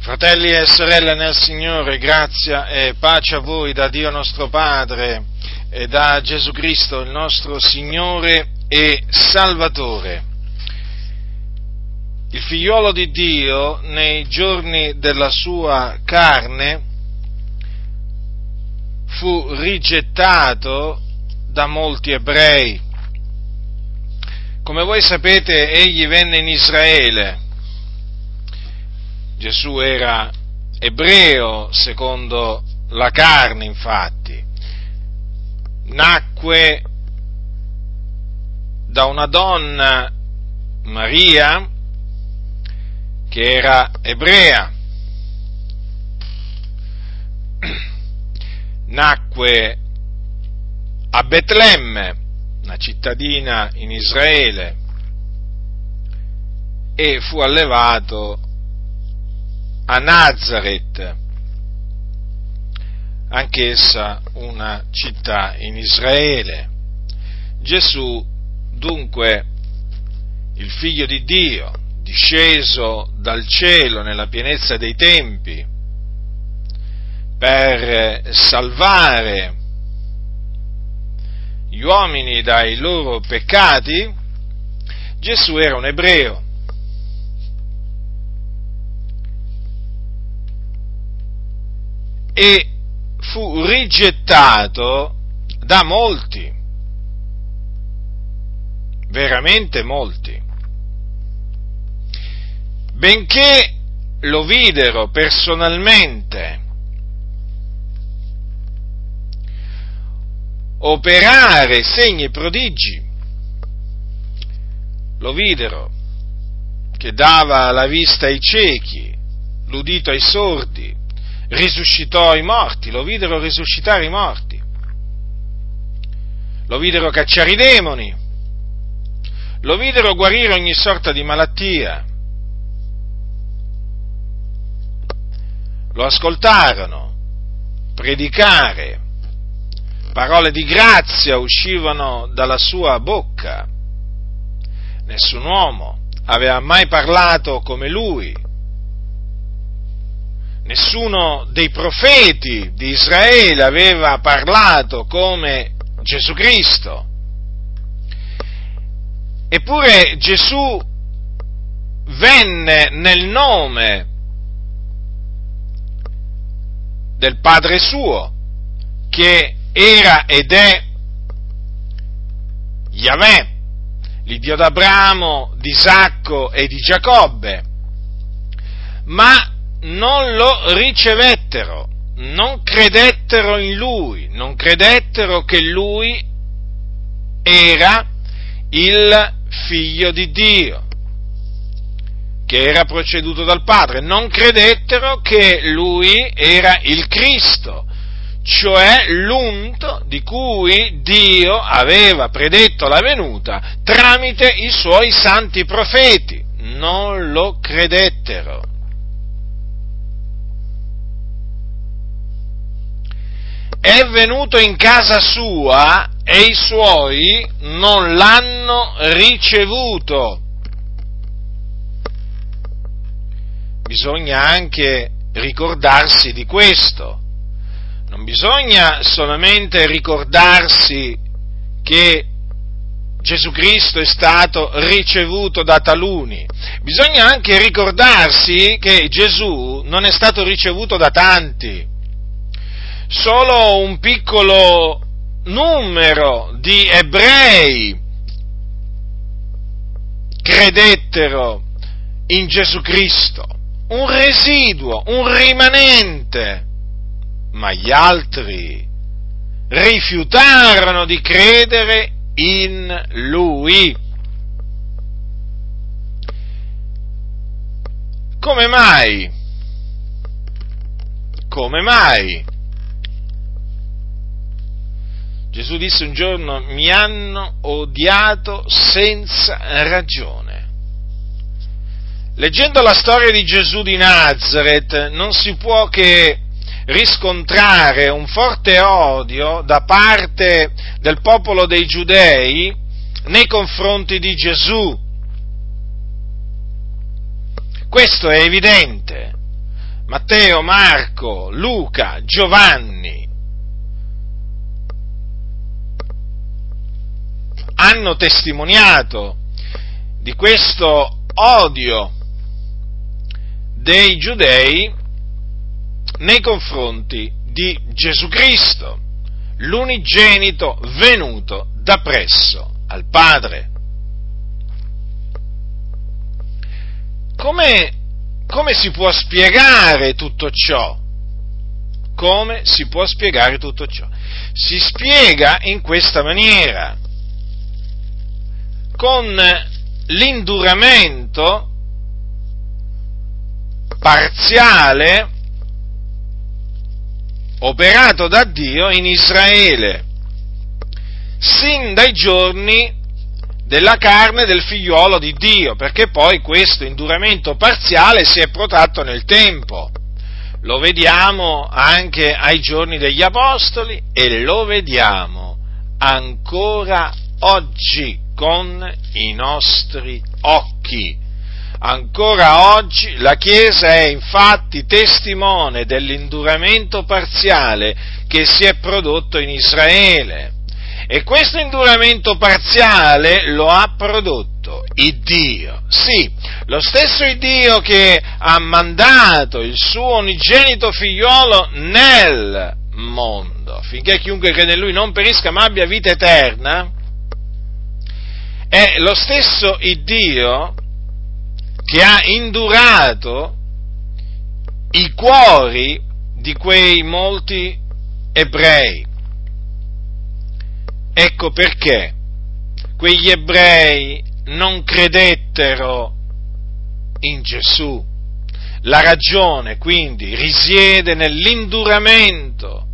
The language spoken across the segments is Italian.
Fratelli e sorelle nel Signore, grazia e pace a voi da Dio nostro Padre e da Gesù Cristo, il nostro Signore e Salvatore. Il figliuolo di Dio, nei giorni della sua carne, fu rigettato da molti ebrei. Come voi sapete, egli venne in Israele Gesù era ebreo secondo la carne, infatti. Nacque da una donna, Maria, che era ebrea. Nacque a Betlemme, una cittadina in Israele, e fu allevato a Nazareth, anch'essa una città in Israele. Gesù, dunque, il figlio di Dio, disceso dal cielo nella pienezza dei tempi, per salvare gli uomini dai loro peccati, Gesù era un ebreo, e fu rigettato da molti, veramente molti, benché lo videro personalmente operare segni e prodigi, lo videro che dava la vista ai ciechi, l'udito ai sordi, risuscitò i morti, lo videro risuscitare i morti, lo videro cacciare i demoni, lo videro guarire ogni sorta di malattia, lo ascoltarono predicare, parole di grazia uscivano dalla sua bocca, nessun uomo aveva mai parlato come lui, nessuno dei profeti di Israele aveva parlato come Gesù Cristo. Eppure Gesù venne nel nome del Padre suo, che era ed è Yahweh, l'Iddio d'Abramo, di Isacco e di Giacobbe, ma non lo ricevettero, non credettero in lui, non credettero che lui era il figlio di Dio, che era proceduto dal Padre, non credettero che lui era il Cristo, cioè l'unto di cui Dio aveva predetto la venuta tramite i suoi santi profeti, non lo credettero. È venuto in casa sua e i suoi non l'hanno ricevuto. Bisogna anche ricordarsi di questo. Non bisogna solamente ricordarsi che Gesù Cristo è stato ricevuto da taluni, bisogna anche ricordarsi che Gesù non è stato ricevuto da tanti solo un piccolo numero di ebrei credettero in Gesù Cristo, un residuo, un rimanente, ma gli altri rifiutarono di credere in Lui. Come mai? Come mai? Gesù disse un giorno, mi hanno odiato senza ragione. Leggendo la storia di Gesù di Nazareth non si può che riscontrare un forte odio da parte del popolo dei giudei nei confronti di Gesù. Questo è evidente. Matteo, Marco, Luca, Giovanni hanno testimoniato di questo odio dei giudei nei confronti di Gesù Cristo, l'unigenito venuto da presso al Padre. Come, come si può spiegare tutto ciò? Come si può spiegare tutto ciò? Si spiega in questa maniera, con l'induramento parziale operato da Dio in Israele, sin dai giorni della carne del figliuolo di Dio, perché poi questo induramento parziale si è protratto nel tempo. Lo vediamo anche ai giorni degli Apostoli e lo vediamo ancora oggi con i nostri occhi. Ancora oggi la Chiesa è infatti testimone dell'induramento parziale che si è prodotto in Israele. E questo induramento parziale lo ha prodotto il Dio. Sì, lo stesso Dio che ha mandato il suo unigenito figliuolo nel mondo, affinché chiunque crede in lui non perisca ma abbia vita eterna, è lo stesso Dio che ha indurato i cuori di quei molti ebrei. Ecco perché quegli ebrei non credettero in Gesù. La ragione quindi risiede nell'induramento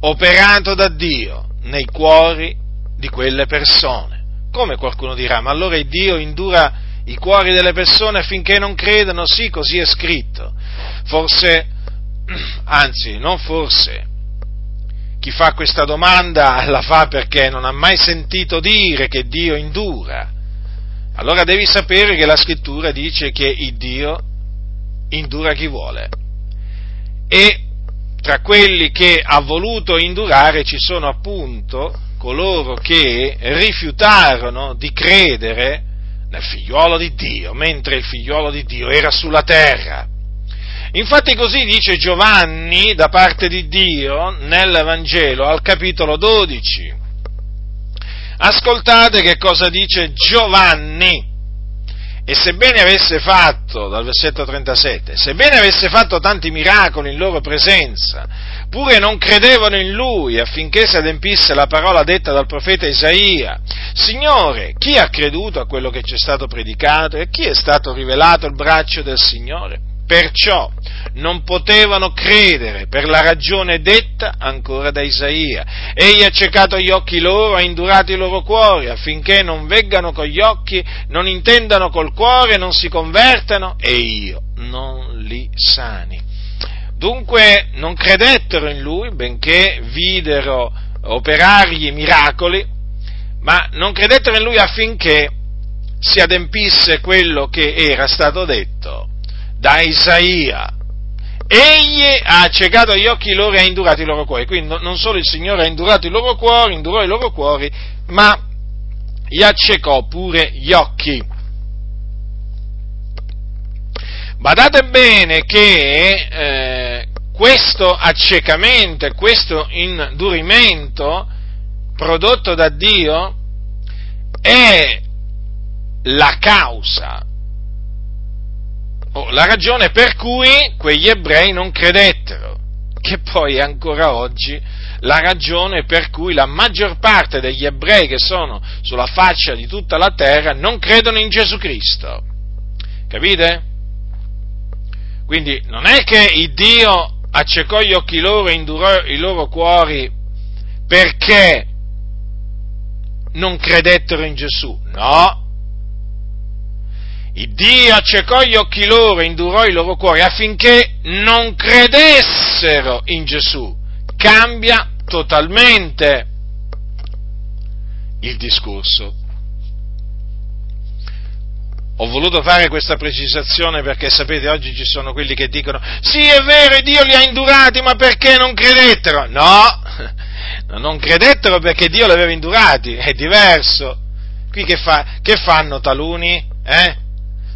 operato da Dio nei cuori di quelle persone. Come qualcuno dirà, ma allora Dio indura i cuori delle persone affinché non credano, sì, così è scritto. Forse, anzi, non forse, chi fa questa domanda la fa perché non ha mai sentito dire che Dio indura. Allora devi sapere che la scrittura dice che il Dio indura chi vuole. E tra quelli che ha voluto indurare ci sono appunto coloro che rifiutarono di credere nel figliuolo di Dio, mentre il figliuolo di Dio era sulla terra. Infatti così dice Giovanni da parte di Dio nel Vangelo al capitolo 12. Ascoltate che cosa dice Giovanni. E sebbene avesse fatto, dal versetto 37, sebbene avesse fatto tanti miracoli in loro presenza, pure non credevano in lui affinché si adempisse la parola detta dal profeta Isaia. Signore, chi ha creduto a quello che ci è stato predicato e chi è stato rivelato il braccio del Signore? Perciò non potevano credere per la ragione detta ancora da Isaia. Egli ha ciecato gli occhi loro, ha indurato i loro cuori, affinché non veggano con gli occhi, non intendano col cuore, non si convertano, e io non li sani. Dunque non credettero in lui, benché videro operargli miracoli, ma non credettero in lui affinché si adempisse quello che era stato detto da Isaia. Egli ha accecato gli occhi loro e ha indurato i loro cuori. Quindi non solo il Signore ha indurato i loro cuori, indurò i loro cuori, ma gli accecò pure gli occhi. Badate bene che eh, questo accecamento questo indurimento prodotto da Dio è la causa oh, la ragione per cui quegli ebrei non credettero, che poi è ancora oggi la ragione per cui la maggior parte degli ebrei che sono sulla faccia di tutta la terra non credono in Gesù Cristo. Capite? Quindi non è che il Dio accecò gli occhi loro e indurò i loro cuori perché non credettero in Gesù, no, Dio accecò gli occhi loro indurò i loro cuori affinché non credessero in Gesù. Cambia totalmente il discorso. Ho voluto fare questa precisazione perché sapete, oggi ci sono quelli che dicono sì è vero, Dio li ha indurati, ma perché non credettero? No, non credettero perché Dio li aveva indurati, è diverso. Qui che, fa, che fanno taluni? Eh?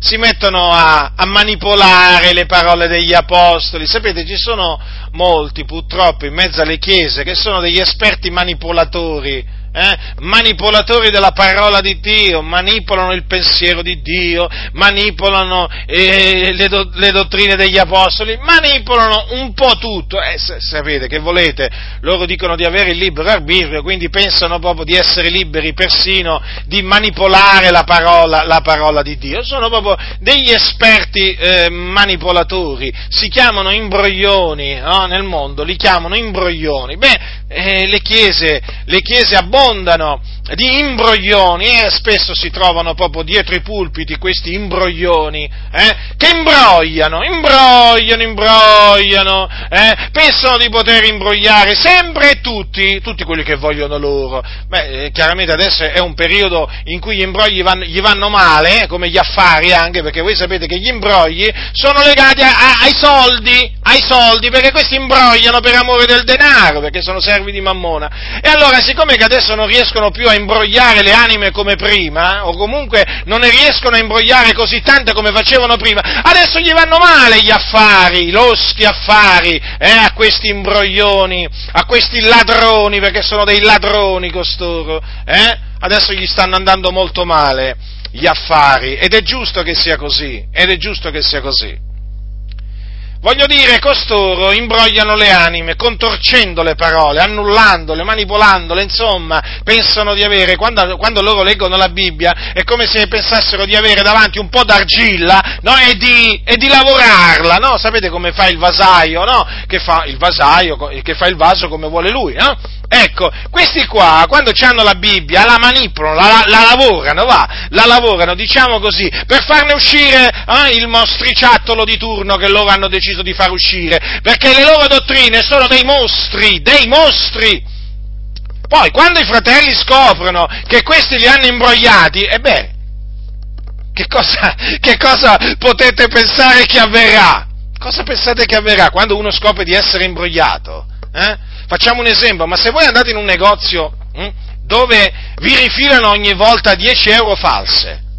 Si mettono a, a, manipolare le parole degli apostoli. Sapete, ci sono molti purtroppo in mezzo alle chiese che sono degli esperti manipolatori eh, manipolatori della parola di Dio, manipolano il pensiero di Dio, manipolano eh, le, do, le, dottrine degli apostoli, manipolano un po' tutto. Eh, sapete che volete? Loro dicono di avere il libero arbitrio, quindi pensano proprio di essere liberi persino di manipolare la parola, la parola di Dio. Sono proprio degli esperti eh, manipolatori, si chiamano imbroglioni no? nel mondo, li chiamano imbroglioni. Beh, eh, le chiese, le chiese abbondano abbondano di imbroglioni e spesso si trovano proprio dietro i pulpiti questi imbroglioni eh, che imbrogliano, imbrogliano, imbrogliano, eh, pensano di poter imbrogliare sempre e tutti, tutti quelli che vogliono loro. Beh, eh, chiaramente adesso è un periodo in cui gli imbrogli vanno, gli vanno male, eh, come gli affari anche, perché voi sapete che gli imbrogli sono legati a, a, ai soldi, ai soldi, perché questi imbrogliano per amore del denaro, perché sono servi di mammona. E allora, siccome che adesso non riescono più a imbrogliare le anime come prima, o comunque non ne riescono a imbrogliare così tante come facevano prima, adesso gli vanno male gli affari, loschi affari, eh, a questi imbroglioni, a questi ladroni, perché sono dei ladroni costoro, eh? adesso gli stanno andando molto male gli affari, ed è giusto che sia così, ed è giusto che sia così. Voglio dire, costoro imbrogliano le anime, contorcendo le parole, annullandole, manipolandole, insomma, pensano di avere, quando, quando, loro leggono la Bibbia, è come se pensassero di avere davanti un po' d'argilla, no? E di, e di lavorarla, no? Sapete come fa il vasaio, no? Che fa il vasaio, che fa il vaso come vuole lui, no? Ecco, questi qua, quando hanno la Bibbia, la manipolano, la, la, lavorano, va, la lavorano, diciamo così, per farne uscire eh, il mostriciattolo di turno che loro hanno deciso di far uscire, perché le loro dottrine sono dei mostri, dei mostri. Poi, quando i fratelli scoprono che questi li hanno imbrogliati, e beh, che cosa, che cosa potete pensare che avverrà? Cosa pensate che avverrà quando uno scopre di essere imbrogliato? Eh? Facciamo un esempio, ma se voi andate in un negozio hm, dove vi rifilano ogni volta 10 euro false,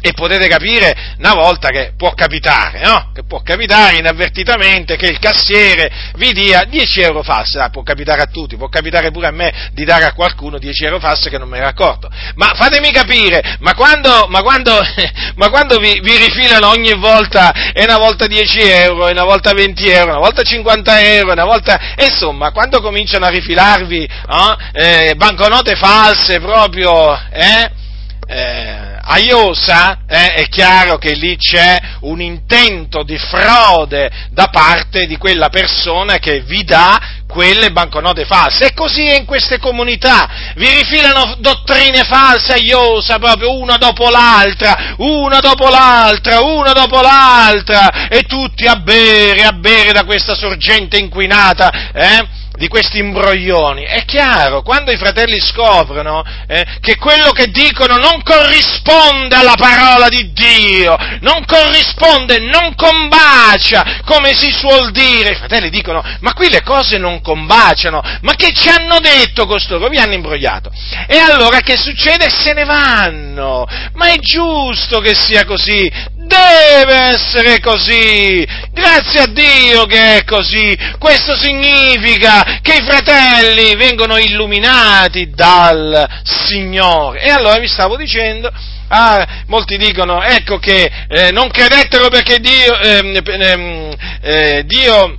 e potete capire una volta che può capitare, no? Che può capitare inavvertitamente che il cassiere vi dia 10 euro falsi, ah, può capitare a tutti, può capitare pure a me di dare a qualcuno 10 euro falsi che non me ne accorto. Ma fatemi capire, ma quando, ma quando, ma quando vi, vi, rifilano ogni volta, e una volta 10 euro, e una volta 20 euro, una volta 50 euro, una volta, insomma, quando cominciano a rifilarvi oh, eh, banconote false proprio, eh? Eh a Iosa eh, è chiaro che lì c'è un intento di frode da parte di quella persona che vi dà quelle banconote false. E così è in queste comunità. Vi rifilano dottrine false a Iosa, proprio una dopo l'altra, una dopo l'altra, una dopo l'altra, e tutti a bere, a bere da questa sorgente inquinata, eh? Di questi imbroglioni. È chiaro, quando i fratelli scoprono eh, che quello che dicono non corrisponde alla parola di Dio, non corrisponde, non combacia, come si suol dire, i fratelli dicono, ma qui le cose non combaciano, ma che ci hanno detto costoro? Vi hanno imbrogliato. E allora che succede? Se ne vanno. Ma è giusto che sia così, Deve essere così! Grazie a Dio che è così! Questo significa che i fratelli vengono illuminati dal Signore. E allora vi stavo dicendo, ah, molti dicono, ecco che eh, non credettero perché Dio, ehm, eh, Dio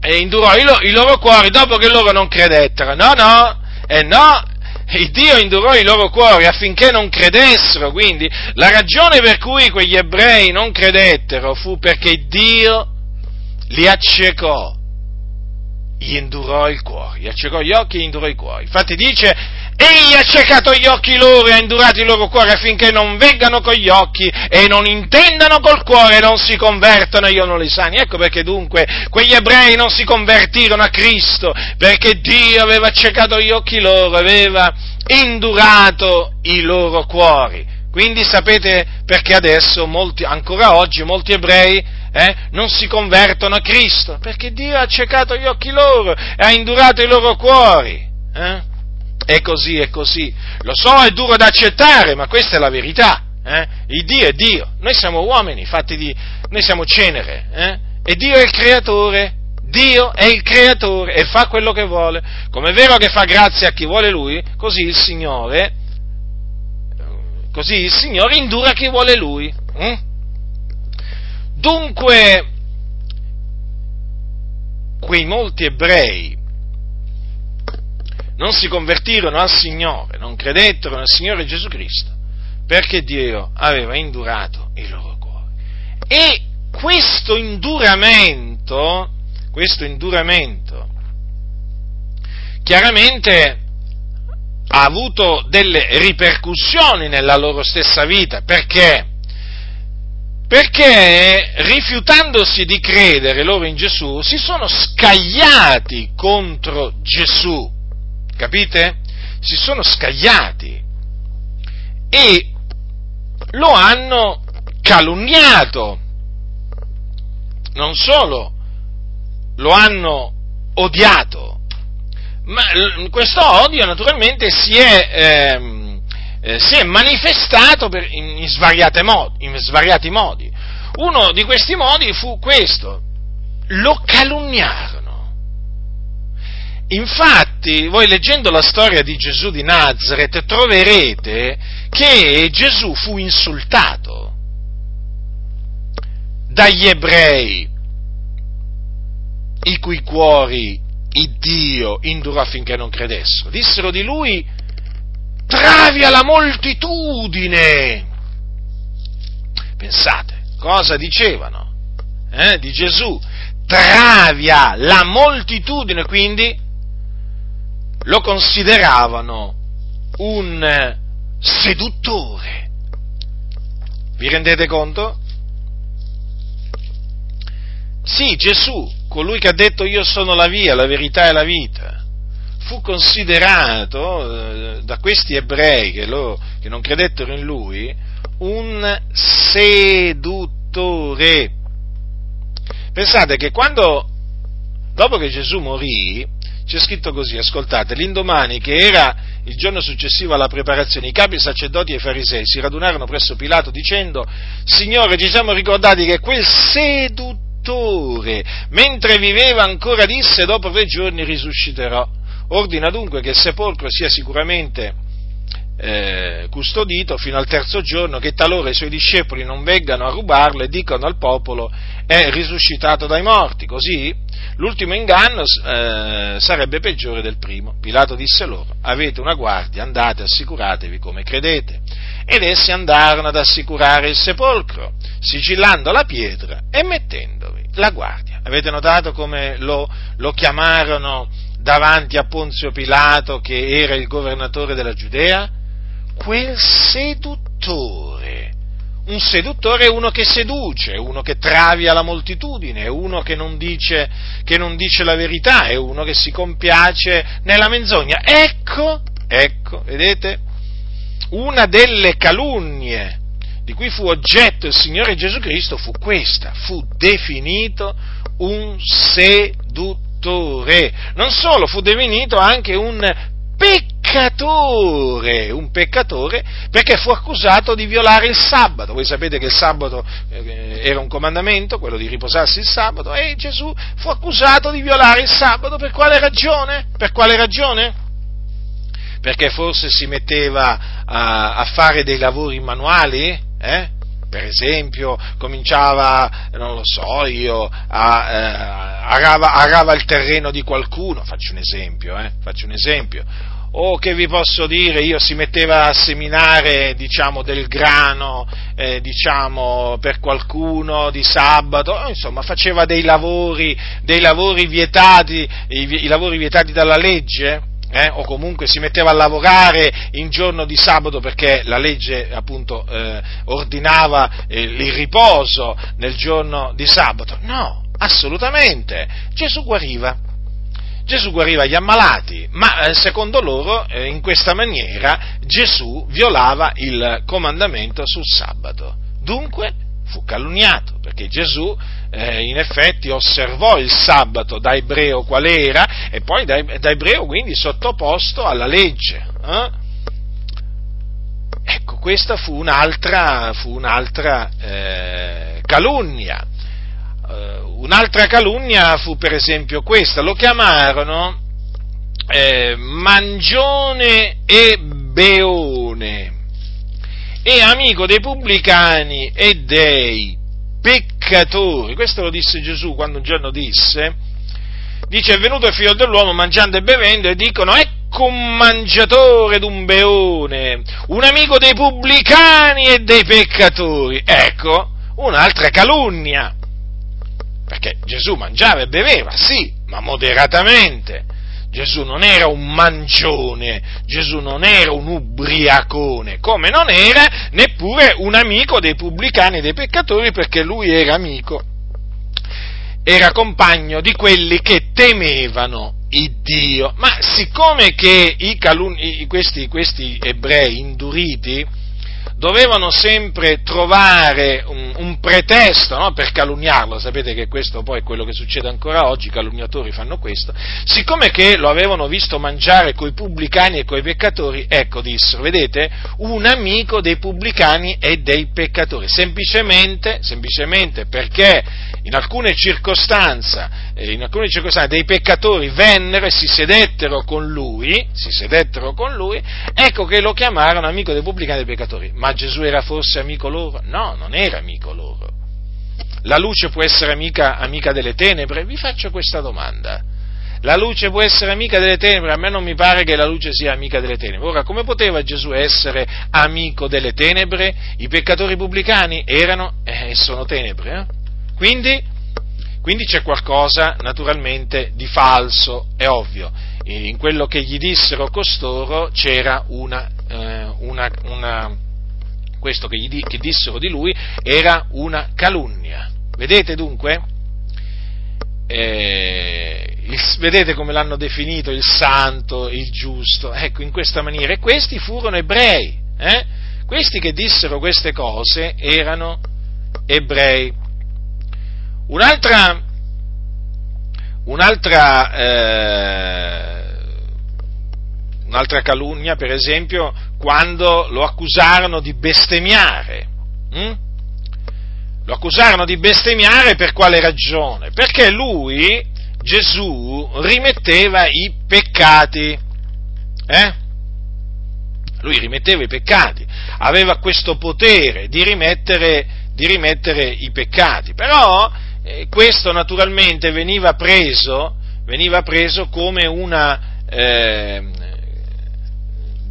eh, indurò i, lo, i loro cuori dopo che loro non credettero. No, no, e no, il Dio indurò i loro cuori affinché non credessero, quindi la ragione per cui quegli ebrei non credettero fu perché Dio li accecò, gli indurò il cuore, gli accecò gli occhi e gli indurò i cuori. Infatti dice, Egli ha ciecato gli occhi loro e ha indurato i loro cuori affinché non vengano con gli occhi e non intendano col cuore e non si convertano io non li sani. Ecco perché dunque quegli ebrei non si convertirono a Cristo, perché Dio aveva ciecato gli occhi loro, aveva indurato i loro cuori. Quindi sapete perché adesso, molti, ancora oggi, molti ebrei eh, non si convertono a Cristo? Perché Dio ha accecato gli occhi loro e ha indurato i loro cuori. Eh? È così, è così. Lo so, è duro da accettare, ma questa è la verità. Eh? Il Dio è Dio. Noi siamo uomini, fatti di... Noi siamo cenere. Eh? E Dio è il creatore. Dio è il creatore e fa quello che vuole. Come è vero che fa grazia a chi vuole Lui, così il Signore Così il Signore indura chi vuole Lui. Hm? Dunque, quei molti ebrei non si convertirono al Signore, non credettero nel Signore Gesù Cristo, perché Dio aveva indurato i loro cuori. E questo induramento, questo induramento, chiaramente ha avuto delle ripercussioni nella loro stessa vita. Perché? Perché rifiutandosi di credere loro in Gesù, si sono scagliati contro Gesù. Capite? Si sono scagliati e lo hanno calunniato. Non solo, lo hanno odiato, ma questo odio naturalmente si è, ehm, eh, si è manifestato per, in, in, modi, in svariati modi. Uno di questi modi fu questo, lo calunniarono. Infatti, voi leggendo la storia di Gesù di Nazareth troverete che Gesù fu insultato dagli ebrei, i cui cuori il Dio indurò affinché non credessero. Dissero di lui, travi alla moltitudine. Pensate, cosa dicevano eh, di Gesù? Travia la moltitudine, quindi lo consideravano un seduttore. Vi rendete conto? Sì, Gesù colui che ha detto io sono la via, la verità e la vita, fu considerato eh, da questi ebrei che, lo, che non credettero in lui un seduttore. Pensate che quando, dopo che Gesù morì, c'è scritto così, ascoltate, l'indomani che era il giorno successivo alla preparazione, i capi sacerdoti e i farisei si radunarono presso Pilato dicendo, Signore, ci siamo ricordati che quel seduttore mentre viveva ancora disse dopo tre giorni risusciterò. Ordina dunque che il sepolcro sia sicuramente eh, custodito fino al terzo giorno, che talora i suoi discepoli non vengano a rubarlo e dicano al popolo è risuscitato dai morti, così l'ultimo inganno eh, sarebbe peggiore del primo. Pilato disse loro, avete una guardia, andate, assicuratevi come credete. Ed essi andarono ad assicurare il sepolcro, sigillando la pietra e mettendovi la guardia. Avete notato come lo, lo chiamarono davanti a Ponzio Pilato, che era il governatore della Giudea? Quel seduttore. Un seduttore è uno che seduce, uno che travia la moltitudine, è uno che non, dice, che non dice la verità, è uno che si compiace nella menzogna. Ecco, ecco, vedete? Una delle calunnie di cui fu oggetto il Signore Gesù Cristo fu questa, fu definito un seduttore. Non solo, fu definito anche un peccatore, un peccatore perché fu accusato di violare il sabato. Voi sapete che il sabato eh, era un comandamento, quello di riposarsi il sabato, e Gesù fu accusato di violare il sabato per quale ragione? Per quale ragione? Perché forse si metteva a, a fare dei lavori manuali? eh? per esempio, cominciava, non lo so io, a, eh, arava, arava, il terreno di qualcuno, faccio un esempio, eh, faccio un esempio, o che vi posso dire, io si metteva a seminare, diciamo, del grano, eh, diciamo, per qualcuno di sabato, insomma, faceva dei lavori, dei lavori vietati, i, i lavori vietati dalla legge, eh, o comunque si metteva a lavorare in giorno di sabato perché la legge appunto eh, ordinava eh, il riposo nel giorno di sabato. No, assolutamente. Gesù guariva. Gesù guariva gli ammalati, ma eh, secondo loro eh, in questa maniera Gesù violava il comandamento sul sabato. Dunque fu calunniato, perché Gesù eh, in effetti osservò il sabato da ebreo qual era e poi da, da ebreo quindi sottoposto alla legge. Eh? Ecco, questa fu un'altra, fu un'altra eh, calunnia. Uh, un'altra calunnia fu per esempio questa, lo chiamarono eh, mangione e beone e amico dei pubblicani e dei peccatori. Questo lo disse Gesù quando un giorno disse, dice è venuto il figlio dell'uomo mangiando e bevendo e dicono ecco un mangiatore ed un beone, un amico dei pubblicani e dei peccatori. Ecco, un'altra calunnia. Perché Gesù mangiava e beveva, sì, ma moderatamente. Gesù non era un mangione, Gesù non era un ubriacone, come non era neppure un amico dei pubblicani e dei peccatori perché lui era amico, era compagno di quelli che temevano il Dio. Ma siccome che i calun- questi, questi ebrei induriti, dovevano sempre trovare un, un pretesto no, per calunniarlo, sapete che questo poi è quello che succede ancora oggi, i calunniatori fanno questo, siccome che lo avevano visto mangiare coi pubblicani e coi peccatori, ecco dissero, vedete, un amico dei pubblicani e dei peccatori, semplicemente, semplicemente perché in alcune circostanze, eh, in alcune circostanze dei peccatori vennero e si sedettero con lui, si sedettero con lui, ecco che lo chiamarono amico dei pubblicani e dei peccatori. Ma Gesù era forse amico loro? No, non era amico loro. La luce può essere amica, amica delle tenebre? Vi faccio questa domanda. La luce può essere amica delle tenebre? A me non mi pare che la luce sia amica delle tenebre. Ora, come poteva Gesù essere amico delle tenebre? I peccatori pubblicani erano e eh, sono tenebre. Eh? Quindi, quindi c'è qualcosa naturalmente di falso, è ovvio. In quello che gli dissero costoro c'era una, eh, una, una questo che, gli, che dissero di lui era una calunnia. Vedete dunque? Eh, il, vedete come l'hanno definito il santo, il giusto? Ecco, in questa maniera. E questi furono ebrei. Eh? Questi che dissero queste cose erano ebrei. Un'altra, un'altra, eh, un'altra calunnia, per esempio, quando lo accusarono di bestemmiare. Hm? Lo accusarono di bestemmiare per quale ragione? Perché lui, Gesù, rimetteva i peccati. Eh? Lui rimetteva i peccati, aveva questo potere di rimettere, di rimettere i peccati, però questo naturalmente veniva preso, veniva preso come una, eh,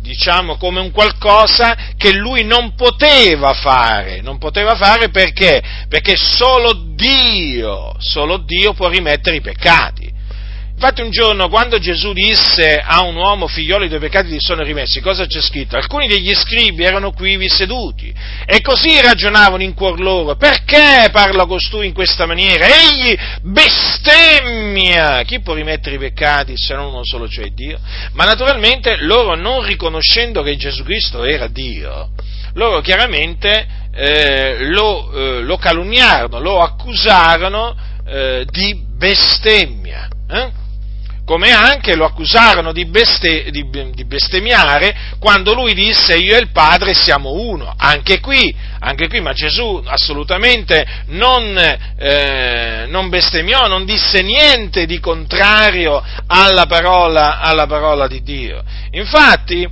diciamo, come un qualcosa che lui non poteva fare, non poteva fare perché? Perché solo Dio, solo Dio può rimettere i peccati. Infatti un giorno quando Gesù disse a un uomo figliolo i tuoi peccati ti sono rimessi, cosa c'è scritto? Alcuni degli scribi erano quivi seduti e così ragionavano in cuor loro, perché parla costui in questa maniera? Egli bestemmia! Chi può rimettere i peccati se non uno solo, cioè Dio? Ma naturalmente loro non riconoscendo che Gesù Cristo era Dio, loro chiaramente eh, lo, eh, lo, calunniarono, lo accusarono eh, di bestemmia. Eh? Come anche lo accusarono di, beste, di, di, bestemmiare quando lui disse io e il Padre siamo uno. Anche qui, anche qui ma Gesù assolutamente non, eh, non, bestemmiò, non disse niente di contrario alla parola, alla parola di Dio. Infatti,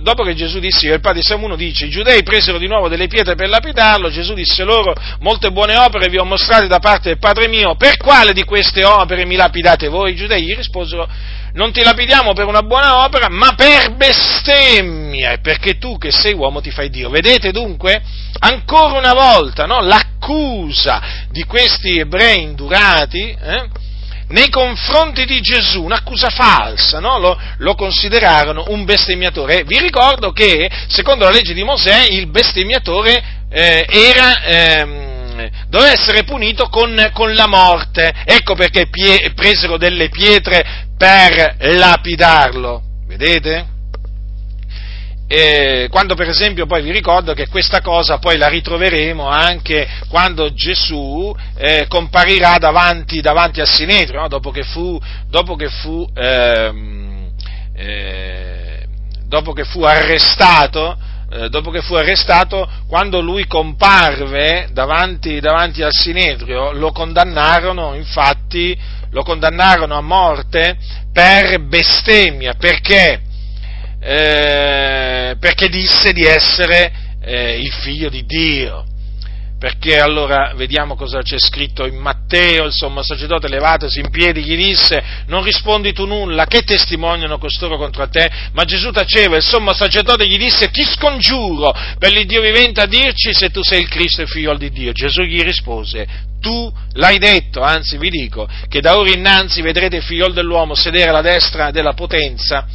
dopo che Gesù disse che il Padre siamo uno, dice, i giudei presero di nuovo delle pietre per lapidarlo, Gesù disse loro, molte buone opere vi ho mostrate da parte del Padre mio, per quale di queste opere mi lapidate voi? I giudei gli risposero, non ti lapidiamo per una buona opera, ma per bestemmia, perché tu che sei uomo ti fai Dio. Vedete dunque, ancora una volta, no, l'accusa di questi ebrei indurati, eh, nei confronti di Gesù, un'accusa falsa, no? lo, lo, considerarono un bestemmiatore. Vi ricordo che, secondo la legge di Mosè, il bestemmiatore eh, era, ehm, doveva essere punito con, con, la morte. Ecco perché pie, presero delle pietre per lapidarlo. Vedete? E quando per esempio poi vi ricordo che questa cosa poi la ritroveremo anche quando Gesù eh, comparirà davanti, davanti al Sinedrio, no? dopo che fu, dopo che fu, ehm, eh, dopo che fu arrestato, eh, dopo che fu arrestato, quando lui comparve davanti, davanti al Sinedrio, lo condannarono, infatti, lo condannarono a morte per bestemmia, perché? Eh, perché disse di essere eh, il figlio di Dio. Perché allora vediamo cosa c'è scritto in Matteo, il sommo sacerdote levatosi in piedi gli disse non rispondi tu nulla, che testimoniano costoro contro te? Ma Gesù taceva, il sommo sacerdote gli disse ti scongiuro per l'Iddio vivente a dirci se tu sei il Cristo e figlio di Dio. Gesù gli rispose tu l'hai detto, anzi vi dico che da ora innanzi vedrete il figlio dell'uomo sedere alla destra della potenza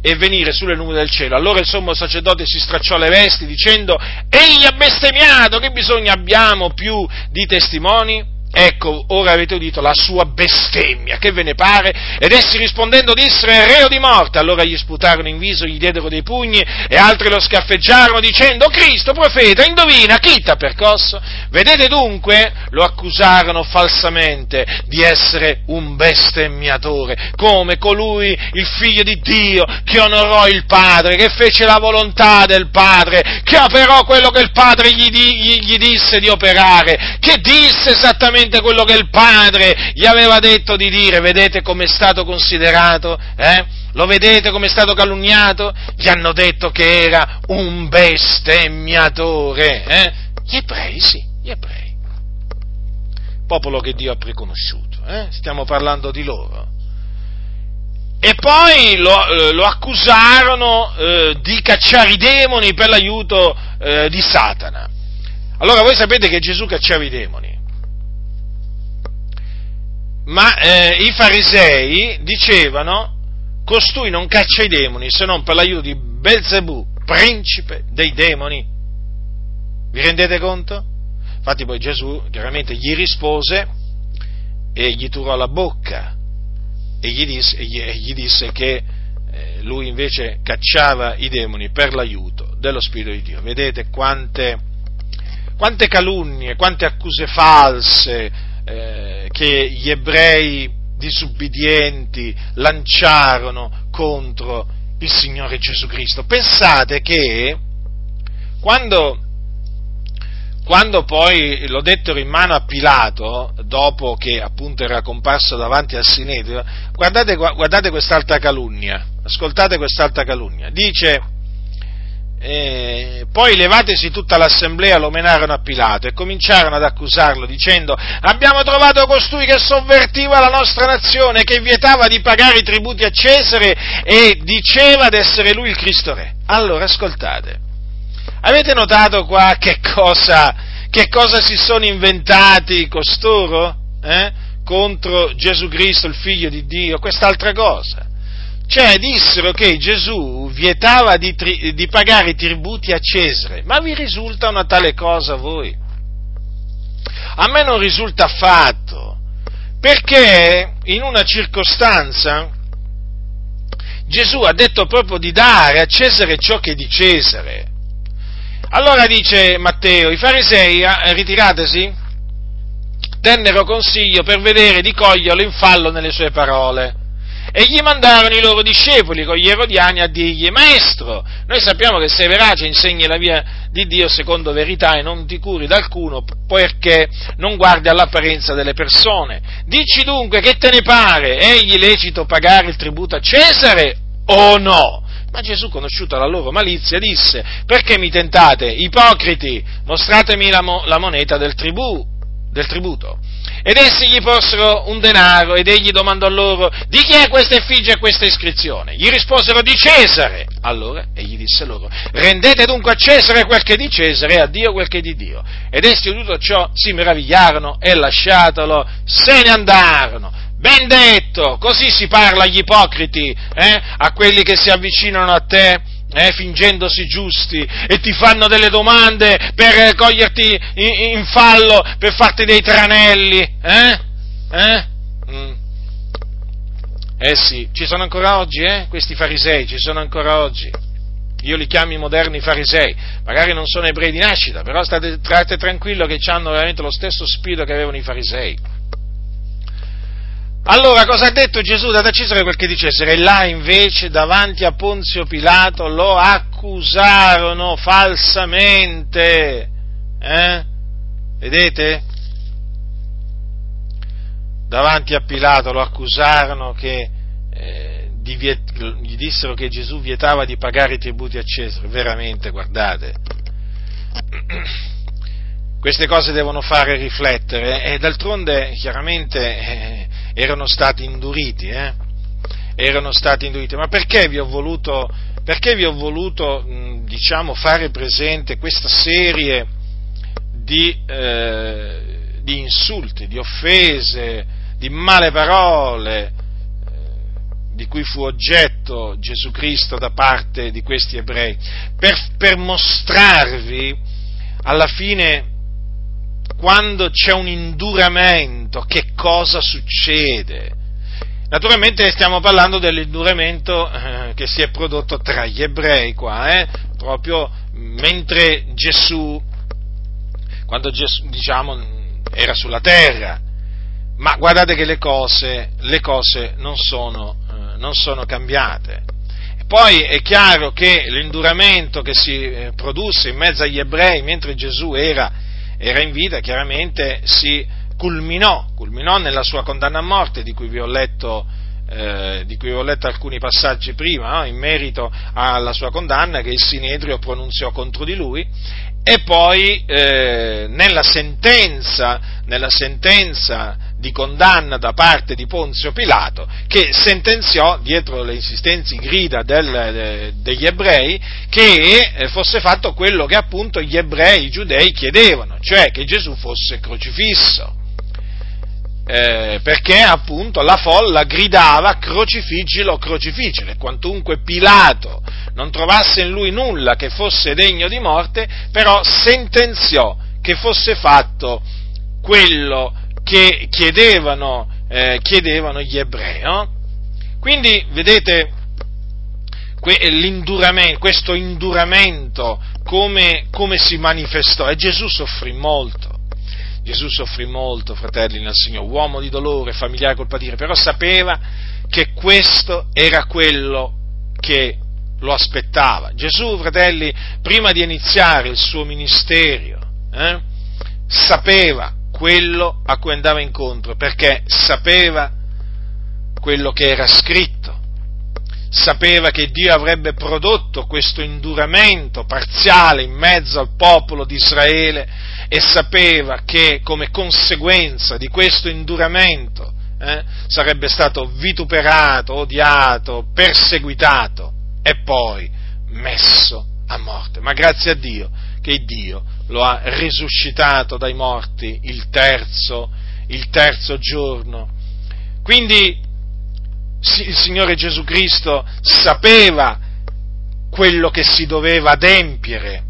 e venire sulle nuvole del cielo. Allora il sommo sacerdote si stracciò le vesti dicendo, egli ha bestemmiato, che bisogno abbiamo più di testimoni? Ecco, ora avete udito la sua bestemmia, che ve ne pare? Ed essi rispondendo dissero è reo di morte. Allora gli sputarono in viso, gli diedero dei pugni e altri lo scaffeggiarono dicendo Cristo, profeta, indovina, chi t'ha percosso? Vedete dunque, lo accusarono falsamente di essere un bestemmiatore, come colui, il figlio di Dio, che onorò il Padre, che fece la volontà del Padre, che operò quello che il Padre gli, gli, gli disse di operare, che disse esattamente esattamente quello che il padre gli aveva detto di dire, vedete come è stato considerato? Eh? Lo vedete come è stato calunniato? Gli hanno detto che era un bestemmiatore. Eh? Gli ebrei, sì, gli ebrei. Popolo che Dio ha preconosciuto, eh? stiamo parlando di loro. E poi lo, eh, lo accusarono eh, di cacciare i demoni per l'aiuto eh, di Satana. Allora voi sapete che Gesù cacciava i demoni ma eh, i farisei dicevano costui non caccia i demoni se non per l'aiuto di Belzebù, principe dei demoni. Vi rendete conto? Infatti poi Gesù chiaramente gli rispose e gli turò la bocca e gli disse, e gli, e gli disse che eh, lui invece cacciava i demoni per l'aiuto dello Spirito di Dio. Vedete quante, quante calunnie, quante accuse false eh, che gli ebrei disubbidienti lanciarono contro il Signore Gesù Cristo. Pensate che quando, quando poi lo dettero in mano a Pilato, dopo che appunto era comparso davanti al Sinedrio, guardate, guardate quest'altra calunnia, ascoltate quest'altra calunnia. Dice, eh, poi levatesi tutta l'assemblea lo menarono a Pilato e cominciarono ad accusarlo dicendo abbiamo trovato costui che sovvertiva la nostra nazione, che vietava di pagare i tributi a Cesare e diceva d'essere lui il Cristo Re. Allora ascoltate, avete notato qua che cosa, che cosa si sono inventati costoro eh? contro Gesù Cristo, il figlio di Dio? Quest'altra cosa cioè dissero che Gesù vietava di, tri- di pagare i tributi a Cesare, ma vi risulta una tale cosa a voi? A me non risulta affatto, perché in una circostanza Gesù ha detto proprio di dare a Cesare ciò che è di Cesare. Allora dice Matteo, i farisei, eh, ritiratesi, tennero consiglio per vedere di coglierlo in fallo nelle sue parole e gli mandarono i loro discepoli con gli erodiani a dirgli, Maestro, noi sappiamo che sei verace, insegni la via di Dio secondo verità e non ti curi d'alcuno perché non guardi all'apparenza delle persone. Dici dunque che te ne pare, egli lecito pagare il tributo a Cesare o no? Ma Gesù, conosciuta la loro malizia, disse, perché mi tentate, ipocriti, mostratemi la, mo- la moneta del, tribù, del tributo. Ed essi gli posero un denaro ed egli domandò loro di chi è questa effigie e questa iscrizione? Gli risposero di Cesare. Allora egli disse loro rendete dunque a Cesare quel che è di Cesare e a Dio quel che è di Dio. Ed essi tutto ciò si meravigliarono e lasciatolo se ne andarono. Ben detto, così si parla agli ipocriti, eh? a quelli che si avvicinano a te eh, fingendosi giusti e ti fanno delle domande per coglierti in, in fallo, per farti dei tranelli, eh? Eh? Mm. Eh sì, ci sono ancora oggi, eh? Questi farisei ci sono ancora oggi. Io li chiamo i moderni farisei, magari non sono ebrei di nascita, però state, state tranquillo che hanno veramente lo stesso spirito che avevano i farisei. Allora, cosa ha detto Gesù? Date a Cesare quel che dice Cesare. E là invece, davanti a Ponzio Pilato, lo accusarono falsamente. Eh? Vedete? Davanti a Pilato lo accusarono che eh, gli dissero che Gesù vietava di pagare i tributi a Cesare. Veramente, guardate. Queste cose devono fare riflettere e d'altronde chiaramente eh, erano stati induriti, eh? erano stati induriti. Ma perché vi ho voluto, vi ho voluto diciamo, fare presente questa serie di, eh, di insulti, di offese, di male parole, eh, di cui fu oggetto Gesù Cristo da parte di questi ebrei, per, per mostrarvi alla fine quando c'è un induramento, che cosa succede? Naturalmente stiamo parlando dell'induramento eh, che si è prodotto tra gli ebrei qua, eh, proprio mentre Gesù, quando Gesù, diciamo, era sulla terra, ma guardate che le cose, le cose non, sono, eh, non sono cambiate. Poi è chiaro che l'induramento che si eh, produsse in mezzo agli ebrei mentre Gesù era era in vita, chiaramente si culminò, culminò nella sua condanna a morte, di cui vi ho letto, eh, di cui ho letto alcuni passaggi prima, no? in merito alla sua condanna che il Sinedrio pronunziò contro di lui, e poi eh, nella sentenza, nella sentenza di condanna da parte di Ponzio Pilato, che sentenziò, dietro le insistenti grida del, de, degli ebrei, che eh, fosse fatto quello che appunto gli ebrei, i giudei chiedevano, cioè che Gesù fosse crocifisso. Eh, perché appunto la folla gridava crocifiggilo, crocifiggilo, e quantunque Pilato non trovasse in lui nulla che fosse degno di morte, però sentenziò che fosse fatto quello che chiedevano, eh, chiedevano gli ebrei. No? Quindi, vedete, que- questo induramento come, come si manifestò e Gesù soffrì molto. Gesù soffrì molto, fratelli nel Signore, uomo di dolore, familiare col patire, però sapeva che questo era quello che lo aspettava. Gesù, fratelli, prima di iniziare il suo ministero, eh, sapeva quello a cui andava incontro, perché sapeva quello che era scritto, sapeva che Dio avrebbe prodotto questo induramento parziale in mezzo al popolo di Israele e sapeva che come conseguenza di questo induramento eh, sarebbe stato vituperato, odiato, perseguitato e poi messo a morte. Ma grazie a Dio che Dio lo ha risuscitato dai morti il terzo, il terzo giorno. Quindi il Signore Gesù Cristo sapeva quello che si doveva adempiere,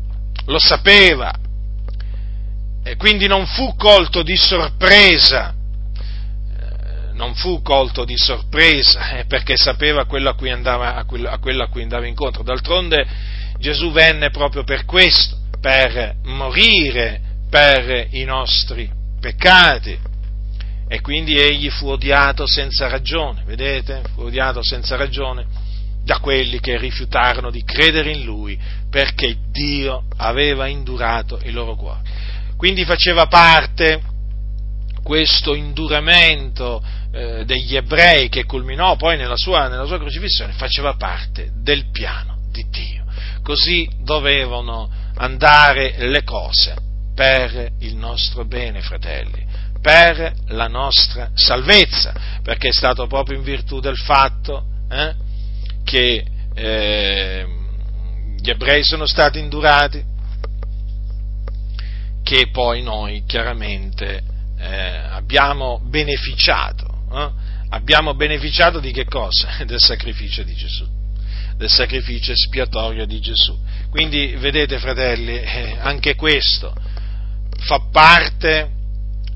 lo sapeva, e quindi non fu colto di sorpresa, eh, non fu colto di sorpresa eh, perché sapeva quello a cui, andava, a quello a cui andava incontro. D'altronde Gesù venne proprio per questo, per morire per i nostri peccati. E quindi egli fu odiato senza ragione, vedete? Fu odiato senza ragione da quelli che rifiutarono di credere in lui perché Dio aveva indurato il loro cuore. Quindi faceva parte questo induramento eh, degli ebrei che culminò poi nella sua, nella sua crocifissione, faceva parte del piano di Dio. Così dovevano andare le cose per il nostro bene, fratelli, per la nostra salvezza, perché è stato proprio in virtù del fatto eh, che eh, gli ebrei sono stati indurati che poi noi chiaramente eh, abbiamo beneficiato. Eh, abbiamo beneficiato di che cosa? Del sacrificio di Gesù, del sacrificio espiatorio di Gesù. Quindi vedete fratelli, eh, anche questo fa parte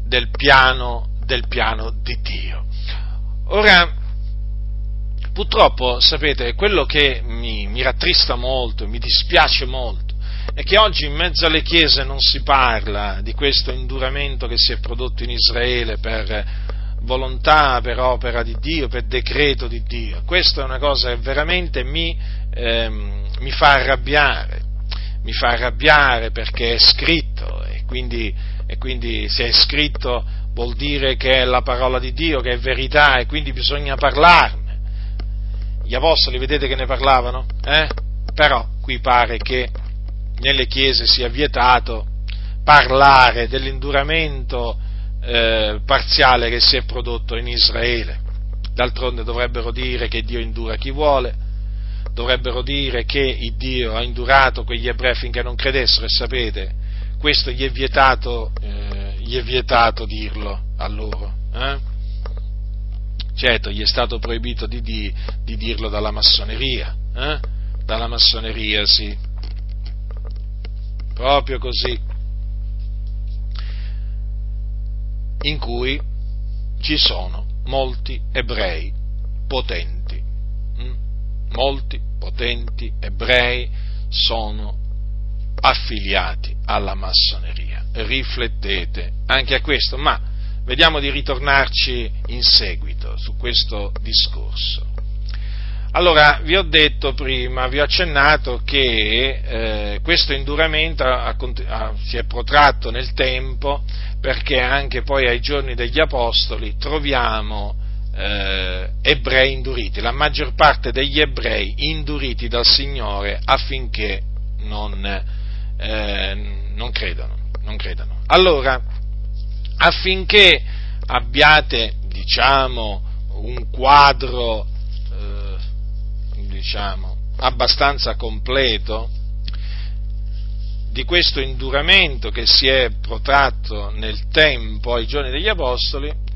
del piano, del piano di Dio. Ora, purtroppo, sapete, quello che mi, mi rattrista molto, mi dispiace molto, è che oggi in mezzo alle chiese non si parla di questo induramento che si è prodotto in Israele per volontà, per opera di Dio, per decreto di Dio. Questa è una cosa che veramente mi, ehm, mi fa arrabbiare, mi fa arrabbiare perché è scritto e quindi, e quindi se è scritto vuol dire che è la parola di Dio, che è verità e quindi bisogna parlarne. Gli apostoli vedete che ne parlavano? Eh? Però qui pare che nelle chiese sia vietato parlare dell'induramento eh, parziale che si è prodotto in Israele. D'altronde dovrebbero dire che Dio indura chi vuole, dovrebbero dire che il Dio ha indurato quegli ebrei finché non credessero e sapete, questo gli è vietato, eh, gli è vietato dirlo a loro. Eh? Certo, gli è stato proibito di, di, di dirlo dalla massoneria, eh? dalla massoneria, sì. Proprio così. In cui ci sono molti ebrei potenti. Molti potenti ebrei sono affiliati alla massoneria. Riflettete anche a questo, ma vediamo di ritornarci in seguito su questo discorso. Allora, vi ho detto prima, vi ho accennato che eh, questo induramento ha, ha, si è protratto nel tempo perché anche poi ai giorni degli Apostoli troviamo eh, ebrei induriti, la maggior parte degli ebrei induriti dal Signore affinché non, eh, non, credano, non credano. Allora, affinché abbiate, diciamo, un quadro, eh, diciamo, abbastanza completo di questo induramento che si è protratto nel tempo ai giorni degli Apostoli,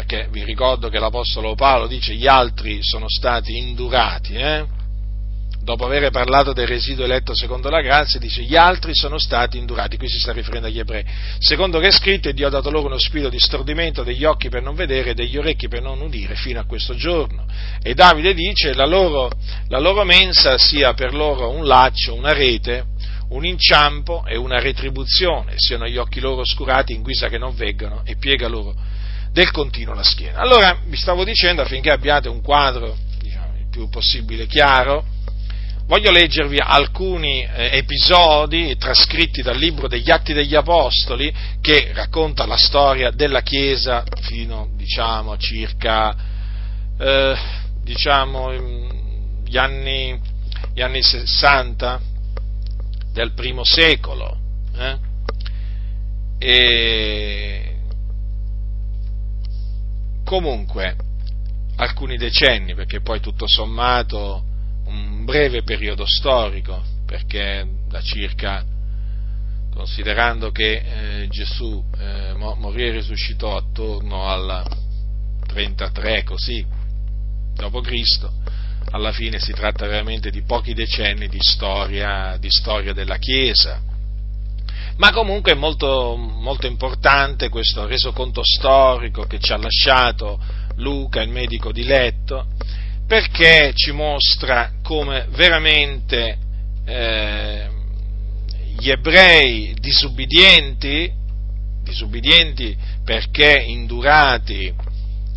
perché vi ricordo che l'Apostolo Paolo dice gli altri sono stati indurati, eh? dopo aver parlato del residuo eletto secondo la grazia, dice gli altri sono stati indurati, qui si sta riferendo agli ebrei, secondo che è scritto Dio ha dato loro uno spirito di stordimento degli occhi per non vedere e degli orecchi per non udire fino a questo giorno. E Davide dice la loro, la loro mensa sia per loro un laccio, una rete, un inciampo e una retribuzione, siano gli occhi loro oscurati in guisa che non veggano e piega loro del continuo la schiena. Allora vi stavo dicendo affinché abbiate un quadro diciamo, il più possibile chiaro, voglio leggervi alcuni eh, episodi trascritti dal libro degli Atti degli Apostoli che racconta la storia della Chiesa fino diciamo circa eh, diciamo, gli, anni, gli anni 60 del primo secolo. Eh? E comunque alcuni decenni, perché poi tutto sommato un breve periodo storico, perché da circa, considerando che eh, Gesù eh, morì e risuscitò attorno al 33 così, Cristo, alla fine si tratta veramente di pochi decenni di storia, di storia della Chiesa. Ma comunque è molto, molto importante questo resoconto storico che ci ha lasciato Luca, il medico di letto, perché ci mostra come veramente eh, gli ebrei disubbidienti, disubbidienti perché indurati,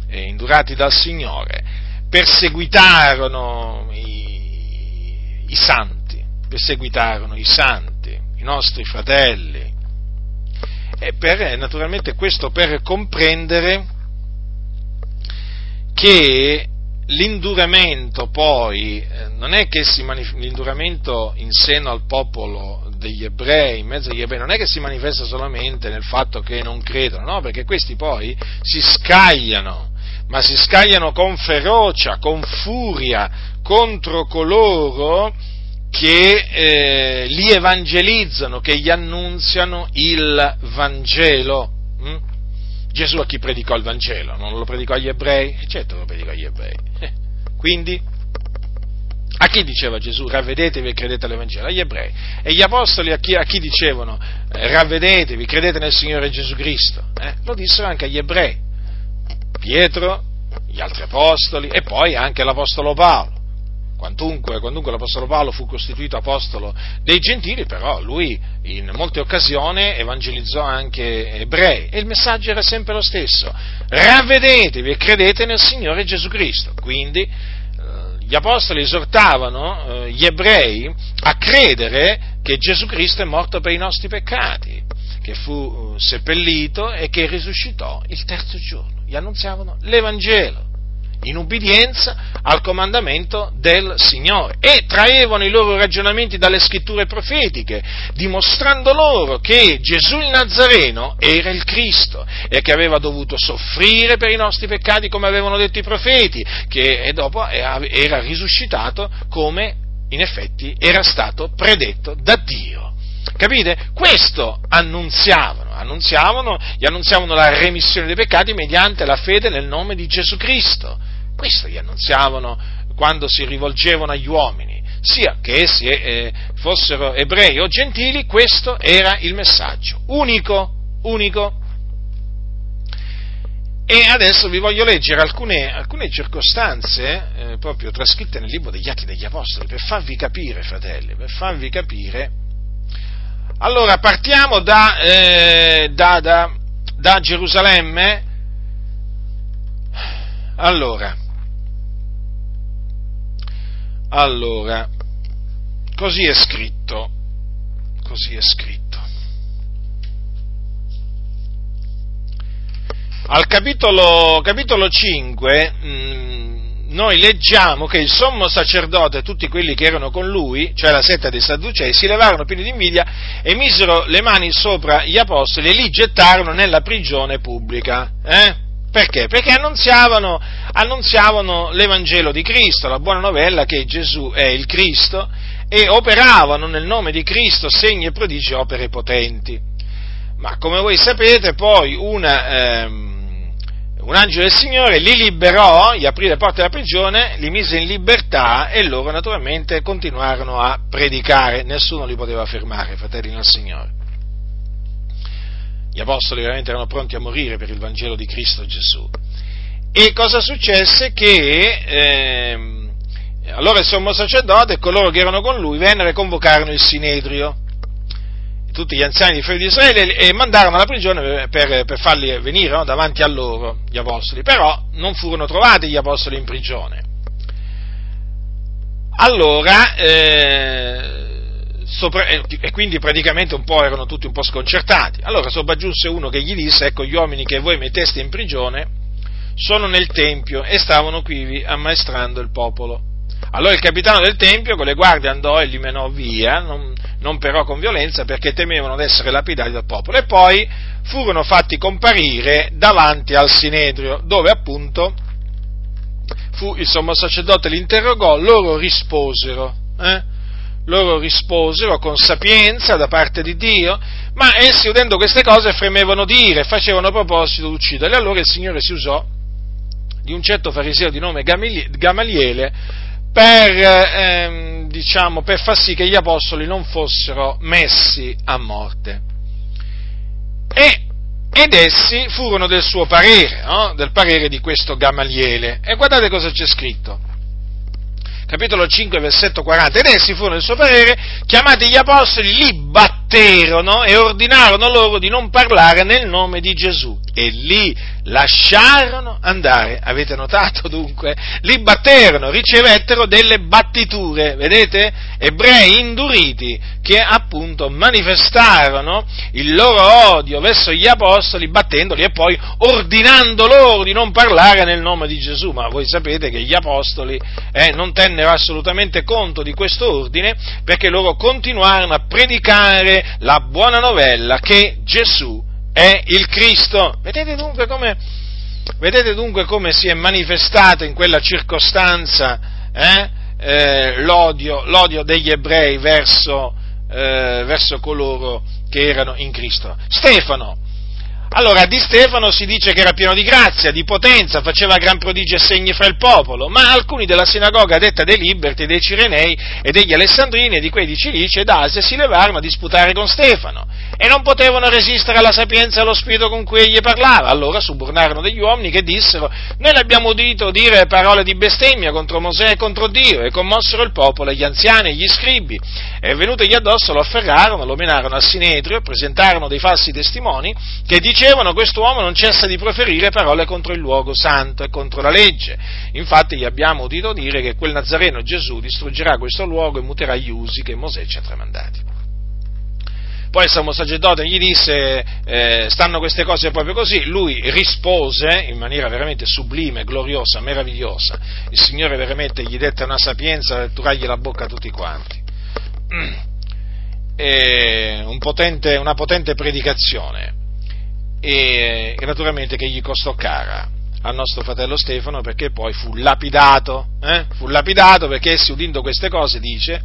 eh, indurati dal Signore, perseguitarono i, i santi, perseguitarono i santi, i nostri fratelli, e per, naturalmente questo per comprendere che l'induramento poi eh, non è che si manif- l'induramento in seno al popolo degli ebrei, in mezzo agli ebrei, non è che si manifesta solamente nel fatto che non credono, no, perché questi poi si scagliano, ma si scagliano con ferocia, con furia contro coloro che eh, li evangelizzano, che gli annunziano il Vangelo. Hm? Gesù a chi predicò il Vangelo? Non lo predicò agli ebrei? Eh, certo lo predicò agli ebrei. Eh, quindi, a chi diceva Gesù? Ravvedetevi e credete all'Evangelo? Agli ebrei. E gli apostoli a chi, a chi dicevano? Eh, ravvedetevi, credete nel Signore Gesù Cristo? Eh, lo dissero anche agli ebrei. Pietro gli altri apostoli e poi anche l'apostolo Paolo. Quantunque, quantunque, l'Apostolo Paolo fu costituito apostolo dei gentili, però lui in molte occasioni evangelizzò anche ebrei e il messaggio era sempre lo stesso. Ravvedetevi e credete nel Signore Gesù Cristo. Quindi eh, gli apostoli esortavano eh, gli ebrei a credere che Gesù Cristo è morto per i nostri peccati, che fu eh, seppellito e che risuscitò il terzo giorno. Gli annunziavano l'Evangelo in ubbidienza al comandamento del Signore e traevano i loro ragionamenti dalle scritture profetiche, dimostrando loro che Gesù il Nazareno era il Cristo e che aveva dovuto soffrire per i nostri peccati come avevano detto i profeti, che dopo era risuscitato come in effetti era stato predetto da Dio. Capite? Questo annunziavano, annunziavano, gli annunziavano la remissione dei peccati mediante la fede nel nome di Gesù Cristo. Questo gli annunziavano quando si rivolgevano agli uomini, sia che essi eh, fossero ebrei o gentili, questo era il messaggio, unico, unico. E adesso vi voglio leggere alcune, alcune circostanze eh, proprio trascritte nel libro degli Atti degli Apostoli per farvi capire, fratelli, per farvi capire. Allora, partiamo da, eh, da, da, da Gerusalemme. Allora, allora, così è scritto, così è scritto. Al capitolo, capitolo 5 mh, mm, noi leggiamo che il sommo sacerdote e tutti quelli che erano con lui, cioè la setta dei Sadducei, si levarono pieni di invidia e misero le mani sopra gli apostoli e li gettarono nella prigione pubblica. Eh? Perché? Perché annunziavano, annunziavano l'Evangelo di Cristo, la buona novella che Gesù è il Cristo, e operavano nel nome di Cristo segni e prodigi opere potenti. Ma come voi sapete, poi una, ehm, un angelo del Signore li liberò, gli aprì le porte della prigione, li mise in libertà e loro naturalmente continuarono a predicare, nessuno li poteva fermare, fratelli del Signore. Gli apostoli veramente erano pronti a morire per il Vangelo di Cristo Gesù. E cosa successe? Che eh, allora il sommo sacerdote e coloro che erano con lui vennero e convocarono il Sinedrio, tutti gli anziani di figli di Israele, e mandarono alla prigione per, per farli venire no, davanti a loro, gli apostoli. Però non furono trovati gli apostoli in prigione. Allora, eh, sopra, e quindi praticamente un po' erano tutti un po' sconcertati. Allora sopraggiunse uno che gli disse, ecco gli uomini che voi metteste in prigione sono nel Tempio e stavano qui ammaestrando il popolo. Allora il capitano del Tempio con le guardie andò e li menò via, non, non però con violenza perché temevano di essere lapidati dal popolo. E poi furono fatti comparire davanti al Sinedrio, dove appunto fu il sommo sacerdote li interrogò, loro risposero. Eh? Loro risposero con sapienza da parte di Dio, ma essi udendo queste cose fremevano dire facevano proposito di ucciderli. Allora il Signore si usò di un certo fariseo di nome Gamaliele per, ehm, diciamo, per far sì che gli apostoli non fossero messi a morte. E, ed essi furono del suo parere, no? del parere di questo Gamaliele. E guardate cosa c'è scritto capitolo 5, versetto 40, ed essi furono, nel suo parere, chiamati gli apostoli, li batterono e ordinarono loro di non parlare nel nome di Gesù e li lasciarono andare. Avete notato dunque? Li batterono, ricevettero delle battiture, vedete? Ebrei induriti che appunto manifestarono il loro odio verso gli apostoli battendoli e poi ordinando loro di non parlare nel nome di Gesù. Ma voi sapete che gli apostoli eh, non tennero assolutamente conto di questo ordine perché loro continuarono a predicare la buona novella che Gesù è il Cristo. Vedete dunque come, vedete dunque come si è manifestato in quella circostanza eh, eh, l'odio, l'odio, degli ebrei verso, eh, verso coloro che erano in Cristo. Stefano, Allora, di Stefano si dice che era pieno di grazia, di potenza, faceva gran prodigi e segni fra il popolo, ma alcuni della sinagoga detta dei Liberti, dei Cirenei e degli Alessandrini e di quei di Cilicia ed Asia si levarono a disputare con Stefano e non potevano resistere alla sapienza e allo spirito con cui egli parlava. Allora subornarono degli uomini che dissero, noi l'abbiamo udito dire parole di bestemmia contro Mosè e contro Dio e commossero il popolo e gli anziani e gli scribi e venutegli addosso lo afferrarono, lo menarono al Sinedrio e presentarono dei falsi testimoni che dicevano dicevano questo uomo non cessa di proferire parole contro il luogo santo e contro la legge. Infatti gli abbiamo udito dire che quel Nazareno Gesù distruggerà questo luogo e muterà gli usi che Mosè ci ha tramandati. Poi il sommo sacerdote gli disse, eh, stanno queste cose proprio così, lui rispose in maniera veramente sublime, gloriosa, meravigliosa, il Signore veramente gli dette una sapienza per turargli la bocca a tutti quanti. Un potente, una potente predicazione e, naturalmente che gli costò cara al nostro fratello Stefano perché poi fu lapidato, eh? fu lapidato perché essi udendo queste cose dice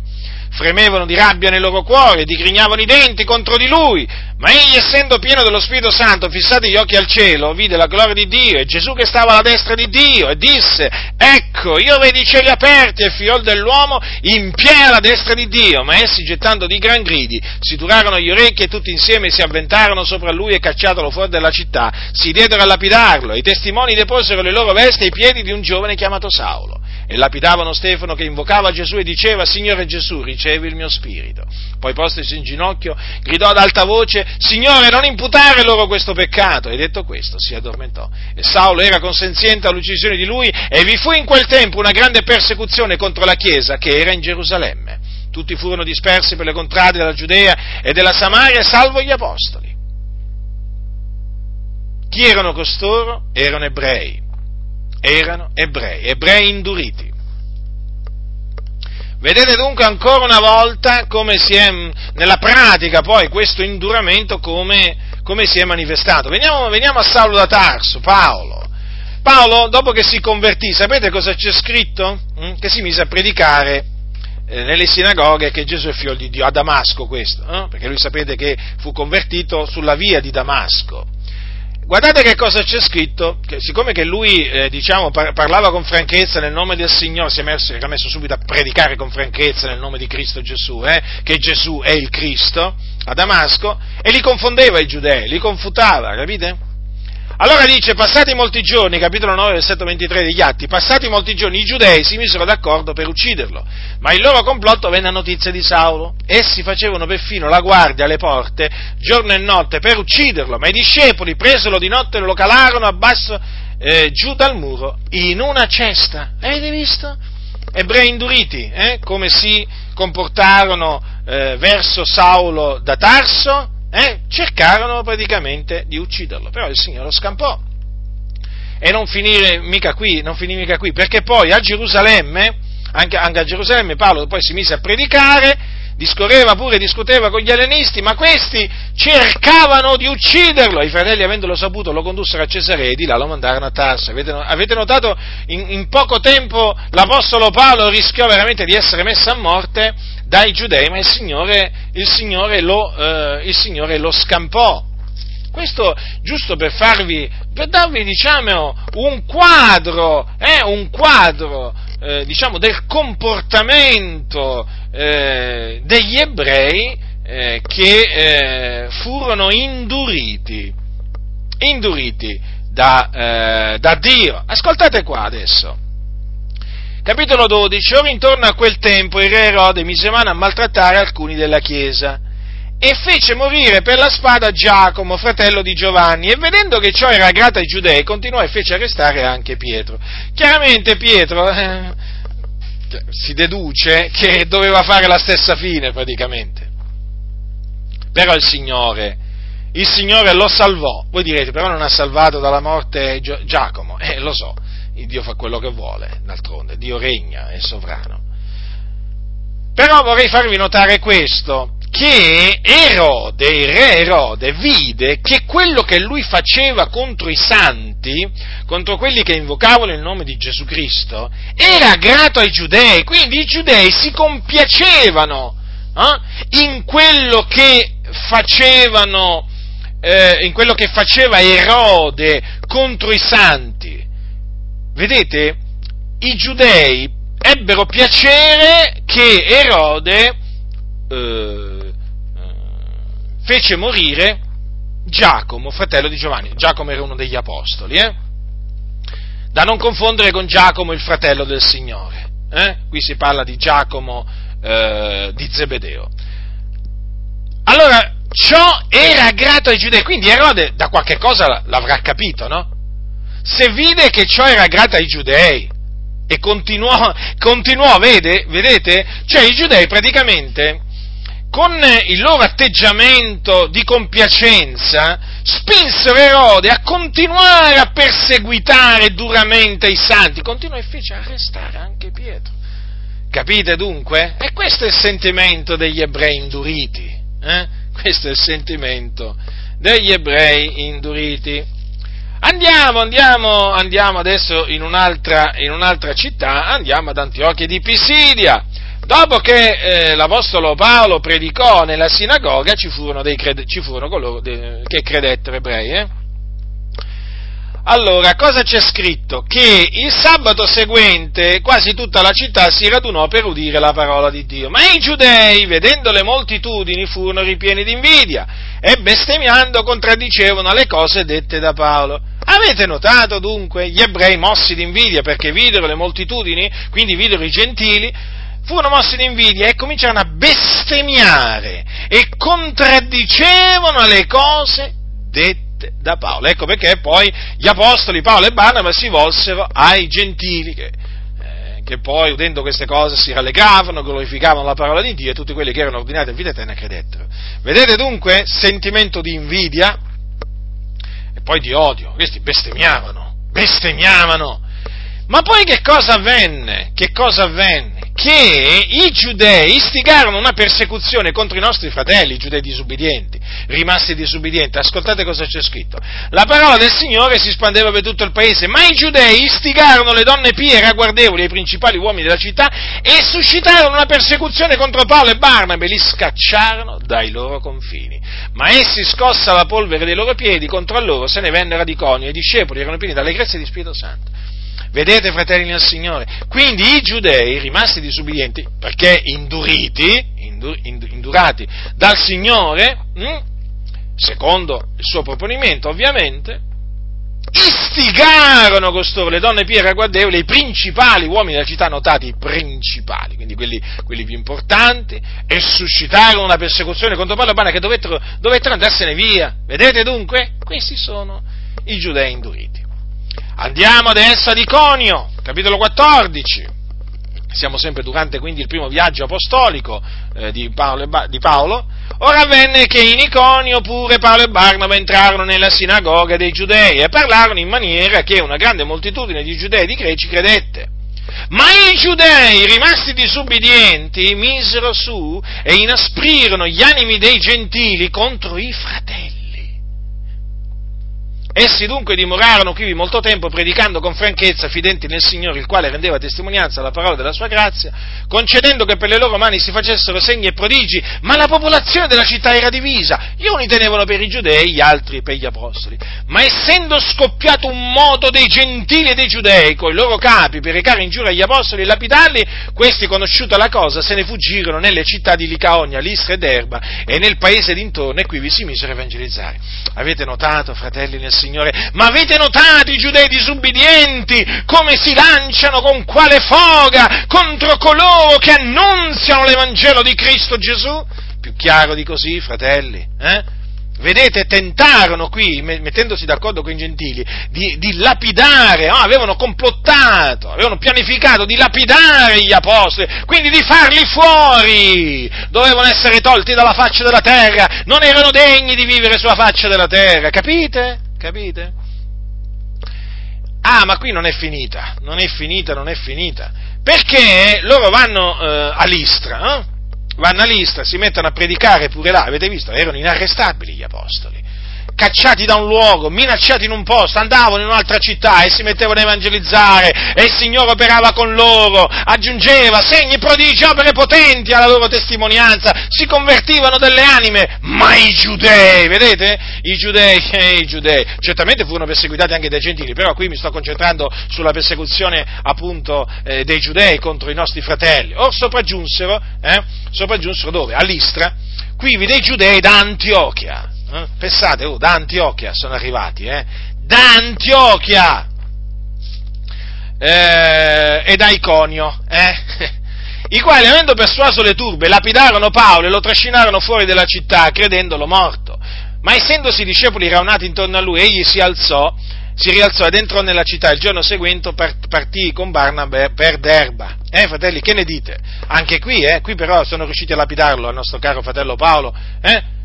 fremevano di rabbia nei loro cuori e digrignavano i denti contro di lui, ma egli essendo pieno dello Spirito Santo, fissati gli occhi al cielo, vide la gloria di Dio e Gesù che stava alla destra di Dio e disse, ecco, io vedi i cieli aperti e figlio dell'uomo in piedi alla destra di Dio, ma essi gettando di gran gridi, si turarono gli orecchi e tutti insieme si avventarono sopra lui e cacciatolo fuori dalla città, si diedero a lapidarlo e i testimoni deposero le loro vesti ai piedi di un giovane chiamato Saulo. E lapidavano Stefano che invocava Gesù e diceva, Signore Gesù, ricevi il mio spirito. Poi postosi in ginocchio, gridò ad alta voce, Signore, non imputare loro questo peccato. E detto questo, si addormentò. E Saulo era consenziente all'uccisione di lui e vi fu in quel tempo una grande persecuzione contro la Chiesa che era in Gerusalemme. Tutti furono dispersi per le contrade della Giudea e della Samaria, salvo gli apostoli. Chi erano costoro? Erano ebrei erano ebrei, ebrei induriti. Vedete dunque ancora una volta come si è, nella pratica poi questo induramento come, come si è manifestato. Veniamo, veniamo, a Saulo da Tarso, Paolo. Paolo, dopo che si convertì, sapete cosa c'è scritto? Mm? Che si mise a predicare eh, nelle sinagoghe che Gesù è figlio di Dio, a Damasco questo, eh? perché lui sapete che fu convertito sulla via di Damasco. Guardate che cosa c'è scritto, che siccome che lui eh, diciamo, par- parlava con franchezza nel nome del Signore, si, messo, si era messo subito a predicare con franchezza nel nome di Cristo Gesù, eh, che Gesù è il Cristo, a Damasco, e li confondeva i giudei, li confutava, capite? Allora dice, passati molti giorni, capitolo 9, versetto 23 degli Atti, passati molti giorni i giudei si misero d'accordo per ucciderlo, ma il loro complotto venne a notizia di Saulo. Essi facevano perfino la guardia alle porte, giorno e notte, per ucciderlo, ma i discepoli presero di notte lo calarono a basso eh, giù dal muro, in una cesta. Avete visto? Ebrei induriti, eh? come si comportarono eh, verso Saulo da Tarso? Eh, cercarono praticamente di ucciderlo, però il Signore lo scampò. E non finire mica qui, non finì mica qui, perché poi a Gerusalemme, anche, anche a Gerusalemme Paolo poi si mise a predicare, discorreva pure, discuteva con gli ellenisti, ma questi cercavano di ucciderlo. I fratelli, avendolo saputo, lo condussero a Cesarea e di là lo mandarono a Tarso. Avete, avete notato, in, in, poco tempo l'Apostolo Paolo rischiò veramente di essere messo a morte dai giudei, ma il Signore, il Signore, lo, eh, il Signore lo scampò. Questo giusto per farvi, per darvi diciamo un quadro, eh, un quadro eh, diciamo, del comportamento eh, degli ebrei eh, che eh, furono induriti, induriti da, eh, da Dio. Ascoltate qua adesso. Capitolo 12. Ora intorno a quel tempo il re Erode mise mano a maltrattare alcuni della Chiesa e fece morire per la spada Giacomo, fratello di Giovanni, e vedendo che ciò era grato ai giudei, continuò e fece arrestare anche Pietro. Chiaramente Pietro eh, si deduce che doveva fare la stessa fine praticamente. Però il Signore, il Signore lo salvò. Voi direte, però non ha salvato dalla morte Giacomo. Eh, lo so, Dio fa quello che vuole, d'altronde, Dio regna, è sovrano. Però vorrei farvi notare questo, che Erode, il re Erode, vide che quello che lui faceva contro i santi, contro quelli che invocavano il nome di Gesù Cristo, era grato ai giudei, quindi i giudei si compiacevano eh, in quello che facevano eh, in quello che faceva Erode contro i santi. Vedete, i giudei ebbero piacere che Erode eh, fece morire Giacomo, fratello di Giovanni. Giacomo era uno degli apostoli, eh? da non confondere con Giacomo, il fratello del Signore. Eh? Qui si parla di Giacomo eh, di Zebedeo. Allora, ciò era grato ai giudei, quindi Erode da qualche cosa l'avrà capito, no? Se vide che ciò era grato ai giudei e continuò, continuò vede, vedete? Cioè i giudei praticamente con il loro atteggiamento di compiacenza, spinsero Erode a continuare a perseguitare duramente i santi, continuò e fece arrestare anche Pietro. Capite dunque? E questo è il sentimento degli ebrei induriti. Eh? Questo è il sentimento degli ebrei induriti. Andiamo, andiamo, andiamo adesso in un'altra, in un'altra città, andiamo ad Antiochia di Pisidia. Dopo che eh, l'Apostolo Paolo predicò nella sinagoga, ci furono, dei, ci furono coloro de, che credettero ebrei. Eh? Allora, cosa c'è scritto? Che il sabato seguente quasi tutta la città si radunò per udire la parola di Dio, ma i giudei, vedendo le moltitudini, furono ripieni di invidia e bestemmiando contraddicevano le cose dette da Paolo. Avete notato dunque gli ebrei mossi di invidia perché videro le moltitudini, quindi videro i gentili, furono mossi di invidia e cominciarono a bestemmiare e contraddicevano le cose dette da Paolo. Ecco perché poi gli apostoli Paolo e Barnaba si volsero ai gentili che, eh, che poi udendo queste cose si rallegravano, glorificavano la parola di Dio e tutti quelli che erano ordinati a vita eterna credettero. Vedete dunque sentimento di invidia e poi di odio. Questi bestemmiavano, bestemmiavano. Ma poi che cosa avvenne? Che cosa avvenne? Che i giudei istigarono una persecuzione contro i nostri fratelli, i giudei disubbidienti, rimasti disubbidienti. Ascoltate cosa c'è scritto. La parola del Signore si spandeva per tutto il paese, ma i giudei istigarono le donne pie e ragguardevoli ai principali uomini della città e suscitarono una persecuzione contro Paolo e Barnabe, li scacciarono dai loro confini. Ma essi, scossa la polvere dei loro piedi, contro loro se ne vennero ad Iconio e i discepoli erano pieni dall'allegrezza di Spirito Santo. Vedete, fratelli nel Signore? Quindi i giudei, rimasti disubbidienti, perché induriti, indur, indurati dal Signore, hm, secondo il suo proponimento ovviamente, istigarono costoro le donne pie ragguardevoli, i principali uomini della città, notati i principali, quindi quelli, quelli, più importanti, e suscitarono una persecuzione contro Paolo Bana che dovettero, dovettero andarsene via. Vedete dunque? Questi sono i giudei induriti. Andiamo adesso ad Iconio, capitolo 14. Siamo sempre durante quindi il primo viaggio apostolico eh, di, Paolo, di, Paolo, Ora avvenne che in Iconio pure Paolo e Barnaba entrarono nella sinagoga dei giudei e parlarono in maniera che una grande moltitudine di giudei e di greci credette. Ma i giudei, rimasti disubbidienti, misero su e inasprirono gli animi dei gentili contro i fratelli Essi dunque dimorarono qui molto tempo predicando con franchezza, fidenti nel Signore, il quale rendeva testimonianza alla parola della sua grazia, concedendo che per le loro mani si facessero segni e prodigi, ma la popolazione della città era divisa, gli uni tenevano per i giudei, gli altri per gli apostoli. Ma essendo scoppiato un moto dei gentili e dei giudei, con i loro capi, per recare ingiuria agli apostoli e lapidarli, questi, conosciuta la cosa, se ne fuggirono nelle città di Licaonia, Listra ed Erba, e nel paese d'intorno, e qui vi si misero a evangelizzare. Avete notato, fratelli nel Signore? Signore. Ma avete notato i giudei disubbidienti come si lanciano con quale foga contro coloro che annunziano l'Evangelo di Cristo Gesù? Più chiaro di così, fratelli? Eh? Vedete, tentarono qui, mettendosi d'accordo con i gentili, di, di lapidare, no? avevano complottato, avevano pianificato di lapidare gli apostoli, quindi di farli fuori, dovevano essere tolti dalla faccia della terra, non erano degni di vivere sulla faccia della terra, capite? Capite? Ah, ma qui non è finita, non è finita, non è finita. Perché loro vanno eh, a Listra, eh? vanno a Listra, si mettono a predicare pure là, avete visto? Erano inarrestabili gli apostoli. Cacciati da un luogo, minacciati in un posto, andavano in un'altra città e si mettevano a evangelizzare e il Signore operava con loro, aggiungeva segni, prodigi, opere potenti alla loro testimonianza, si convertivano delle anime, ma i giudei, vedete? I giudei, eh, i giudei, certamente furono perseguitati anche dai gentili, però qui mi sto concentrando sulla persecuzione appunto eh, dei giudei contro i nostri fratelli. Or sopraggiunsero, eh, sopraggiunsero dove? All'Istra, quivi dei giudei da Antiochia eh? Pensate, oh, da Antiochia sono arrivati, eh? Da Antiochia! Eh, e da Iconio, eh? i quali avendo persuaso le turbe lapidarono Paolo e lo trascinarono fuori della città credendolo morto. Ma essendosi i discepoli raunati intorno a lui, egli si alzò, si rialzò ed entrò nella città. Il giorno seguente partì con Barnabé per Derba. Eh, fratelli, che ne dite? Anche qui, eh? Qui però sono riusciti a lapidarlo, il nostro caro fratello Paolo, eh?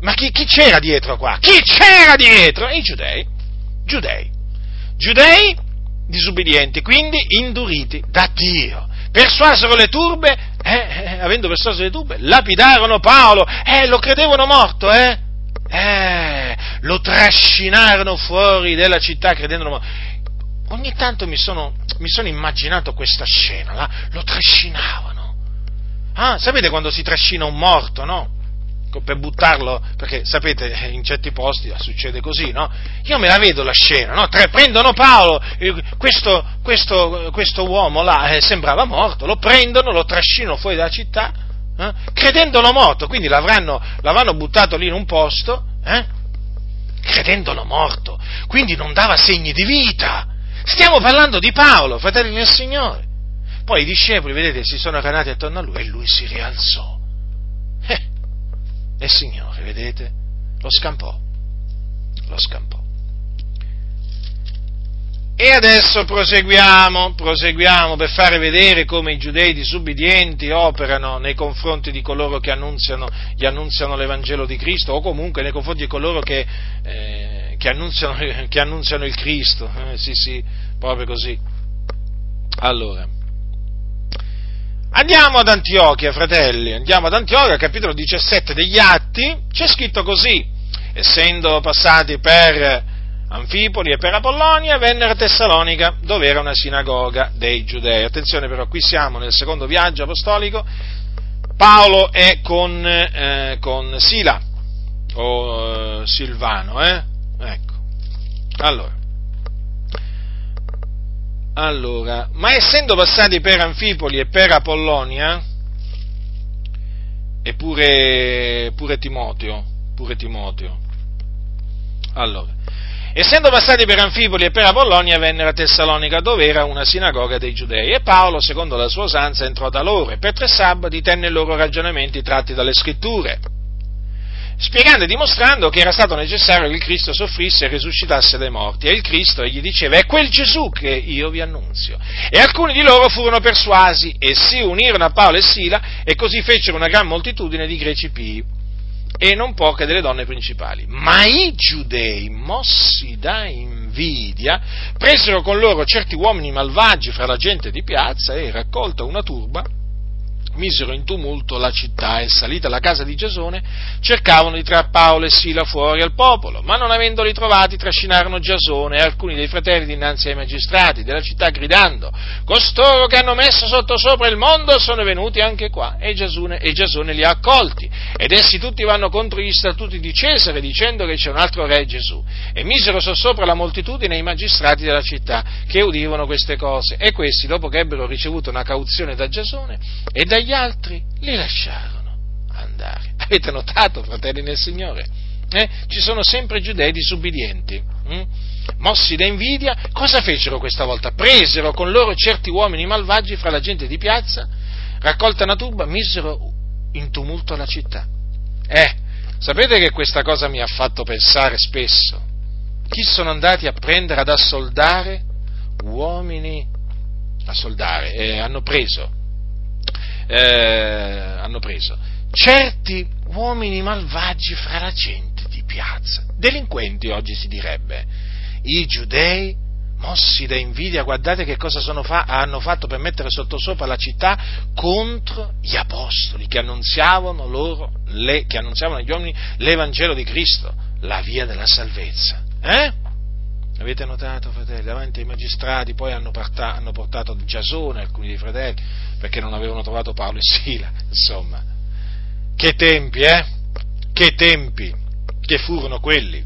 Ma chi, chi c'era dietro qua? Chi c'era dietro? I giudei. Giudei. Giudei disubbidienti, quindi induriti da Dio. Persuasero le turbe, eh, eh, avendo persuaso le turbe, lapidarono Paolo, eh, lo credevano morto, eh? Eh, lo trascinarono fuori della città credendolo morto. Ogni tanto mi sono, mi sono immaginato questa scena, là, lo trascinavano. Ah, sapete quando si trascina un morto, no? Per buttarlo, perché sapete, in certi posti succede così, no? Io me la vedo la scena, no? Tre, prendono Paolo, questo, questo, questo uomo là eh, sembrava morto, lo prendono, lo trascinano fuori dalla città, eh, credendolo morto, quindi l'avranno, l'avranno buttato lì in un posto, eh, credendolo morto, quindi non dava segni di vita. Stiamo parlando di Paolo, fratelli del Signore. Poi i discepoli, vedete, si sono ranati attorno a lui e lui si rialzò. E il Signore, vedete, lo scampò, lo scampò. E adesso proseguiamo, proseguiamo per fare vedere come i giudei disubbidienti operano nei confronti di coloro che annunziano, gli annunziano l'Evangelo di Cristo o comunque nei confronti di coloro che, eh, che, annunziano, che annunziano, il Cristo. Eh, sì, sì, proprio così. Allora, Andiamo ad Antiochia, fratelli, andiamo ad Antiochia, capitolo 17 degli Atti, c'è scritto così, essendo passati per Anfipoli e per Apollonia, vennero a Tessalonica, dove era una sinagoga dei giudei. Attenzione però, qui siamo nel secondo viaggio apostolico, Paolo è con, eh, con Sila, o eh, Silvano, eh? Ecco. Allora, allora, ma essendo passati per Anfipoli e per Apollonia, e pure, pure Timoteo, pure Timoteo, allora, essendo passati per Anfipoli e per Apollonia, vennero a Tessalonica, dove era una sinagoga dei giudei, e Paolo, secondo la sua usanza, entrò da loro e per tre sabati tenne i loro ragionamenti tratti dalle scritture spiegando e dimostrando che era stato necessario che il Cristo soffrisse e risuscitasse dai morti. E il Cristo gli diceva, è quel Gesù che io vi annunzio. E alcuni di loro furono persuasi e si unirono a Paolo e Sila e così fecero una gran moltitudine di greci pii e non poche delle donne principali. Ma i giudei, mossi da invidia, presero con loro certi uomini malvagi fra la gente di piazza e, raccolta una turba, misero in tumulto la città e salita alla casa di Giasone cercavano di trarre Paolo e Sila fuori al popolo, ma non avendoli trovati trascinarono Giasone e alcuni dei fratelli dinanzi ai magistrati della città gridando costoro che hanno messo sotto sopra il mondo sono venuti anche qua e Giasone, e Giasone li ha accolti. Ed essi tutti vanno contro gli statuti di Cesare dicendo che c'è un altro re Gesù. E misero sossopra la moltitudine i magistrati della città che udivano queste cose. E questi dopo che ebbero ricevuto una cauzione da Giasone e dagli gli altri li lasciarono andare. Avete notato, fratelli nel Signore? Eh? Ci sono sempre giudei disubbidienti. Hm? Mossi da invidia, cosa fecero questa volta? Presero con loro certi uomini malvagi fra la gente di piazza, raccolta una turba, misero in tumulto la città. Eh, sapete che questa cosa mi ha fatto pensare spesso? Chi sono andati a prendere ad assoldare uomini, a soldare, eh, hanno preso eh, hanno preso certi uomini malvagi fra la gente di piazza, delinquenti oggi si direbbe, i giudei mossi da invidia, guardate che cosa fa- hanno fatto per mettere sottosopra la città contro gli apostoli che annunziavano loro, le, che annunziavano agli uomini l'Evangelo di Cristo, la via della salvezza. Eh? Avete notato, fratelli? Davanti ai magistrati poi hanno, parta- hanno portato Giasone, alcuni dei fratelli, perché non avevano trovato Paolo e Sila. Insomma, che tempi, eh? Che tempi che furono quelli.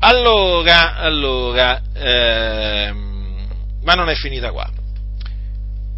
Allora, allora, ehm, ma non è finita qua.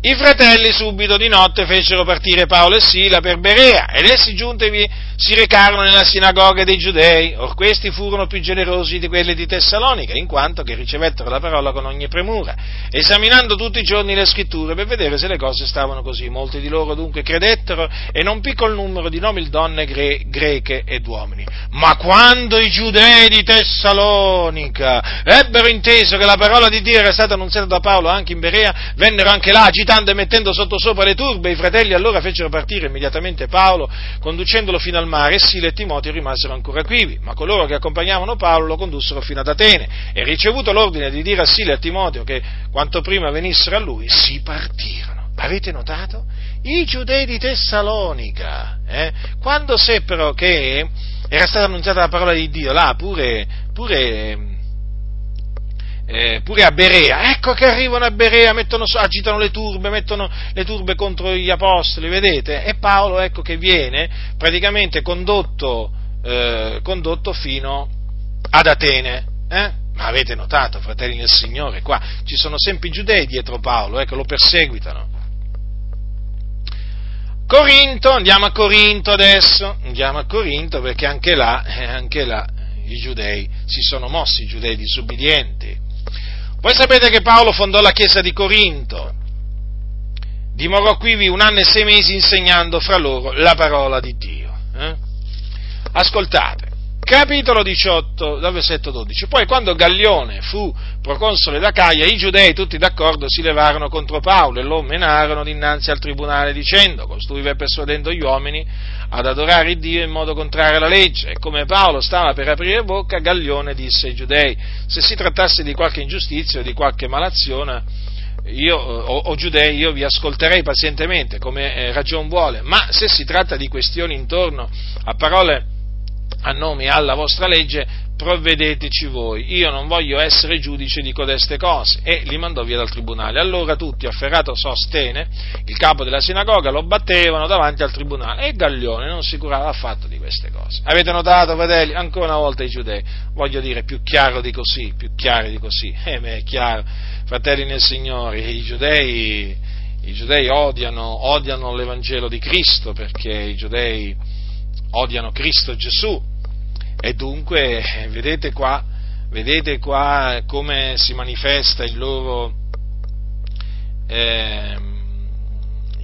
I fratelli subito di notte fecero partire Paolo e Sila per Berea ed essi giuntevi si recarono nella sinagoga dei giudei. Or questi furono più generosi di quelli di Tessalonica, in quanto che ricevettero la parola con ogni premura, esaminando tutti i giorni le scritture per vedere se le cose stavano così. Molti di loro dunque credettero e non piccolo numero di nomi donne gre- greche ed uomini. Ma quando i giudei di Tessalonica ebbero inteso che la parola di Dio era stata annunziata da Paolo anche in Berea, vennero anche là agitando e mettendo sotto sopra le turbe, i fratelli allora fecero partire immediatamente Paolo, conducendolo fino al mare, e Sile e Timoteo rimasero ancora quivi, ma coloro che accompagnavano Paolo lo condussero fino ad Atene, e ricevuto l'ordine di dire a Sile e a Timoteo che quanto prima venissero a lui, si partirono. Avete notato? I giudei di Tessalonica, eh, quando seppero che era stata annunziata la parola di Dio, là pure, pure eh, pure a Berea, ecco che arrivano a Berea, mettono, agitano le turbe, mettono le turbe contro gli apostoli, vedete? E Paolo ecco che viene praticamente condotto, eh, condotto fino ad Atene. Eh? Ma avete notato, fratelli del Signore, qua ci sono sempre i giudei dietro Paolo, ecco, lo perseguitano. Corinto, andiamo a Corinto adesso, andiamo a Corinto perché anche là, eh, anche là i giudei si sono mossi, i giudei disubbidienti. Voi sapete che Paolo fondò la chiesa di Corinto, dimorò qui un anno e sei mesi insegnando fra loro la parola di Dio. Eh? Ascoltate, capitolo 18, versetto 12. Poi quando Gallione fu proconsole da Caia, i giudei tutti d'accordo si levarono contro Paolo e lo menarono dinanzi al tribunale dicendo, costui va persuadendo gli uomini ad adorare Dio in modo contrario alla legge. E come Paolo stava per aprire bocca, Gaglione disse ai giudei, se si trattasse di qualche ingiustizia o di qualche malazione, io, o, o, giudei, io vi ascolterei pazientemente, come eh, ragion vuole, ma se si tratta di questioni intorno a parole a nome alla vostra legge, provvedeteci voi, io non voglio essere giudice di codeste cose, e li mandò via dal tribunale. Allora tutti, afferrato Sostene, il capo della sinagoga, lo battevano davanti al tribunale, e Gaglione non si curava affatto di queste cose. Avete notato, fratelli, ancora una volta i giudei, voglio dire, più chiaro di così, più chiaro di così, eh beh, è chiaro, fratelli nel Signore, i giudei, i giudei odiano, odiano l'Evangelo di Cristo, perché i giudei odiano Cristo Gesù, e dunque, vedete qua, vedete qua come si manifesta il loro, eh,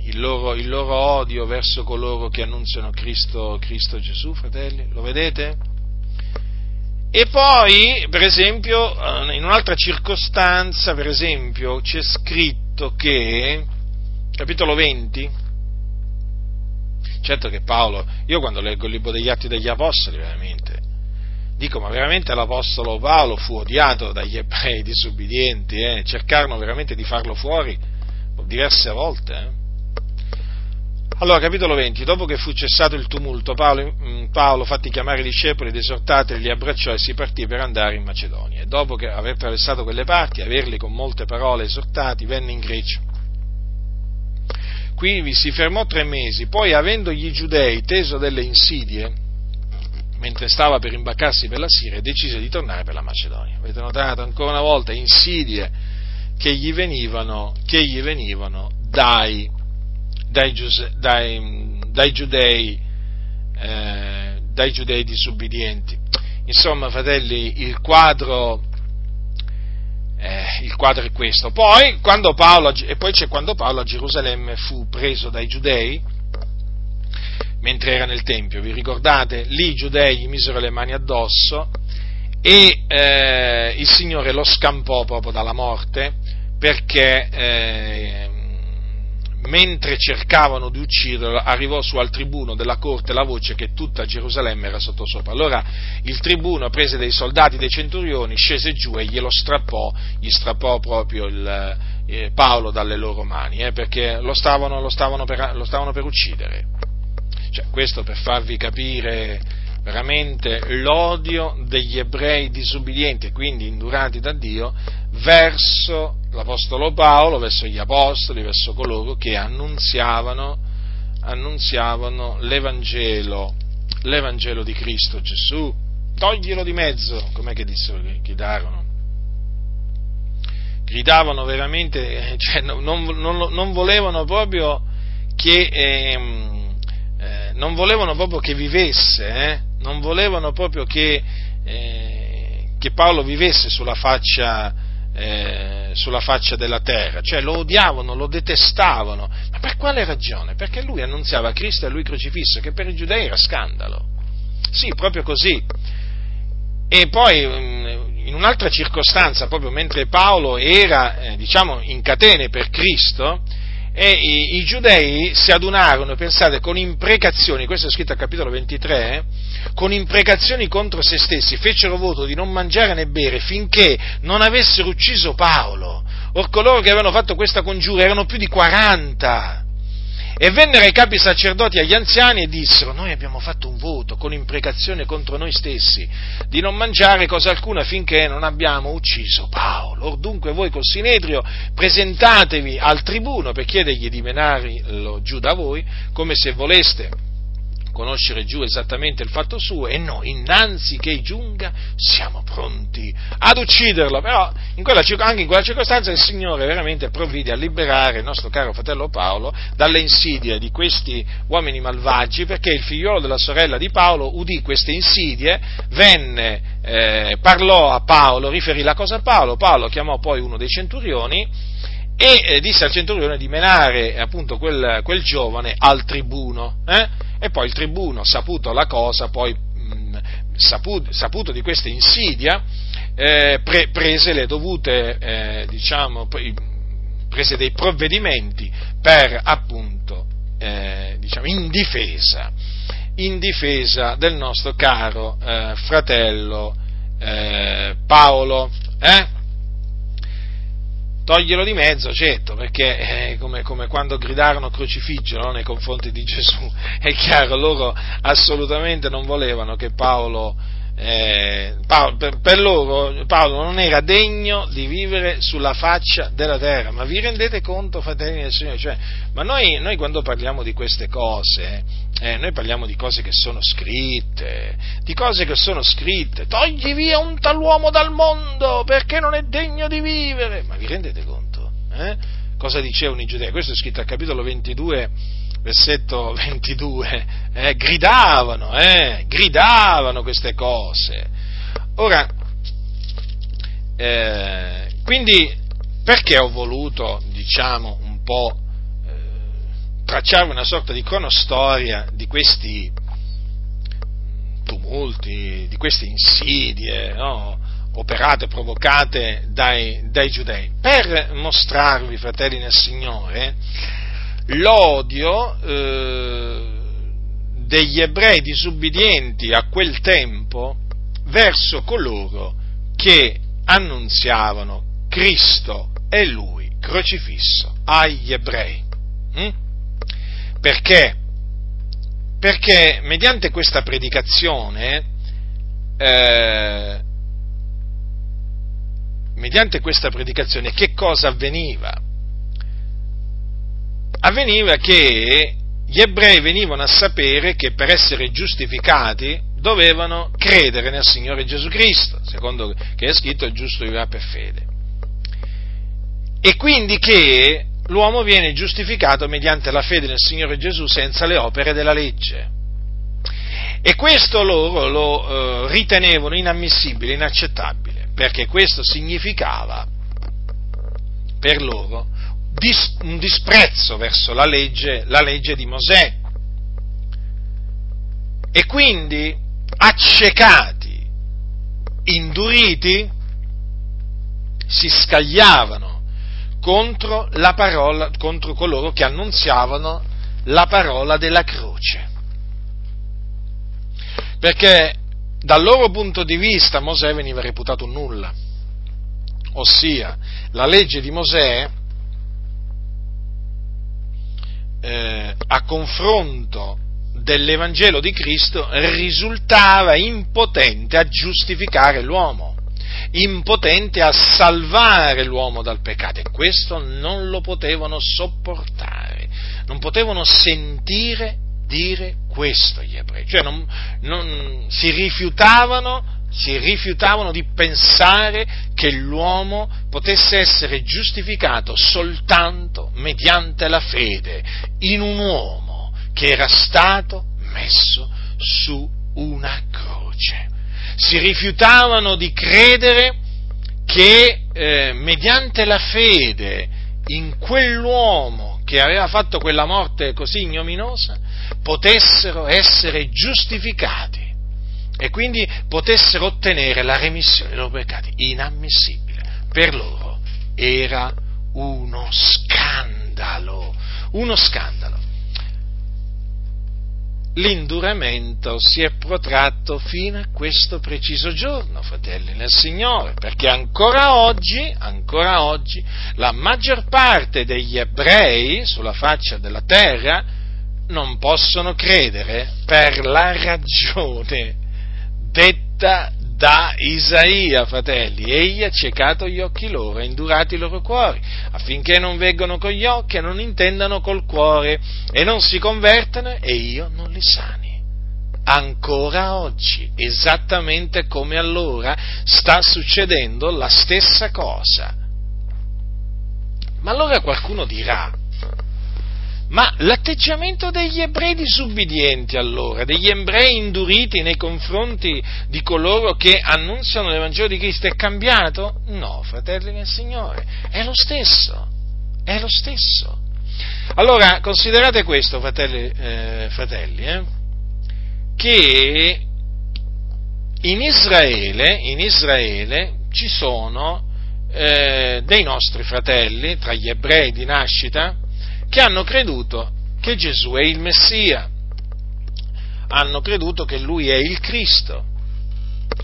il, loro, il loro, odio verso coloro che annunziano Cristo, Cristo Gesù, fratelli? Lo vedete? E poi, per esempio, eh, in un'altra circostanza, per esempio, c'è scritto che, capitolo 20, certo che Paolo, io quando leggo il libro degli Atti degli Apostoli, veramente, Dico, ma veramente l'Apostolo Paolo fu odiato dagli ebrei disubbidienti, eh? cercarono veramente di farlo fuori diverse volte. Eh? Allora, capitolo 20, dopo che fu cessato il tumulto, Paolo, mm, Paolo fatti chiamare i discepoli ed esortateli, li abbracciò e si partì per andare in Macedonia. Dopo che aver attraversato quelle parti, averli con molte parole esortati, venne in Grecia. Qui vi si fermò tre mesi, poi avendo gli giudei teso delle insidie, mentre stava per imbaccarsi per la Siria, decise di tornare per la Macedonia. Avete notato ancora una volta insidie che gli venivano, che gli venivano dai, dai, dai, dai, giudei, eh, dai giudei disubbidienti. Insomma, fratelli, il quadro, eh, il quadro è questo. Poi, quando Paolo, e poi c'è quando Paolo a Gerusalemme fu preso dai giudei, mentre era nel Tempio, vi ricordate? Lì i giudei gli misero le mani addosso e eh, il Signore lo scampò proprio dalla morte perché eh, mentre cercavano di ucciderlo arrivò su al tribuno della corte la voce che tutta Gerusalemme era sottosopra. Allora il tribuno prese dei soldati, dei centurioni, scese giù e glielo strappò, gli strappò proprio il, eh, Paolo dalle loro mani, eh, perché lo stavano, lo, stavano per, lo stavano per uccidere. Cioè, questo per farvi capire, veramente l'odio degli ebrei disubbidienti e quindi indurati da Dio verso l'Apostolo Paolo, verso gli Apostoli, verso coloro che annunziavano, annunziavano l'Evangelo, l'Evangelo di Cristo Gesù. Toglilo di mezzo, com'è che dissero, gridarono. Gridavano veramente, cioè, non, non, non, volevano proprio che, eh, non volevano proprio che vivesse, eh? non volevano proprio che, eh, che Paolo vivesse sulla faccia, eh, sulla faccia della terra, cioè lo odiavano, lo detestavano, ma per quale ragione? Perché lui annunziava Cristo e lui crocifisso, che per i giudei era scandalo. Sì, proprio così. E poi mm, in un'altra circostanza, proprio mentre Paolo era, eh, diciamo, in catene per Cristo, e i, i, giudei si adunarono, pensate, con imprecazioni, questo è scritto al capitolo 23, eh, con imprecazioni contro se stessi, fecero voto di non mangiare né bere finché non avessero ucciso Paolo. Or coloro che avevano fatto questa congiura erano più di 40. E vennero ai capi sacerdoti agli anziani e dissero, noi abbiamo fatto un voto con imprecazione contro noi stessi di non mangiare cosa alcuna finché non abbiamo ucciso Paolo. Or dunque voi col Sinedrio presentatevi al tribuno per chiedergli di menarlo giù da voi, come se voleste conoscere giù esattamente il fatto suo e noi, innanzi che giunga, siamo pronti ad ucciderlo. Però in quella, anche in quella circostanza il Signore veramente provvide a liberare il nostro caro fratello Paolo dalle insidie di questi uomini malvagi perché il figliolo della sorella di Paolo udì queste insidie, venne, eh, parlò a Paolo, riferì la cosa a Paolo, Paolo chiamò poi uno dei centurioni e eh, disse al centurione di menare appunto quel, quel giovane al tribuno. Eh? E poi il tribuno, saputo la cosa, poi mh, saputo, saputo, di questa insidia, eh, pre, prese le dovute, eh, diciamo, prese dei provvedimenti per appunto, eh, diciamo, in difesa, in difesa del nostro caro eh, fratello eh, Paolo. Toglielo di mezzo, certo, perché eh, come, come, quando gridarono crocifiggelo nei confronti di Gesù, è chiaro, loro assolutamente non volevano che Paolo, eh, Paolo per, per, loro Paolo non era degno di vivere sulla faccia della terra, ma vi rendete conto, fratelli del Signore? Cioè, ma noi, noi, quando parliamo di queste cose, eh, noi parliamo di cose che sono scritte, di cose che sono scritte, togli via un tal uomo dal mondo perché non è degno di vivere, ma vi rendete conto? Eh? Cosa dicevano i giudei? Questo è scritto al capitolo 22, versetto 22, eh? gridavano, eh? gridavano queste cose. Ora, eh, quindi perché ho voluto, diciamo, un po' tracciare una sorta di cronostoria di questi tumulti, di queste insidie no? operate, provocate dai, dai, giudei, per mostrarvi, fratelli nel Signore, l'odio eh, degli ebrei disubbidienti a quel tempo verso coloro che annunziavano Cristo e Lui crocifisso agli ebrei. Hm? Perché? Perché mediante questa predicazione, eh, mediante questa predicazione, che cosa avveniva? Avveniva che gli ebrei venivano a sapere che per essere giustificati dovevano credere nel Signore Gesù Cristo, secondo che è scritto il giusto vivrà per fede. E quindi che l'uomo viene giustificato mediante la fede nel Signore Gesù senza le opere della legge. E questo loro lo eh, ritenevano inammissibile, inaccettabile, perché questo significava per loro dis- un disprezzo verso la legge, la legge di Mosè. E quindi accecati, induriti, si scagliavano contro, la parola, contro coloro che annunziavano la parola della croce. Perché dal loro punto di vista Mosè veniva reputato nulla, ossia la legge di Mosè eh, a confronto dell'Evangelo di Cristo risultava impotente a giustificare l'uomo, impotente a salvare l'uomo dal peccato e questo non lo potevano sopportare, non potevano sentire dire questo gli ebrei, cioè non, non, si rifiutavano si rifiutavano di pensare che l'uomo potesse essere giustificato soltanto mediante la fede in un uomo che era stato messo su una croce. Si rifiutavano di credere che eh, mediante la fede in quell'uomo che aveva fatto quella morte così ignominosa potessero essere giustificati e quindi potessero ottenere la remissione dei loro peccati. Inammissibile. Per loro era uno scandalo, uno scandalo. L'induramento si è protratto fino a questo preciso giorno, fratelli nel Signore, perché ancora oggi, ancora oggi, la maggior parte degli ebrei sulla faccia della terra non possono credere per la ragione detta da Isaia, fratelli. Egli ha ciecato gli occhi loro, ha indurato i loro cuori, affinché non veggano con gli occhi e non intendano col cuore e non si convertano e io non li sani. Ancora oggi, esattamente come allora, sta succedendo la stessa cosa. Ma allora qualcuno dirà, ma l'atteggiamento degli ebrei disubbidienti allora, degli ebrei induriti nei confronti di coloro che annunziano l'Evangelo di Cristo è cambiato? No, fratelli del Signore, è lo stesso, è lo stesso. Allora, considerate questo, fratelli, eh, fratelli eh, che in Israele, in Israele ci sono eh, dei nostri fratelli, tra gli ebrei di nascita, che hanno creduto che Gesù è il Messia, hanno creduto che Lui è il Cristo,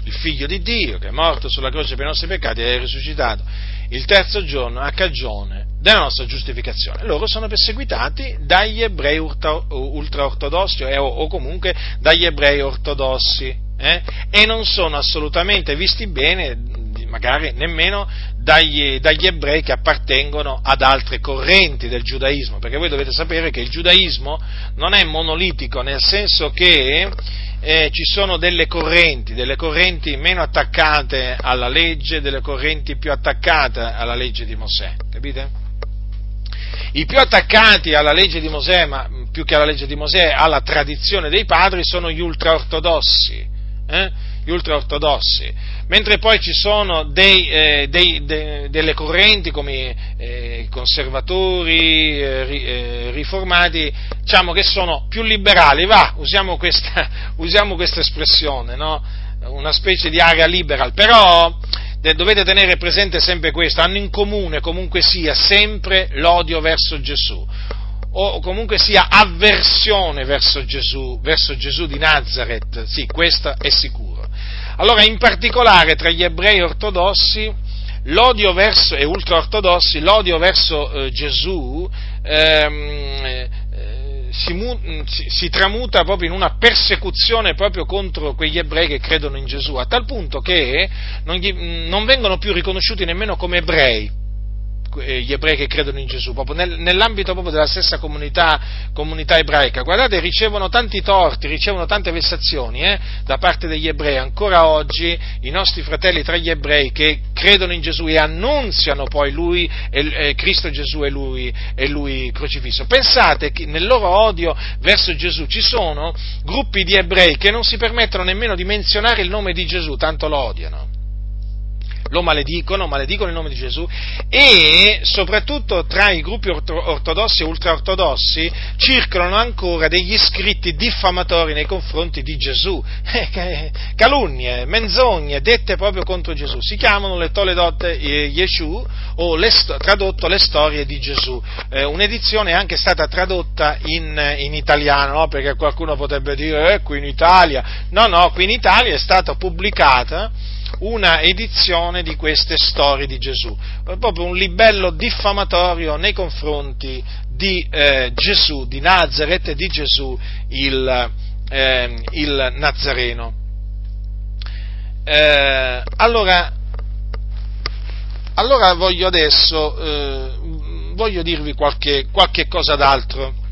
il Figlio di Dio, che è morto sulla croce per i nostri peccati e è risuscitato il terzo giorno a cagione della nostra giustificazione. Loro sono perseguitati dagli ebrei ultraortodossi o, comunque dagli ebrei ortodossi eh? e non sono assolutamente visti bene, magari nemmeno dagli, dagli, ebrei che appartengono ad altre correnti del giudaismo, perché voi dovete sapere che il giudaismo non è monolitico, nel senso che eh, ci sono delle correnti, delle correnti meno attaccate alla legge, delle correnti più attaccate alla legge di Mosè, capite? I più attaccati alla legge di Mosè, ma più che alla legge di Mosè, alla tradizione dei padri, sono gli ultraortodossi. Eh? Gli ultraortodossi. Mentre poi ci sono dei, eh, dei, de, delle correnti come eh, conservatori, eh, eh, riformati, diciamo che sono più liberali, va, usiamo questa, usiamo questa espressione, no? una specie di area liberal, però dovete tenere presente sempre questo, hanno in comune comunque sia sempre l'odio verso Gesù. O comunque sia avversione verso Gesù, verso Gesù di Nazareth, sì, questo è sicuro. Allora, in particolare tra gli ebrei ortodossi l'odio verso, e ultraortodossi, l'odio verso eh, Gesù ehm, eh, si, si, si, tramuta proprio in una persecuzione proprio contro quegli ebrei che credono in Gesù, a tal punto che non, gli, non vengono più riconosciuti nemmeno come ebrei gli ebrei che credono in Gesù, proprio nel, nell'ambito proprio della stessa comunità, comunità, ebraica. Guardate, ricevono tanti torti, ricevono tante vessazioni eh, da parte degli ebrei. Ancora oggi i nostri fratelli tra gli ebrei che credono in Gesù e annunziano poi lui, eh, Cristo Gesù e lui, e lui crocifisso. Pensate che nel loro odio verso Gesù ci sono gruppi di ebrei che non si permettono nemmeno di menzionare il nome di Gesù, tanto lo odiano lo maledicono, maledicono il nome di Gesù e soprattutto tra i gruppi ortodossi e ultraortodossi circolano ancora degli scritti diffamatori nei confronti di Gesù, eh, calunnie, menzogne dette proprio contro Gesù, si chiamano le Toledot Yeshu o le, tradotto le storie di Gesù, eh, un'edizione è anche stata tradotta in, in italiano, no? perché qualcuno potrebbe dire eh, qui in Italia, no no, qui in Italia è stata pubblicata una edizione di queste storie di Gesù, proprio un libello diffamatorio nei confronti di eh, Gesù, di Nazareth e di Gesù il, eh, il Nazareno. Eh, allora, allora, voglio adesso, eh, voglio dirvi qualche, qualche cosa d'altro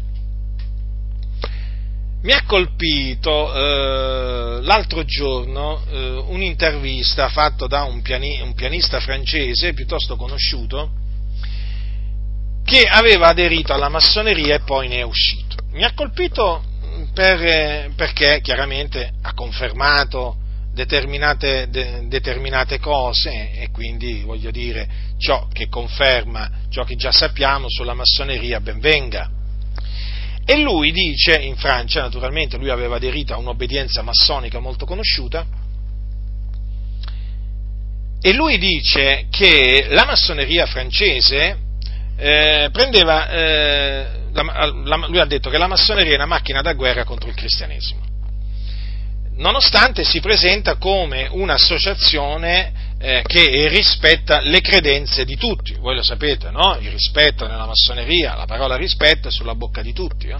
mi ha colpito eh, l'altro giorno eh, un'intervista fatta da un, piani, un, pianista francese piuttosto conosciuto che aveva aderito alla massoneria e poi ne è uscito. Mi ha colpito per, perché chiaramente ha confermato determinate, de, determinate cose e quindi voglio dire ciò che conferma ciò che già sappiamo sulla massoneria ben venga e lui dice, in Francia naturalmente, lui aveva aderito a un'obbedienza massonica molto conosciuta, e lui dice che la massoneria francese eh, prendeva, eh, la, la, lui ha detto che la massoneria è una macchina da guerra contro il cristianesimo, nonostante si presenta come un'associazione eh, che rispetta le credenze di tutti. Voi lo sapete, no? Il rispetto nella massoneria, la parola rispetto è sulla bocca di tutti. No?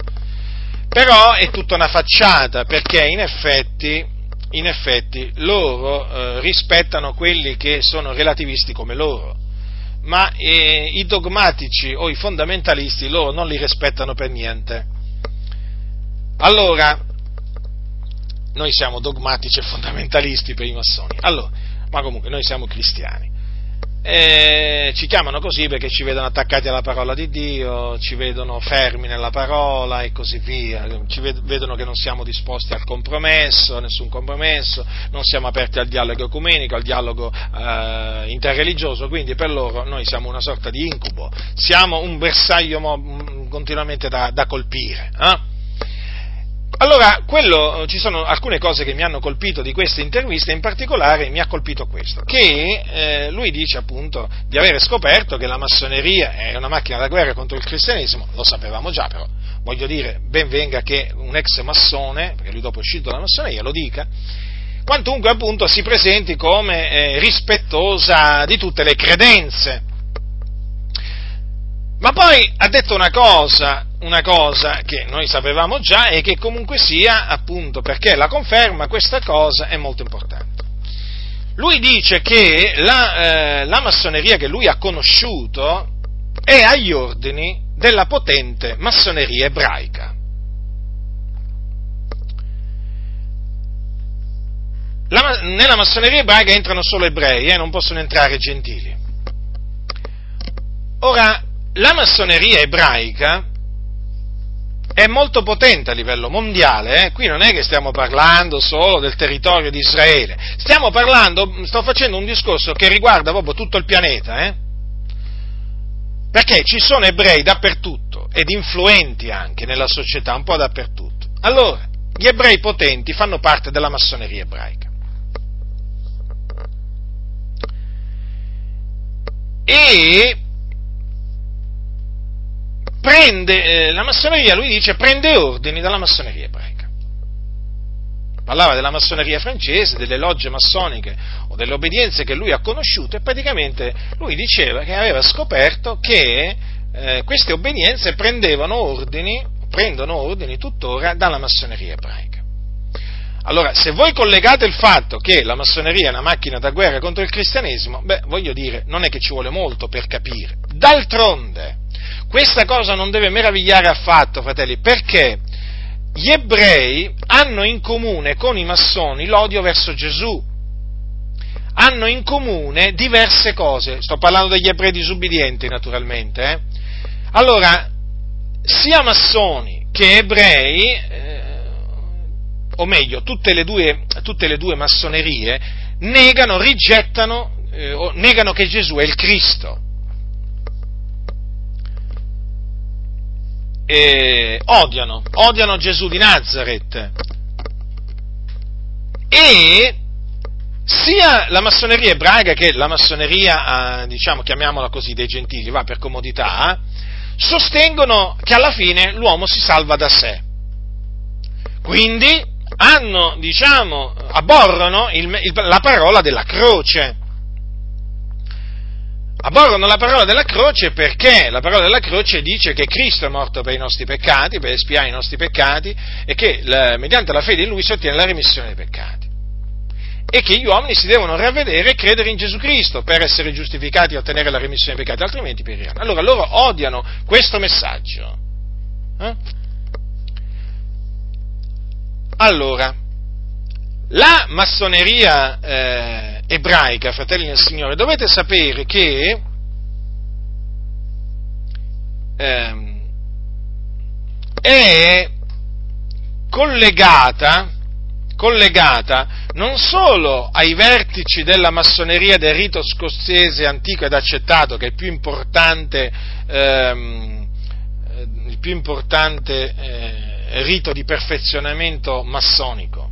Però è tutta una facciata, perché in effetti, in effetti loro eh, rispettano quelli che sono relativisti come loro, ma eh, i dogmatici o i fondamentalisti loro non li rispettano per niente. Allora, noi siamo dogmatici e fondamentalisti per i massoni. Allora, ma comunque noi siamo cristiani. E ci chiamano così perché ci vedono attaccati alla parola di Dio, ci vedono fermi nella parola e così via, ci vedono che non siamo disposti al compromesso, nessun compromesso, non siamo aperti al dialogo ecumenico, al dialogo eh, interreligioso, quindi per loro noi siamo una sorta di incubo, siamo un bersaglio mo- continuamente da, da colpire. Eh? Allora, quello, ci sono alcune cose che mi hanno colpito di questa intervista, in particolare mi ha colpito questo, che eh, lui dice appunto di avere scoperto che la massoneria è una macchina da guerra contro il cristianesimo, lo sapevamo già però, voglio dire, ben venga che un ex massone, perché lui dopo è uscito dalla massoneria, lo dica, quantunque appunto si presenti come eh, rispettosa di tutte le credenze. Ma poi ha detto una cosa, una cosa che noi sapevamo già e che comunque sia, appunto, perché la conferma questa cosa è molto importante. Lui dice che la, eh, la massoneria che lui ha conosciuto è agli ordini della potente massoneria ebraica. La, nella massoneria ebraica entrano solo ebrei, eh, non possono entrare gentili. Ora, la massoneria ebraica è molto potente a livello mondiale, eh? qui non è che stiamo parlando solo del territorio di Israele, stiamo parlando, sto facendo un discorso che riguarda proprio tutto il pianeta, eh? perché ci sono ebrei dappertutto ed influenti anche nella società, un po' dappertutto. Allora, gli ebrei potenti fanno parte della massoneria ebraica. E prende, eh, la massoneria, lui dice, prende ordini dalla massoneria ebraica. Parlava della massoneria francese, delle logge massoniche o delle obbedienze che lui ha conosciuto e praticamente lui diceva che aveva scoperto che eh, queste obbedienze prendevano ordini, prendono ordini tuttora dalla massoneria ebraica. Allora, se voi collegate il fatto che la massoneria è una macchina da guerra contro il cristianesimo, beh, voglio dire, non è che ci vuole molto per capire. D'altronde, questa cosa non deve meravigliare affatto, fratelli, perché gli ebrei hanno in comune con i massoni l'odio verso Gesù, hanno in comune diverse cose, sto parlando degli ebrei disubbidienti naturalmente, eh? allora sia massoni che ebrei, eh, o meglio tutte le, due, tutte le due massonerie, negano, rigettano, eh, negano che Gesù è il Cristo. eh, odiano, odiano Gesù di Nazareth. E sia la massoneria ebraica che la massoneria, eh, diciamo, chiamiamola così, dei gentili, va per comodità, sostengono che alla fine l'uomo si salva da sé. Quindi hanno, diciamo, aborrono il, il, la parola della croce. Aborrono la parola della croce perché la parola della croce dice che Cristo è morto per i nostri peccati, per espiare i nostri peccati e che la, mediante la fede in Lui si ottiene la remissione dei peccati. E che gli uomini si devono ravvedere e credere in Gesù Cristo per essere giustificati e ottenere la remissione dei peccati, altrimenti periranno. Allora loro odiano questo messaggio. Eh? Allora, la massoneria eh, ebraica, fratelli del Signore, dovete sapere che eh, è collegata, collegata non solo ai vertici della massoneria del rito scozzese antico ed accettato, che è il più importante, ehm, il più importante eh, rito di perfezionamento massonico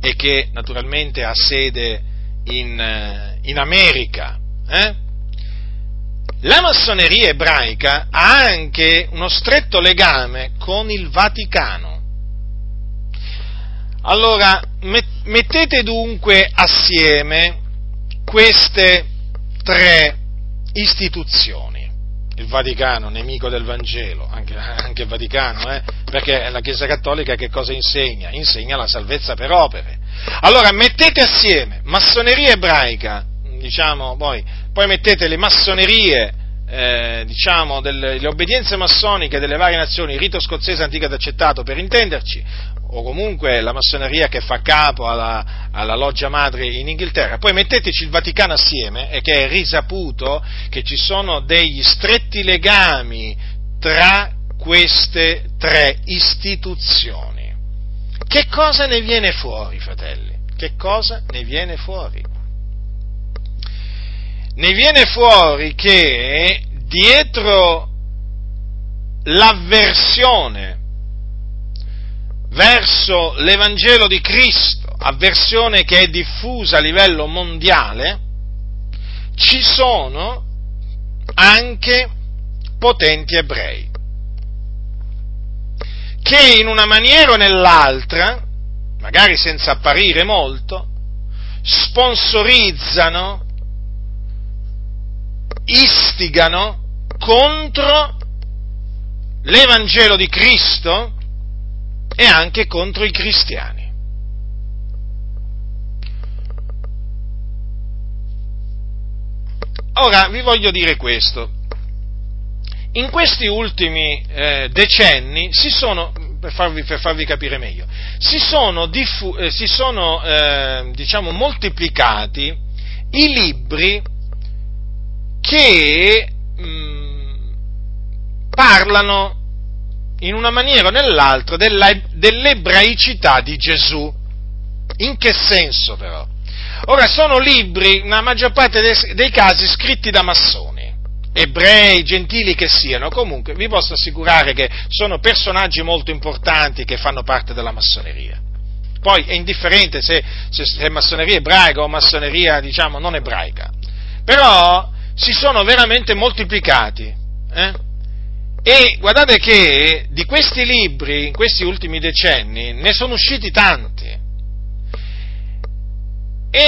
e che naturalmente ha sede in, eh, in America. Eh? La massoneria ebraica ha anche uno stretto legame con il Vaticano. Allora, mettete dunque assieme queste tre istituzioni il Vaticano, nemico del Vangelo, anche, anche il Vaticano, eh? perché la Chiesa Cattolica che cosa insegna? Insegna la salvezza per opere. Allora mettete assieme massoneria ebraica, diciamo, poi, poi mettete le massonerie, eh, diciamo, delle, le obbedienze massoniche delle varie nazioni, il rito scozzese antico ed accettato per intenderci, o comunque la massoneria che fa capo alla, alla, loggia madre in Inghilterra, poi metteteci il Vaticano assieme e che è risaputo che ci sono degli stretti legami tra queste tre istituzioni. Che cosa ne viene fuori, fratelli? Che cosa ne viene fuori? Ne viene fuori che dietro l'avversione verso l'Evangelo di Cristo, avversione che è diffusa a livello mondiale, ci sono anche potenti ebrei, che in una maniera o nell'altra, magari senza apparire molto, sponsorizzano, istigano contro l'Evangelo di Cristo e anche contro i cristiani. Ora vi voglio dire questo. In questi ultimi eh, decenni si sono, per farvi, per farvi, capire meglio, si sono, diffu- eh, si sono eh, diciamo, moltiplicati i libri che mh, mm, parlano in una maniera o nell'altra della, dell'ebraicità di Gesù. In che senso però? Ora sono libri, nella maggior parte dei, dei casi, scritti da massoni, ebrei, gentili che siano, comunque vi posso assicurare che sono personaggi molto importanti che fanno parte della massoneria. Poi è indifferente se, se, se è massoneria ebraica o massoneria, diciamo, non ebraica. Però si sono veramente moltiplicati. Eh? E guardate che di questi libri, in questi ultimi decenni, ne sono usciti tanti. E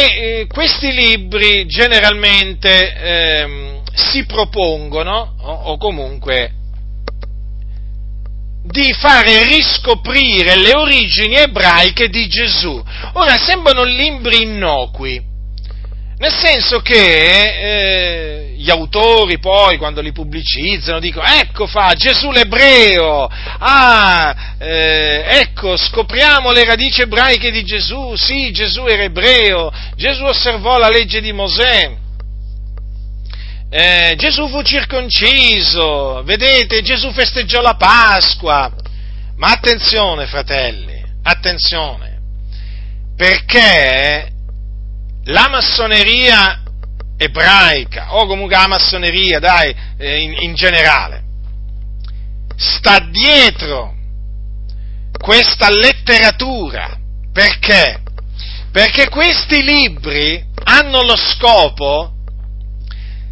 eh, questi libri generalmente eh, si propongono, o, o comunque di fare riscoprire le origini ebraiche di Gesù. Ora sembrano libri innocui, nel senso che eh, gli autori poi, quando li pubblicizzano, dicono, ecco fa, Gesù l'ebreo, ah, eh, ecco, scopriamo le radici ebraiche di Gesù, sì, Gesù era ebreo, Gesù osservò la legge di Mosè, eh, Gesù fu circonciso, vedete, Gesù festeggiò la Pasqua, ma attenzione fratelli, attenzione, perché la massoneria ebraica, o comunque la massoneria, dai, eh, in, in generale, sta dietro questa letteratura. Perché? Perché questi libri hanno lo scopo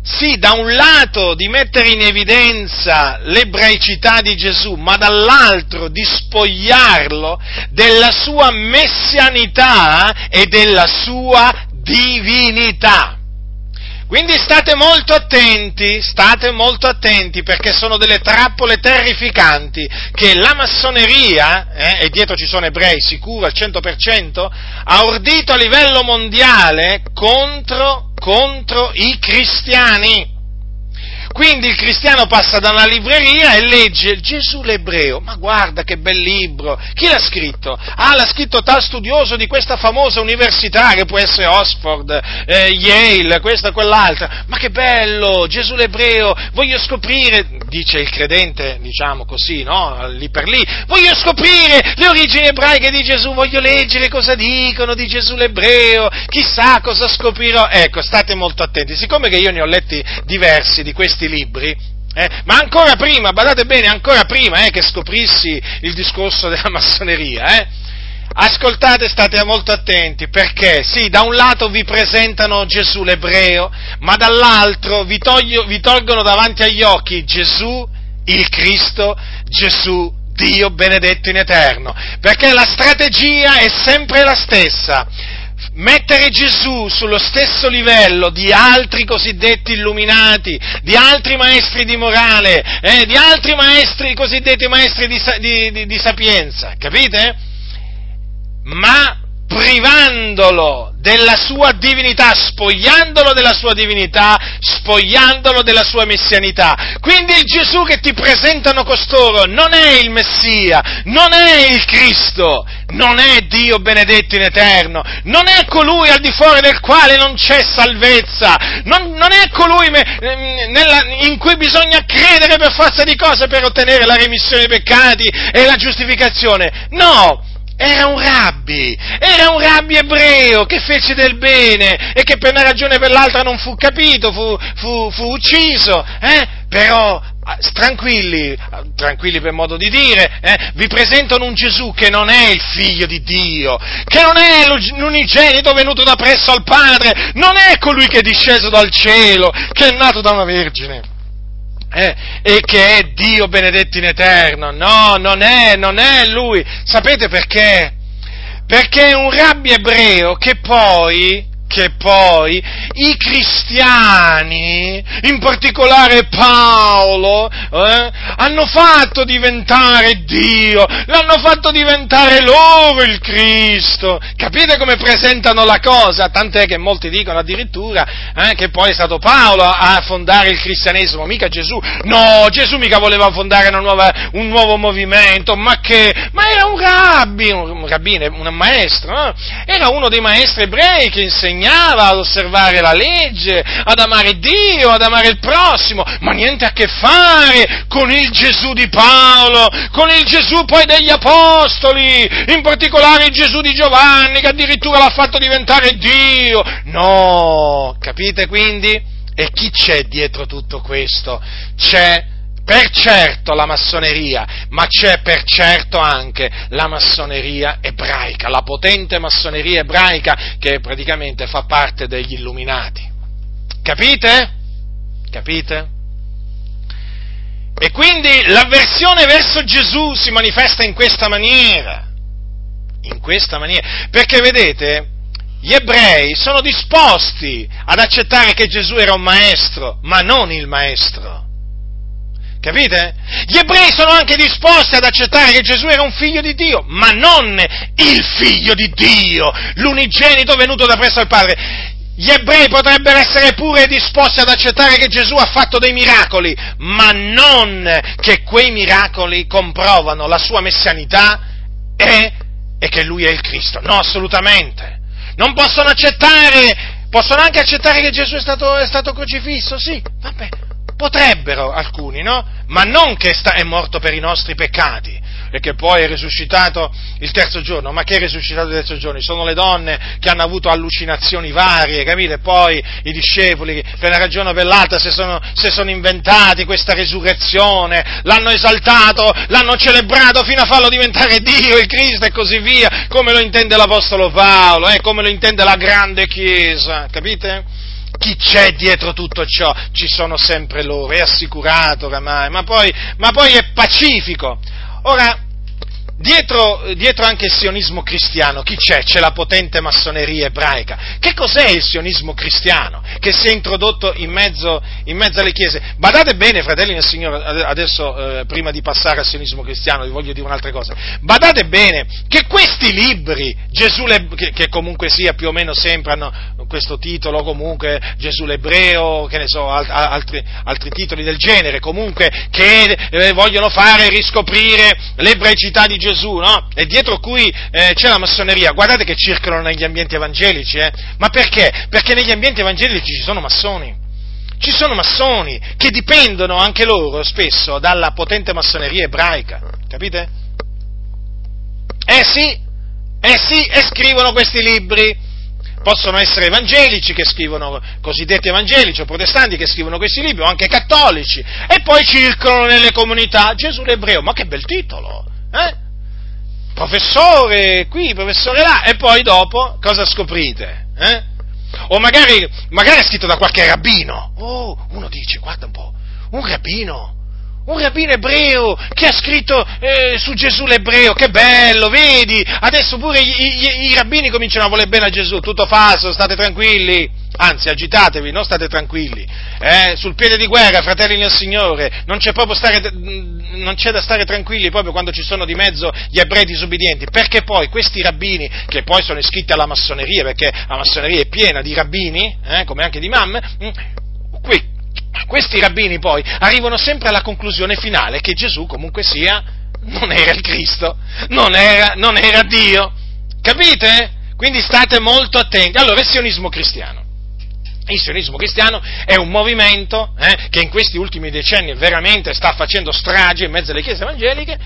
sì, da un lato di mettere in evidenza l'ebraicità di Gesù, ma dall'altro di spogliarlo della sua messianità e della sua divinità. Quindi state molto attenti, state molto attenti perché sono delle trappole terrificanti che la massoneria, eh, e dietro ci sono ebrei sicuro al 100%, ha ordito a livello mondiale contro, contro i cristiani. Quindi il cristiano passa da una libreria e legge Gesù l'ebreo, ma guarda che bel libro, chi l'ha scritto? Ah, l'ha scritto tal studioso di questa famosa università che può essere Oxford, eh, Yale, questa e quell'altra, ma che bello, Gesù l'ebreo, voglio scoprire, dice il credente, diciamo così, no, lì per lì, voglio scoprire le origini ebraiche di Gesù, voglio leggere cosa dicono di Gesù l'ebreo, chissà cosa scoprirò, ecco, state molto attenti, siccome che io ne ho letti diversi di questi questi libri, eh, ma ancora prima, badate bene, ancora prima eh, che scoprissi il discorso della massoneria, eh, ascoltate, state molto attenti, perché sì, da un lato vi presentano Gesù l'ebreo, ma dall'altro vi, toglio, vi tolgono davanti agli occhi Gesù, il Cristo, Gesù, Dio benedetto in eterno, perché la strategia è sempre la stessa mettere Gesù sullo stesso livello di altri cosiddetti illuminati, di altri maestri di morale, eh, di altri maestri, cosiddetti maestri di, di, di, di sapienza, capite? Ma privandolo della sua divinità, spogliandolo della sua divinità, spogliandolo della sua messianità. Quindi il Gesù che ti presentano costoro non è il Messia, non è il Cristo, non è Dio benedetto in eterno, non è colui al di fuori del quale non c'è salvezza, non, non è colui me, ehm, nella, in cui bisogna credere per forza di cose per ottenere la remissione dei peccati e la giustificazione. No! Era un rabbi, era un rabbi ebreo che fece del bene e che per una ragione o per l'altra non fu capito, fu, fu, fu ucciso, eh? però ah, tranquilli, tranquilli per modo di dire, eh? vi presentano un Gesù che non è il figlio di Dio, che non è l'unigenito venuto da presso al Padre, non è colui che è disceso dal cielo, che è nato da una vergine eh, e che è Dio benedetto in eterno. No, non è, non è lui. Sapete perché? Perché è un rabbi ebreo che poi che poi i cristiani, in particolare Paolo, eh, hanno fatto diventare Dio, l'hanno fatto diventare loro il Cristo. Capite come presentano la cosa? Tant'è che molti dicono addirittura eh, che poi è stato Paolo a fondare il cristianesimo, mica Gesù. No, Gesù mica voleva fondare nuova, un nuovo movimento, ma che? Ma era un rabbi, un rabbino, un maestro, no? era uno dei maestri ebrei che insegnava insegnava ad osservare la legge, ad amare Dio, ad amare il prossimo, ma niente a che fare con il Gesù di Paolo, con il Gesù poi degli Apostoli, in particolare il Gesù di Giovanni che addirittura l'ha fatto diventare Dio. No, capite quindi? E chi c'è dietro tutto questo? C'è per certo la massoneria, ma c'è per certo anche la massoneria ebraica, la potente massoneria ebraica che praticamente fa parte degli illuminati. Capite? Capite? E quindi l'avversione verso Gesù si manifesta in questa maniera, in questa maniera, perché vedete, gli ebrei sono disposti ad accettare che Gesù era un maestro, ma non il maestro. Capite? Gli ebrei sono anche disposti ad accettare che Gesù era un figlio di Dio, ma non il figlio di Dio, l'unigenito venuto da presso al Padre. Gli ebrei potrebbero essere pure disposti ad accettare che Gesù ha fatto dei miracoli, ma non che quei miracoli comprovano la sua messianità e, e che lui è il Cristo. No, assolutamente. Non possono accettare, possono anche accettare che Gesù è stato, è stato crocifisso, sì, vabbè, Potrebbero alcuni, no? Ma non che sta, è morto per i nostri peccati e che poi è risuscitato il terzo giorno, ma che è risuscitato il terzo giorno? Sono le donne che hanno avuto allucinazioni varie, capite? Poi i discepoli, per una ragione o per l'altra, si sono, si sono inventati questa risurrezione, l'hanno esaltato, l'hanno celebrato fino a farlo diventare Dio, il Cristo e così via, come lo intende l'Apostolo Paolo, eh, come lo intende la grande Chiesa, capite? Chi c'è dietro tutto ciò? Ci sono sempre loro, è assicurato oramai, ma poi, ma poi è pacifico. Ora, Dietro, dietro, anche il sionismo cristiano, chi c'è? C'è la potente massoneria ebraica. Che cos'è il sionismo cristiano che si è introdotto in mezzo, in mezzo alle chiese? Badate bene, fratelli del Signore, adesso eh, prima di passare al sionismo cristiano vi voglio dire un'altra cosa. Badate bene che questi libri, Gesù le, che, che, comunque sia più o meno sempre hanno questo titolo, comunque Gesù l'ebreo, che ne so, altri, altri titoli del genere, comunque che eh, vogliono fare riscoprire l'ebraicità di Gesù, no? E dietro cui eh, c'è la massoneria. Guardate che circolano negli ambienti evangelici, eh? Ma perché? Perché negli ambienti evangelici ci sono massoni. Ci sono massoni che dipendono anche loro spesso dalla potente massoneria ebraica, capite? Eh sì, eh sì, e scrivono questi libri possono essere evangelici che scrivono, cosiddetti evangelici o protestanti che scrivono questi libri, o anche cattolici, e poi circolano nelle comunità Gesù l'ebreo, ma che bel titolo, eh? Professore qui, professore là, e poi dopo cosa scoprite? Eh? O magari, magari è scritto da qualche rabbino. Oh, uno dice, guarda un po', un rabbino, un rabbino ebreo che ha scritto eh, su Gesù l'ebreo, che bello, vedi? Adesso pure i, i, i, rabbini cominciano a voler bene a Gesù, tutto falso, state tranquilli. Anzi, agitatevi, non state tranquilli. Eh? Sul piede di guerra, fratelli nel Signore, non c'è, stare, non c'è da stare tranquilli proprio quando ci sono di mezzo gli ebrei disubbidienti, perché poi questi rabbini, che poi sono iscritti alla massoneria, perché la massoneria è piena di rabbini, eh, come anche di mamme, mm, qui, questi rabbini poi arrivano sempre alla conclusione finale che Gesù comunque sia non era il Cristo, non era, non era Dio. Capite? Quindi state molto attenti. Allora, il sionismo cristiano. Il sionismo cristiano è un movimento eh, che in questi ultimi decenni veramente sta facendo strage in mezzo alle chiese evangeliche.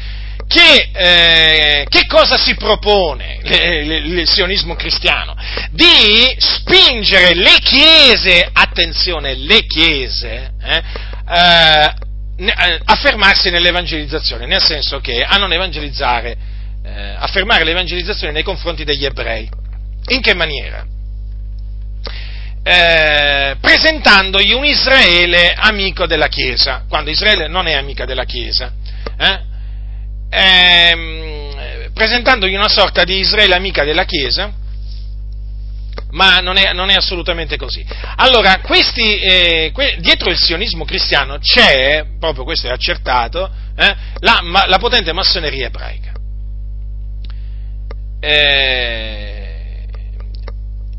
Che, eh, che cosa si propone il sionismo cristiano? Di spingere le chiese, attenzione, le chiese, eh, eh, eh a fermarsi nell'evangelizzazione, nel senso che a non evangelizzare, eh, a fermare l'evangelizzazione nei confronti degli ebrei. In che maniera? Eh, presentandogli un Israele amico della Chiesa, quando Israele non è amica della Chiesa, eh? Eh, presentandogli una sorta di Israele amica della Chiesa, ma non è, non è assolutamente così. Allora, questi, eh, que- dietro il sionismo cristiano c'è, proprio questo è accertato, eh, la, ma, la, potente massoneria ebraica.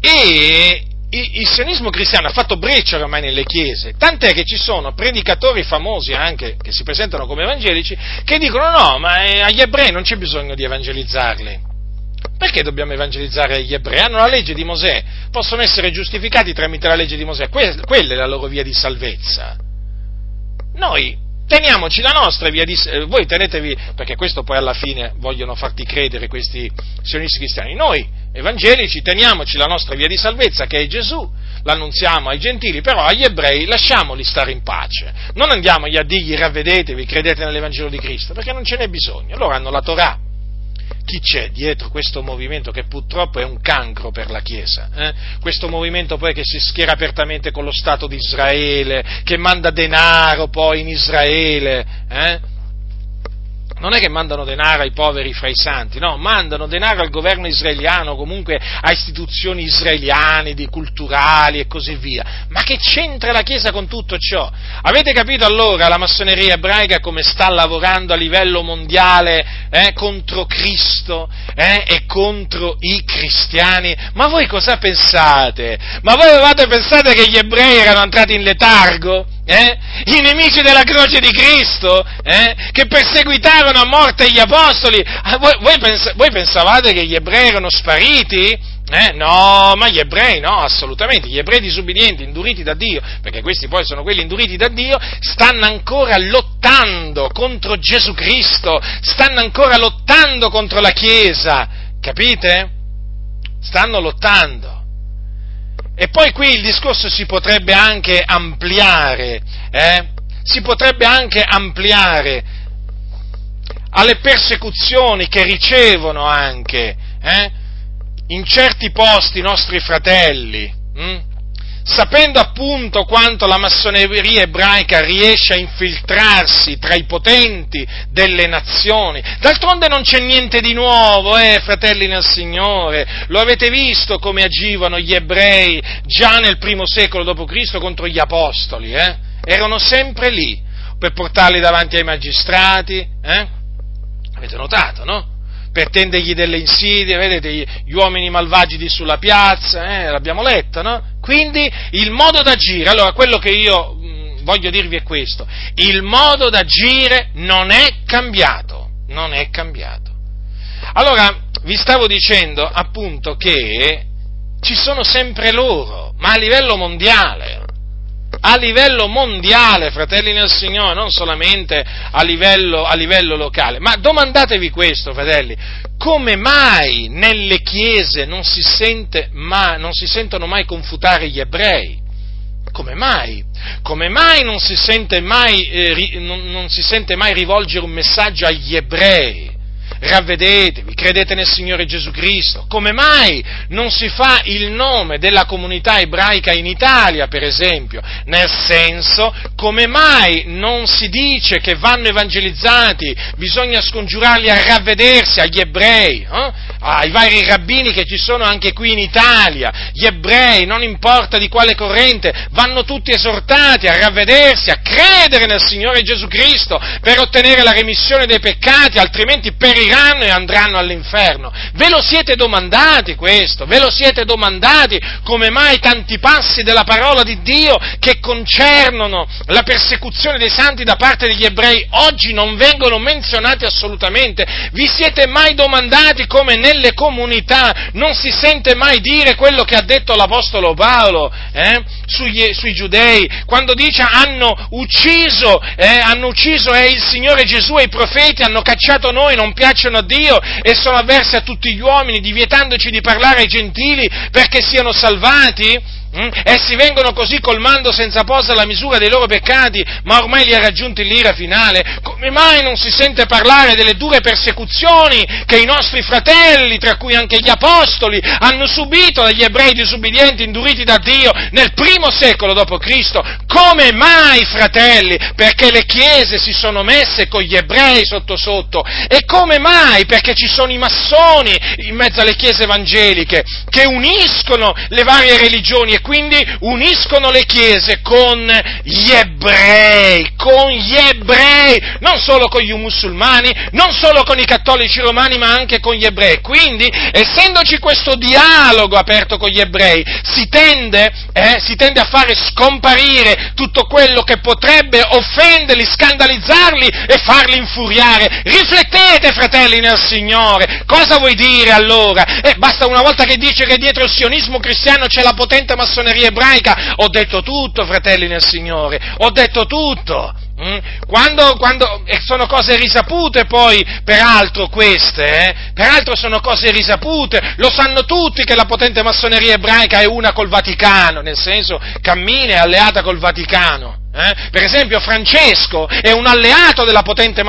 E il sionismo cristiano ha fatto breccia ormai nelle chiese, tant'è che ci sono predicatori famosi anche, che si presentano come evangelici, che dicono no, ma eh, agli ebrei non c'è bisogno di evangelizzarli. Perché dobbiamo evangelizzare gli ebrei? Hanno la legge di Mosè, possono essere giustificati tramite la legge di Mosè, quella è la loro via di salvezza. Noi teniamoci la nostra via di eh, voi tenetevi, perché questo poi alla fine vogliono farti credere questi sionisti cristiani, noi evangelici teniamoci la nostra via di salvezza che è Gesù, l'annunziamo ai gentili, però agli ebrei lasciamoli stare in pace, non andiamogli a dirgli ravvedetevi, credete nell'Evangelo di Cristo, perché non ce n'è bisogno, loro hanno la Torah, chi c'è dietro questo movimento che purtroppo è un cancro per la Chiesa, eh? questo movimento poi che si schiera apertamente con lo Stato di Israele, che manda denaro poi in Israele, eh? Non è che mandano denaro ai poveri fra i santi, no, mandano denaro al governo israeliano, comunque a istituzioni israeliane, di culturali e così via. Ma che c'entra la Chiesa con tutto ciò? Avete capito allora la massoneria ebraica come sta lavorando a livello mondiale eh, contro Cristo eh, e contro i cristiani? Ma voi cosa pensate? Ma voi avevate pensato che gli ebrei erano entrati in letargo? Eh? i nemici della croce di Cristo, eh? che perseguitarono a morte gli apostoli. Ah, voi, voi, pens- voi, pensavate che gli ebrei erano spariti? Eh? No, ma gli ebrei no, assolutamente, gli ebrei disubbidienti, induriti da Dio, perché questi poi sono quelli induriti da Dio, stanno ancora lottando contro Gesù Cristo, stanno ancora lottando contro la Chiesa, capite? Stanno lottando. E poi qui il discorso si potrebbe anche ampliare, eh? si potrebbe anche ampliare alle persecuzioni che ricevono anche eh? in certi posti i nostri fratelli. Hm? Sapendo appunto quanto la massoneria ebraica riesce a infiltrarsi tra i potenti delle nazioni. D'altronde non c'è niente di nuovo, eh, fratelli nel Signore. Lo avete visto come agivano gli ebrei già nel primo secolo d.C. contro gli apostoli, eh? Erano sempre lì per portarli davanti ai magistrati, eh? Avete notato, no? per tendergli delle insidie, vedete gli uomini malvagi di sulla piazza, eh, l'abbiamo letta, no? Quindi il modo d'agire, allora quello che io mh, mm, voglio dirvi è questo, il modo d'agire non è cambiato, non è cambiato. Allora, vi stavo dicendo appunto che ci sono sempre loro, ma a livello mondiale, a livello mondiale, fratelli nel Signore, non solamente a livello, a livello, locale. Ma domandatevi questo, fratelli, come mai nelle chiese non si, mai, non si sentono mai confutare gli ebrei? Come mai? Come mai non si, mai, eh, non, non si sente mai rivolgere un messaggio agli ebrei? Ravvedetevi, credete nel Signore Gesù Cristo. Come mai non si fa il nome della comunità ebraica in Italia, per esempio? Nel senso, come mai non si dice che vanno evangelizzati, bisogna scongiurarli a ravvedersi, agli ebrei, eh? Ai vari rabbini che ci sono anche qui in Italia, gli ebrei, non importa di quale corrente, vanno tutti esortati a ravvedersi, a credere nel Signore Gesù Cristo per ottenere la remissione dei peccati, altrimenti periranno e andranno all'inferno. Ve lo siete domandati questo? Ve lo siete domandati come mai tanti passi della parola di Dio che concernono la persecuzione dei santi da parte degli ebrei oggi non vengono menzionati assolutamente? Vi siete mai domandati come nelle comunità non si sente mai dire quello che ha detto l'Apostolo Paolo eh? sugli, sui giudei, quando dice hanno ucciso, eh? hanno ucciso eh, il Signore Gesù e i profeti, hanno cacciato noi, non piacciono a Dio e sono avversi a tutti gli uomini, divietandoci di parlare ai gentili perché siano salvati? Mm? Essi vengono così colmando senza posa la misura dei loro peccati, ma ormai li ha raggiunti l'ira finale. Come mai non si sente parlare delle dure persecuzioni che i nostri fratelli, tra cui anche gli apostoli, hanno subito dagli ebrei disubbidienti induriti da Dio nel primo secolo d.C.? Come mai, fratelli? Perché le chiese si sono messe con gli ebrei sotto sotto. E come mai? Perché ci sono i massoni in mezzo alle chiese evangeliche che uniscono le varie religioni quindi uniscono le chiese con gli ebrei, con gli ebrei, non solo con gli musulmani, non solo con i cattolici romani, ma anche con gli ebrei. Quindi, essendoci questo dialogo aperto con gli ebrei, si tende, eh, si tende a fare scomparire tutto quello che potrebbe offenderli, scandalizzarli e farli infuriare. Riflettete, fratelli nel Signore, cosa vuoi dire allora? Eh, basta una volta che dice che dietro il sionismo cristiano c'è la potente massoneria, massoneria ebraica, ho detto tutto, fratelli nel Signore, ho detto tutto. Mm? Quando, quando, e sono cose risapute poi, peraltro queste, eh? peraltro sono cose risapute, lo sanno tutti che la potente massoneria ebraica è una col Vaticano, nel senso cammina è alleata col Vaticano. Eh? Per esempio Francesco è un alleato della potente,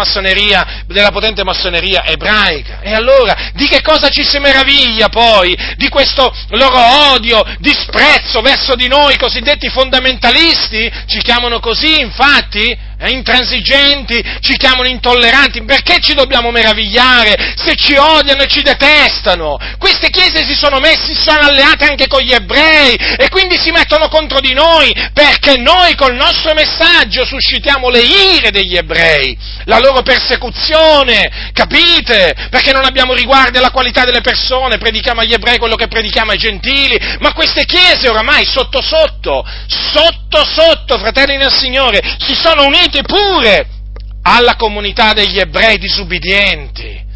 della potente massoneria ebraica. E allora di che cosa ci si meraviglia poi? Di questo loro odio, disprezzo verso di noi cosiddetti fondamentalisti? Ci chiamano così infatti? Eh, intransigenti, ci chiamano intolleranti, perché ci dobbiamo meravigliare se ci odiano e ci detestano? Queste chiese si sono messi, si sono alleate anche con gli ebrei e quindi si mettono contro di noi perché noi col nostro messaggio suscitiamo le ire degli ebrei, la loro persecuzione, capite? Perché non abbiamo riguardo alla qualità delle persone, predichiamo agli ebrei quello che predichiamo ai gentili, ma queste chiese oramai sotto sotto, sotto sotto, fratelli nel Signore, si sono unite unite pure alla comunità degli ebrei disubbidienti.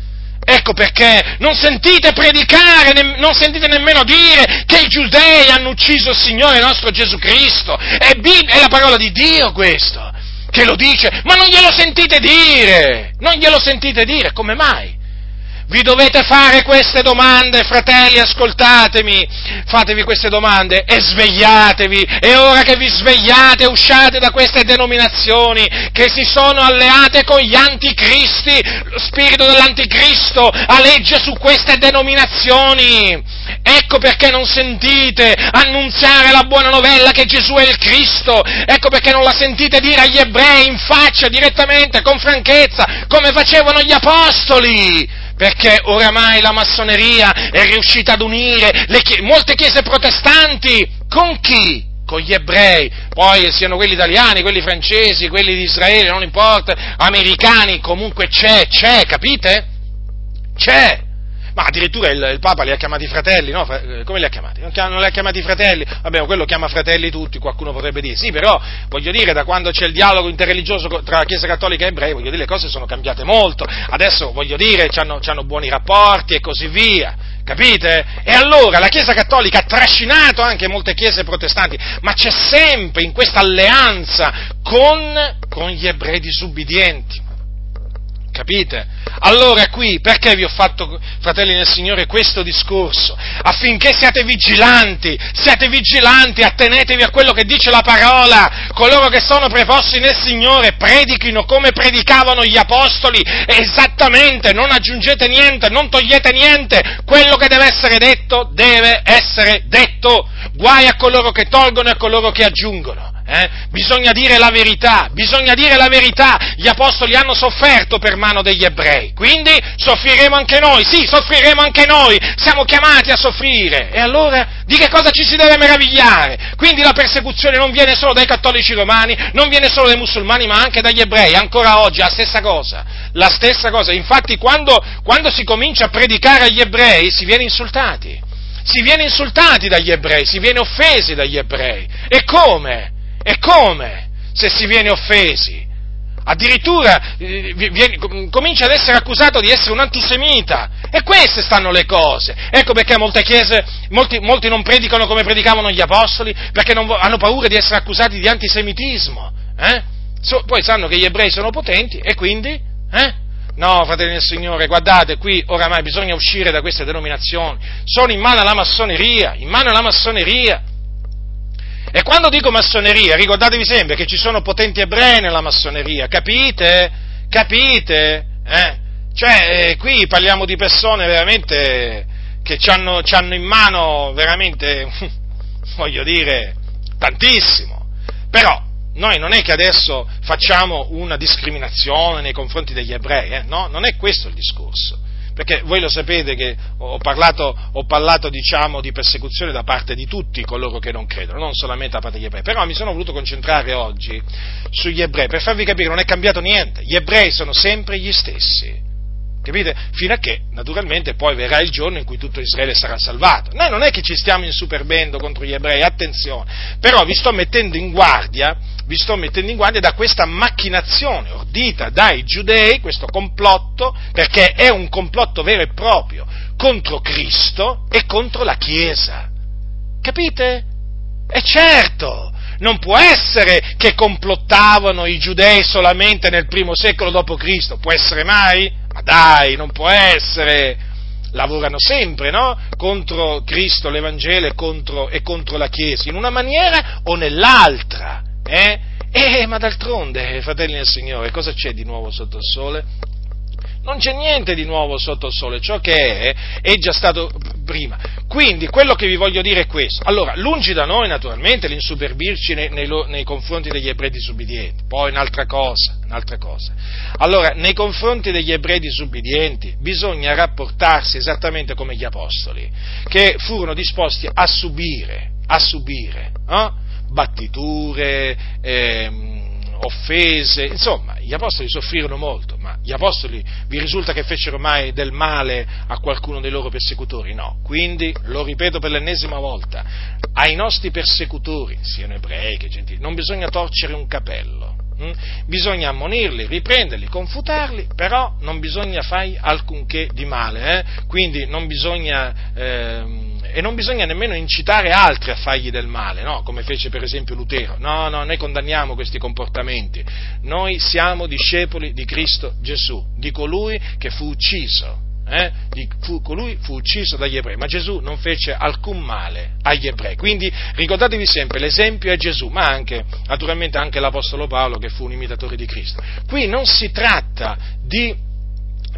Ecco perché non sentite predicare, non sentite nemmeno dire che i giudei hanno ucciso il Signore nostro Gesù Cristo. È, è la parola di Dio questo, che lo dice, ma non glielo sentite dire, non glielo sentite dire, come mai? Vi dovete fare queste domande, fratelli, ascoltatemi, fatevi queste domande e svegliatevi. È ora che vi svegliate, usciate da queste denominazioni che si sono alleate con gli anticristi. Lo spirito dell'anticristo aleggia su queste denominazioni Ecco perché non sentite annunziare la buona novella che Gesù è il Cristo. Ecco perché non la sentite dire agli ebrei in faccia, direttamente, con franchezza, come facevano gli apostoli perché oramai la massoneria è riuscita ad unire chie- molte chiese protestanti con chi? Con gli ebrei, poi siano quelli italiani, quelli francesi, quelli di Israele, non importa, americani, comunque c'è, c'è, capite? C'è, ma addirittura il, il, Papa li ha chiamati fratelli, no? Eh, come li ha chiamati? Non, non, li ha chiamati fratelli? Vabbè, quello chiama fratelli tutti, qualcuno potrebbe dire, sì, però voglio dire, da quando c'è il dialogo interreligioso tra Chiesa Cattolica e ebrei, voglio dire, le cose sono cambiate molto, adesso voglio dire, hanno buoni rapporti e così via. Capite? E allora la Chiesa Cattolica ha trascinato anche molte chiese protestanti, ma c'è sempre in questa alleanza con, con gli ebrei disubbidienti. Capite? Allora qui, perché vi ho fatto, fratelli nel Signore, questo discorso? Affinché siate vigilanti, siate vigilanti, attenetevi a quello che dice la parola, coloro che sono preposti nel Signore, predichino come predicavano gli apostoli, esattamente, non aggiungete niente, non togliete niente, quello che deve essere detto deve essere detto, guai a coloro che tolgono e a coloro che aggiungono. Eh? Bisogna dire la verità, bisogna dire la verità. Gli apostoli hanno sofferto per mano degli ebrei, quindi soffriremo anche noi, sì, soffriremo anche noi, siamo chiamati a soffrire. E allora di che cosa ci si deve meravigliare? Quindi la persecuzione non viene solo dai cattolici romani, non viene solo dai musulmani, ma anche dagli ebrei. Ancora oggi la stessa cosa, la stessa cosa. Infatti quando, quando si comincia a predicare agli ebrei si viene insultati. Si viene insultati dagli ebrei, si viene offesi dagli ebrei. E come? E come? Se si viene offesi. Addirittura eh, viene, comincia ad essere accusato di essere un antisemita. E queste stanno le cose. Ecco perché molte chiese, molti, molti non predicano come predicavano gli apostoli, perché non, hanno paura di essere accusati di antisemitismo. Eh? So, poi sanno che gli ebrei sono potenti e quindi... Eh? No, fratelli del Signore, guardate, qui oramai bisogna uscire da queste denominazioni. Sono in mano alla massoneria, in mano alla massoneria. E quando dico massoneria, ricordatevi sempre che ci sono potenti ebrei nella massoneria, capite? Capite? Eh? Cioè, eh, qui parliamo di persone veramente che ci hanno, in mano veramente, voglio dire, tantissimo. Però, noi non è che adesso facciamo una discriminazione nei confronti degli ebrei, eh? no? Non è questo il discorso perché voi lo sapete che ho parlato, ho parlato diciamo, di persecuzione da parte di tutti coloro che non credono, non solamente da parte degli ebrei, però mi sono voluto concentrare oggi sugli ebrei per farvi capire che non è cambiato niente, gli ebrei sono sempre gli stessi. Capite? Fino a che, naturalmente, poi verrà il giorno in cui tutto Israele sarà salvato. Noi non è che ci stiamo insuperbendo contro gli ebrei, attenzione, però vi sto mettendo in guardia vi sto mettendo in guardia da questa macchinazione ordita dai giudei, questo complotto, perché è un complotto vero e proprio contro Cristo e contro la Chiesa. Capite? E certo, non può essere che complottavano i giudei solamente nel primo secolo d.C., può essere mai? Ma dai, non può essere! Lavorano sempre, no? Contro Cristo, l'Evangelo e contro, e contro la Chiesa, in una maniera o nell'altra. Eh? Eh, ma d'altronde, fratelli del Signore, cosa c'è di nuovo sotto il sole? Non c'è niente di nuovo sotto il sole, ciò che è è già stato prima. Quindi quello che vi voglio dire è questo. Allora, lungi da noi naturalmente l'insuperbirci nei, nei, nei confronti degli ebrei disubbidienti, poi un'altra cosa, un'altra cosa. Allora, nei confronti degli ebrei disubbidienti bisogna rapportarsi esattamente come gli apostoli, che furono disposti a subire, a subire, eh? battiture, ehm, offese, insomma, gli apostoli soffrirono molto, ma gli apostoli vi risulta che fecero mai del male a qualcuno dei loro persecutori? No. Quindi, lo ripeto per l'ennesima volta, ai nostri persecutori, siano ebrei che gentili, non bisogna torcere un capello. Hm? Bisogna ammonirli, riprenderli, confutarli, però non bisogna fare alcunché di male, eh? quindi non bisogna eh, e non bisogna nemmeno incitare altri a fargli del male, no? come fece per esempio Lutero. No, no, noi condanniamo questi comportamenti. Noi siamo discepoli di Cristo Gesù, di colui che fu ucciso. Eh? Di, fu, colui fu ucciso dagli ebrei, ma Gesù non fece alcun male agli ebrei. Quindi ricordatevi sempre, l'esempio è Gesù, ma anche, naturalmente anche l'Apostolo Paolo che fu un imitatore di Cristo. Qui non si tratta di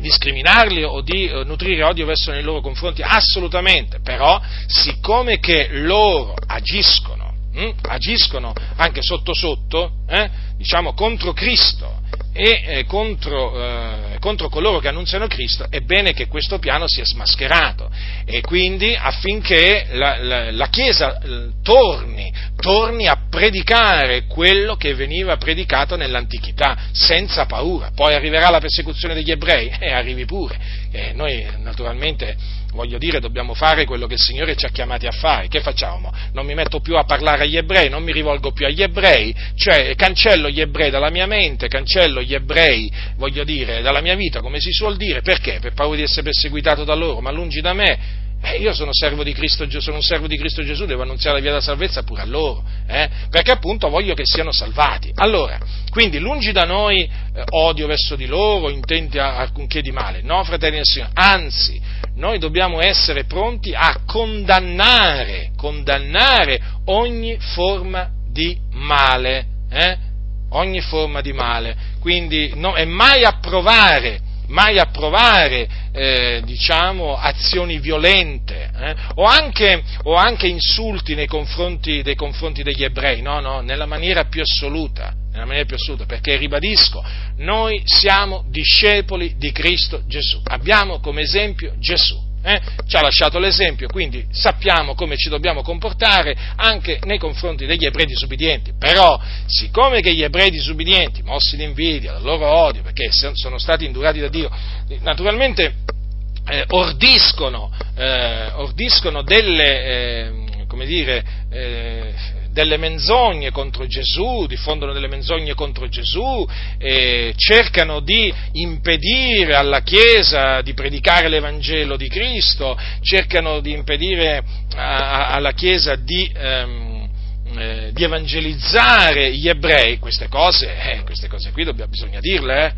discriminarli o di eh, nutrire odio verso nei loro confronti, assolutamente, però siccome che loro agiscono, hm, agiscono anche sotto sotto, eh, diciamo contro Cristo e eh, contro, eh, contro, coloro che annunziano Cristo, è bene che questo piano sia smascherato e quindi affinché la, la, la Chiesa eh, torni, torni, a predicare quello che veniva predicato nell'antichità, senza paura. Poi arriverà la persecuzione degli ebrei e arrivi pure. noi naturalmente voglio dire, dobbiamo fare quello che il Signore ci ha chiamati a fare. Che facciamo? Non mi metto più a parlare agli ebrei, non mi rivolgo più agli ebrei, cioè cancello gli ebrei dalla mia mente, cancello gli ebrei, voglio dire, dalla mia vita, come si suol dire. Perché? Per paura di essere perseguitato da loro, ma lungi da me eh, io sono, servo di Cristo, sono un servo di Cristo Gesù, devo annunziare la via della salvezza pure a loro, eh? perché appunto voglio che siano salvati. Allora, quindi lungi da noi eh, odio verso di loro, intenti a alcunché di male, no fratelli del Signore, anzi, noi dobbiamo essere pronti a condannare, condannare ogni forma di male, eh? ogni forma di male, quindi no, e mai approvare mai approvare eh, diciamo, azioni violente eh, o, anche, o, anche, insulti nei confronti, nei confronti degli ebrei, no, no, nella maniera più assoluta, nella maniera più assoluta, perché ribadisco, noi siamo discepoli di Cristo Gesù, abbiamo come esempio Gesù eh? ci ha lasciato l'esempio, quindi sappiamo come ci dobbiamo comportare anche nei confronti degli ebrei disubbidienti. Però, siccome che gli ebrei disubbidienti, mossi d'invidia, dal loro odio, perché sono stati indurati da Dio, naturalmente eh, ordiscono, eh, ordiscono delle, eh, come dire, eh, delle menzogne contro Gesù, diffondono delle menzogne contro Gesù, cercano di impedire alla Chiesa di predicare l'Evangelo di Cristo, cercano di impedire a, alla Chiesa di, ehm, eh, di, evangelizzare gli ebrei, queste cose, eh, queste cose qui dobbiamo, bisogna dirle, eh.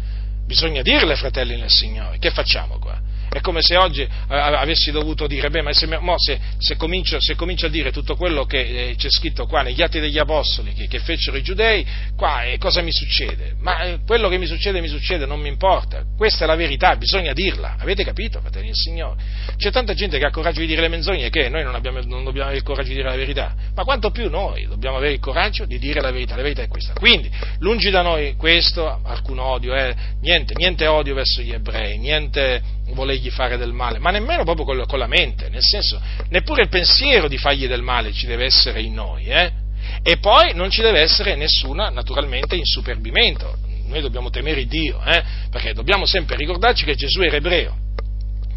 bisogna dirle fratelli nel Signore, che facciamo qua? È come se oggi eh, avessi dovuto dire, beh, ma se, se, se, comincio, se comincio, a dire tutto quello che eh, c'è scritto qua negli atti degli Apostoli, che, che fecero i giudei, qua eh, cosa mi succede? Ma eh, quello che mi succede, mi succede, non mi importa. Questa è la verità, bisogna dirla. Avete capito, fratelli del Signore? C'è tanta gente che ha coraggio di dire le menzogne che noi non, abbiamo, non dobbiamo avere il coraggio di dire la verità. Ma quanto più noi dobbiamo avere il coraggio di dire la verità. La verità è questa. Quindi, lungi da noi questo, alcun odio, eh, niente, niente odio verso gli ebrei, niente volergli fare del male, ma nemmeno proprio con, con, la mente, nel senso, neppure il pensiero di fargli del male ci deve essere in noi, eh? E poi non ci deve essere nessuna, naturalmente, insuperbimento. Noi dobbiamo temere Dio, eh? Perché dobbiamo sempre ricordarci che Gesù era ebreo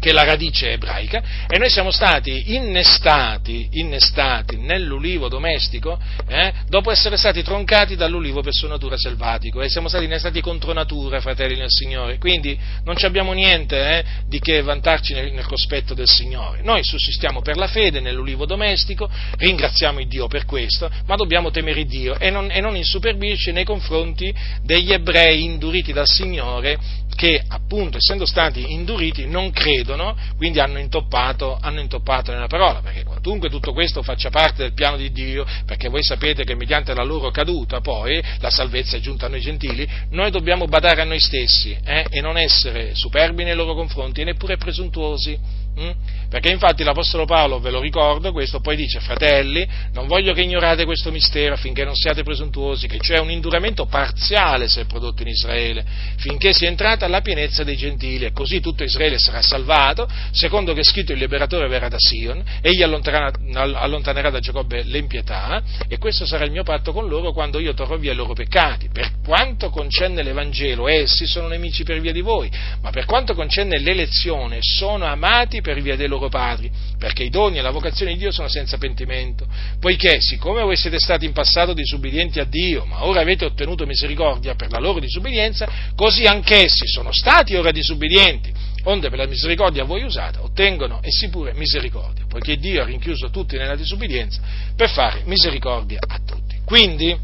che è la radice ebraica, e noi siamo stati innestati, innestati nell'ulivo domestico eh, dopo essere stati troncati dall'ulivo per sua natura selvatico e siamo stati innestati contro natura, fratelli nel Signore. Quindi non abbiamo niente eh, di che vantarci nel, nel, cospetto del Signore. Noi sussistiamo per la fede nell'ulivo domestico, ringraziamo il Dio per questo, ma dobbiamo temere Dio e non, e non insuperbirci nei confronti degli ebrei induriti dal Signore che appunto essendo stati induriti non credono, quindi hanno intoppato, hanno intoppato, nella parola, perché quantunque tutto questo faccia parte del piano di Dio, perché voi sapete che mediante la loro caduta poi la salvezza è giunta a noi gentili, noi dobbiamo badare a noi stessi eh, e non essere superbi nei loro confronti e neppure presuntuosi. Mm? Perché infatti l'Apostolo Paolo, ve lo ricordo, questo poi dice, fratelli, non voglio che ignorate questo mistero affinché non siate presuntuosi, che cioè un induramento parziale si è prodotto in Israele, finché sia entrata la pienezza dei gentili, e così tutto Israele sarà salvato, secondo che è scritto il liberatore verrà da Sion, egli allontanerà, allontanerà da Giacobbe l'impietà, e questo sarà il mio patto con loro quando io torrò via i loro peccati. Per quanto concerne l'Evangelo, essi sono nemici per via di voi, ma per quanto concerne l'elezione, sono amati per via dei loro padri, perché i doni e la vocazione di Dio sono senza pentimento, poiché siccome voi siete stati in passato disubbidienti a Dio, ma ora avete ottenuto misericordia per la loro disubbidienza, così anch'essi sono stati ora disubbidienti, onde per la misericordia a voi usata ottengono essi pure misericordia, poiché Dio ha rinchiuso tutti nella disubbidienza per fare misericordia a tutti. Quindi,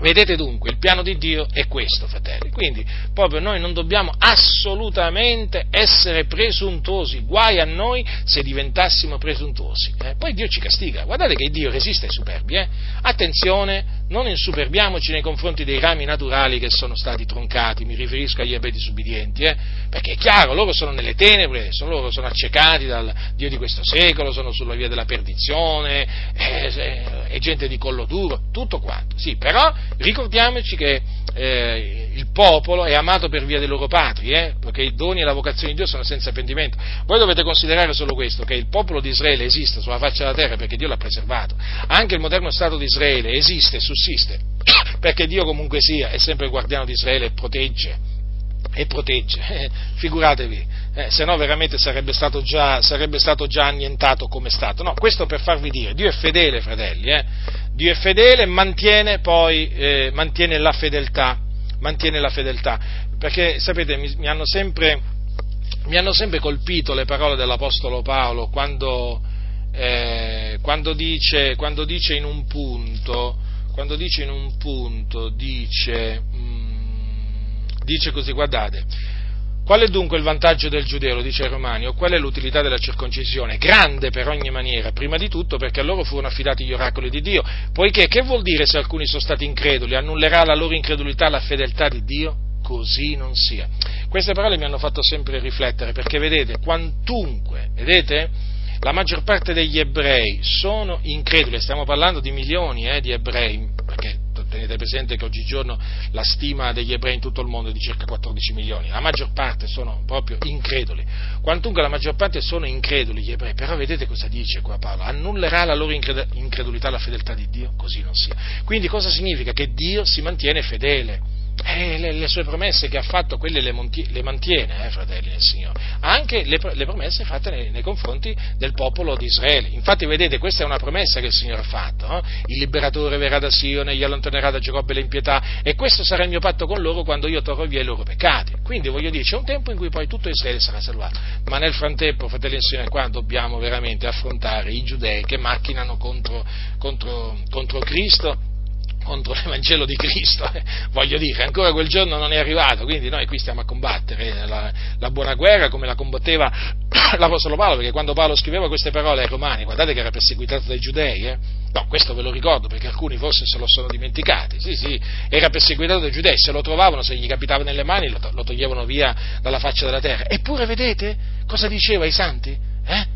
Vedete dunque, il piano di Dio è questo, fratelli. Quindi, proprio noi non dobbiamo assolutamente essere presuntuosi. Guai a noi se diventassimo presuntuosi. Eh? Poi Dio ci castiga. Guardate che Dio resiste ai superbi. Eh? Attenzione, non insuperbiamoci nei confronti dei rami naturali che sono stati troncati, mi riferisco agli ebrei disobbedienti, eh? perché è chiaro, loro sono nelle tenebre, sono, loro sono accecati dal Dio di questo secolo, sono sulla via della perdizione, è, è, è gente di collo duro, tutto quanto, sì, però ricordiamoci che eh, il popolo è amato per via dei loro patri, eh? perché i doni e la vocazione di Dio sono senza pentimento. Voi dovete considerare solo questo, che il popolo di Israele esiste sulla faccia della terra perché Dio l'ha preservato. Anche il moderno Stato di Israele esiste, sussiste, perché Dio comunque sia, è sempre il guardiano di Israele e protegge. E protegge, figuratevi, eh, se no veramente sarebbe stato, già, sarebbe stato già annientato come Stato. No, questo per farvi dire, Dio è fedele, fratelli, eh? Dio è fedele e mantiene poi eh, mantiene la fedeltà, mantiene la fedeltà, perché sapete, mi, mi, hanno sempre, mi, hanno sempre, colpito le parole dell'Apostolo Paolo quando, eh, quando, dice, quando dice, in un punto, quando dice in un punto, dice, mm, dice così, guardate, Qual è dunque il vantaggio del giudeo, dice ai Romani, o qual è l'utilità della circoncisione? Grande per ogni maniera, prima di tutto perché a loro furono affidati gli oracoli di Dio, poiché che vuol dire se alcuni sono stati increduli? Annullerà la loro incredulità la fedeltà di Dio? Così non sia. Queste parole mi hanno fatto sempre riflettere, perché vedete, quantunque, vedete, la maggior parte degli ebrei sono increduli, stiamo parlando di milioni eh, di ebrei, perché tenete presente che oggigiorno la stima degli ebrei in tutto il mondo è di circa 14 milioni, la maggior parte sono proprio increduli, quantunque la maggior parte sono increduli gli ebrei, però vedete cosa dice qua Paolo, annullerà la loro incredulità la fedeltà di Dio, così non sia. Quindi cosa significa? Che Dio si mantiene fedele eh, le, le, sue promesse che ha fatto, quelle le, monti, le mantiene, eh, fratelli del Signore. Anche le, le promesse fatte nei, nei, confronti del popolo di Israele. Infatti, vedete, questa è una promessa che il Signore ha fatto. Eh? Il liberatore verrà da Sione, gli allontanerà da Giacobbe l'impietà, e questo sarà il mio patto con loro quando io torrò via i loro peccati. Quindi, voglio dire, c'è un tempo in cui poi tutto Israele sarà salvato. Ma nel frattempo, fratelli del Signore, qua dobbiamo veramente affrontare i giudei che macchinano contro, contro, contro Cristo contro l'Evangelo di Cristo, eh. voglio dire, ancora quel giorno non è arrivato, quindi noi qui stiamo a combattere la, la buona guerra come la combatteva l'Apostolo Paolo, perché quando Paolo scriveva queste parole ai Romani, guardate che era perseguitato dai giudei, eh? no, questo ve lo ricordo perché alcuni forse se lo sono dimenticati, sì, sì, era perseguitato dai giudei, se lo trovavano, se gli capitava nelle mani, lo, lo toglievano via dalla faccia della terra, eppure vedete cosa diceva ai santi? Eh?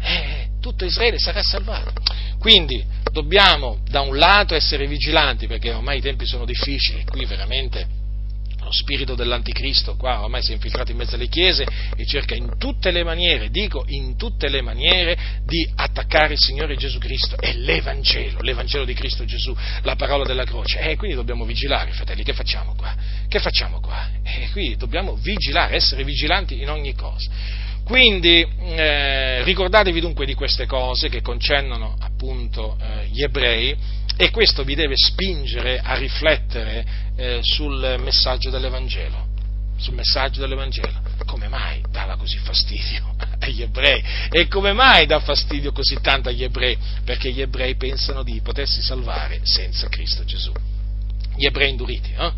Eh, tutto Israele sarà salvato. Quindi dobbiamo da un lato essere vigilanti perché ormai i tempi sono difficili, qui veramente lo spirito dell'anticristo qua ormai si è infiltrato in mezzo alle chiese e cerca in tutte le maniere, dico in tutte le maniere, di attaccare il Signore Gesù Cristo e l'Evangelo, l'Evangelo di Cristo Gesù, la parola della croce. E eh, quindi dobbiamo vigilare, fratelli, che facciamo qua? Che facciamo qua? E eh, qui dobbiamo vigilare, essere vigilanti in ogni cosa. Quindi eh, ricordatevi dunque di queste cose che concernono appunto eh, gli ebrei e questo vi deve spingere a riflettere eh, sul messaggio dell'Evangelo. Sul messaggio dell'Evangelo. Come mai dava così fastidio agli ebrei? E come mai dà fastidio così tanto agli ebrei? Perché gli ebrei pensano di potersi salvare senza Cristo Gesù. Gli ebrei induriti, eh?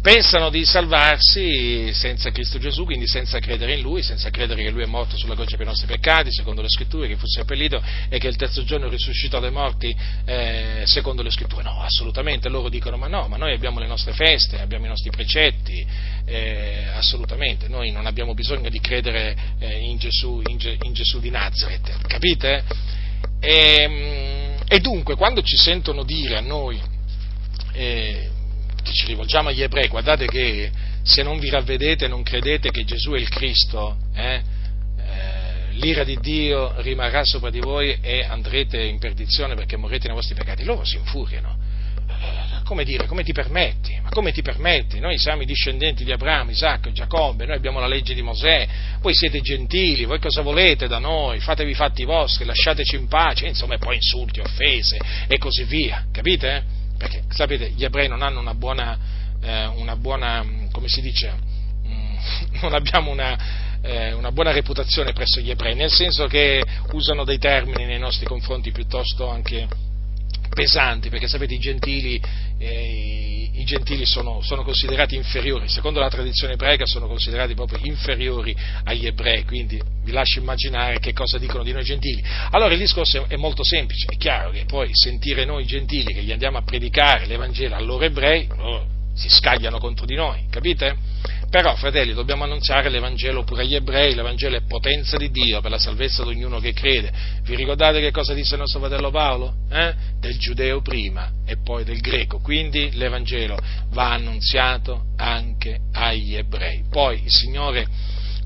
Pensano di salvarsi senza Cristo Gesù, quindi senza credere in Lui, senza credere che Lui è morto sulla croce per i nostri peccati, secondo le scritture, che fu seppellito e che il terzo giorno risuscitò dai morti, eh, secondo le scritture. No, assolutamente, loro dicono ma no, ma noi abbiamo le nostre feste, abbiamo i nostri precetti, eh, assolutamente, noi non abbiamo bisogno di credere eh, in, Gesù, in, in, Gesù, di Nazareth, capite? E, ehm, e, dunque, quando ci sentono dire a noi, eh, ci rivolgiamo agli ebrei, guardate che se non vi ravvedete, non credete che Gesù è il Cristo, eh, eh, l'ira di Dio rimarrà sopra di voi e andrete in perdizione perché morrete nei vostri peccati. Loro si infuriano. Eh, come dire, come ti permetti? Ma come ti permetti? Noi siamo i discendenti di Abramo, Isacco, Giacobbe, noi abbiamo la legge di Mosè, voi siete gentili, voi cosa volete da noi? Fatevi i fatti vostri, lasciateci in pace, insomma, e poi insulti, offese e così via, capite? Perché sapete, gli ebrei non hanno una buona, eh, una buona come si dice, mm, non abbiamo una, eh, una, buona reputazione presso gli ebrei, nel senso che usano dei termini nei nostri confronti piuttosto anche pesanti, perché sapete i gentili, eh, i gentili sono, sono, considerati inferiori, secondo la tradizione ebraica sono considerati proprio inferiori agli ebrei, quindi vi lascio immaginare che cosa dicono di noi gentili. Allora il discorso è, molto semplice, è chiaro che poi sentire noi gentili che gli andiamo a predicare l'Evangelo a loro ebrei, oh, si scagliano contro di noi, capite? Però, fratelli, dobbiamo annunziare l'Evangelo pure agli ebrei, l'Evangelo è potenza di Dio per la salvezza di ognuno che crede. Vi ricordate che cosa disse il nostro fratello Paolo? Eh? Del giudeo prima e poi del greco. Quindi l'Evangelo va annunziato anche agli ebrei. Poi il Signore,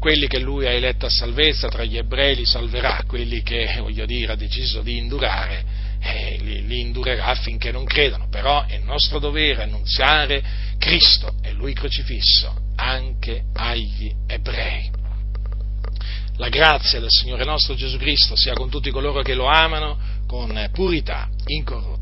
quelli che Lui ha eletto a salvezza, tra gli ebrei li salverà, quelli che, voglio dire, ha deciso di indurare, eh, li, li indurerà affinché non credano. Però è nostro dovere annunziare Cristo e Lui crocifisso anche agli ebrei. La grazia del Signore nostro Gesù Cristo sia con tutti coloro che lo amano con purità incorrotta.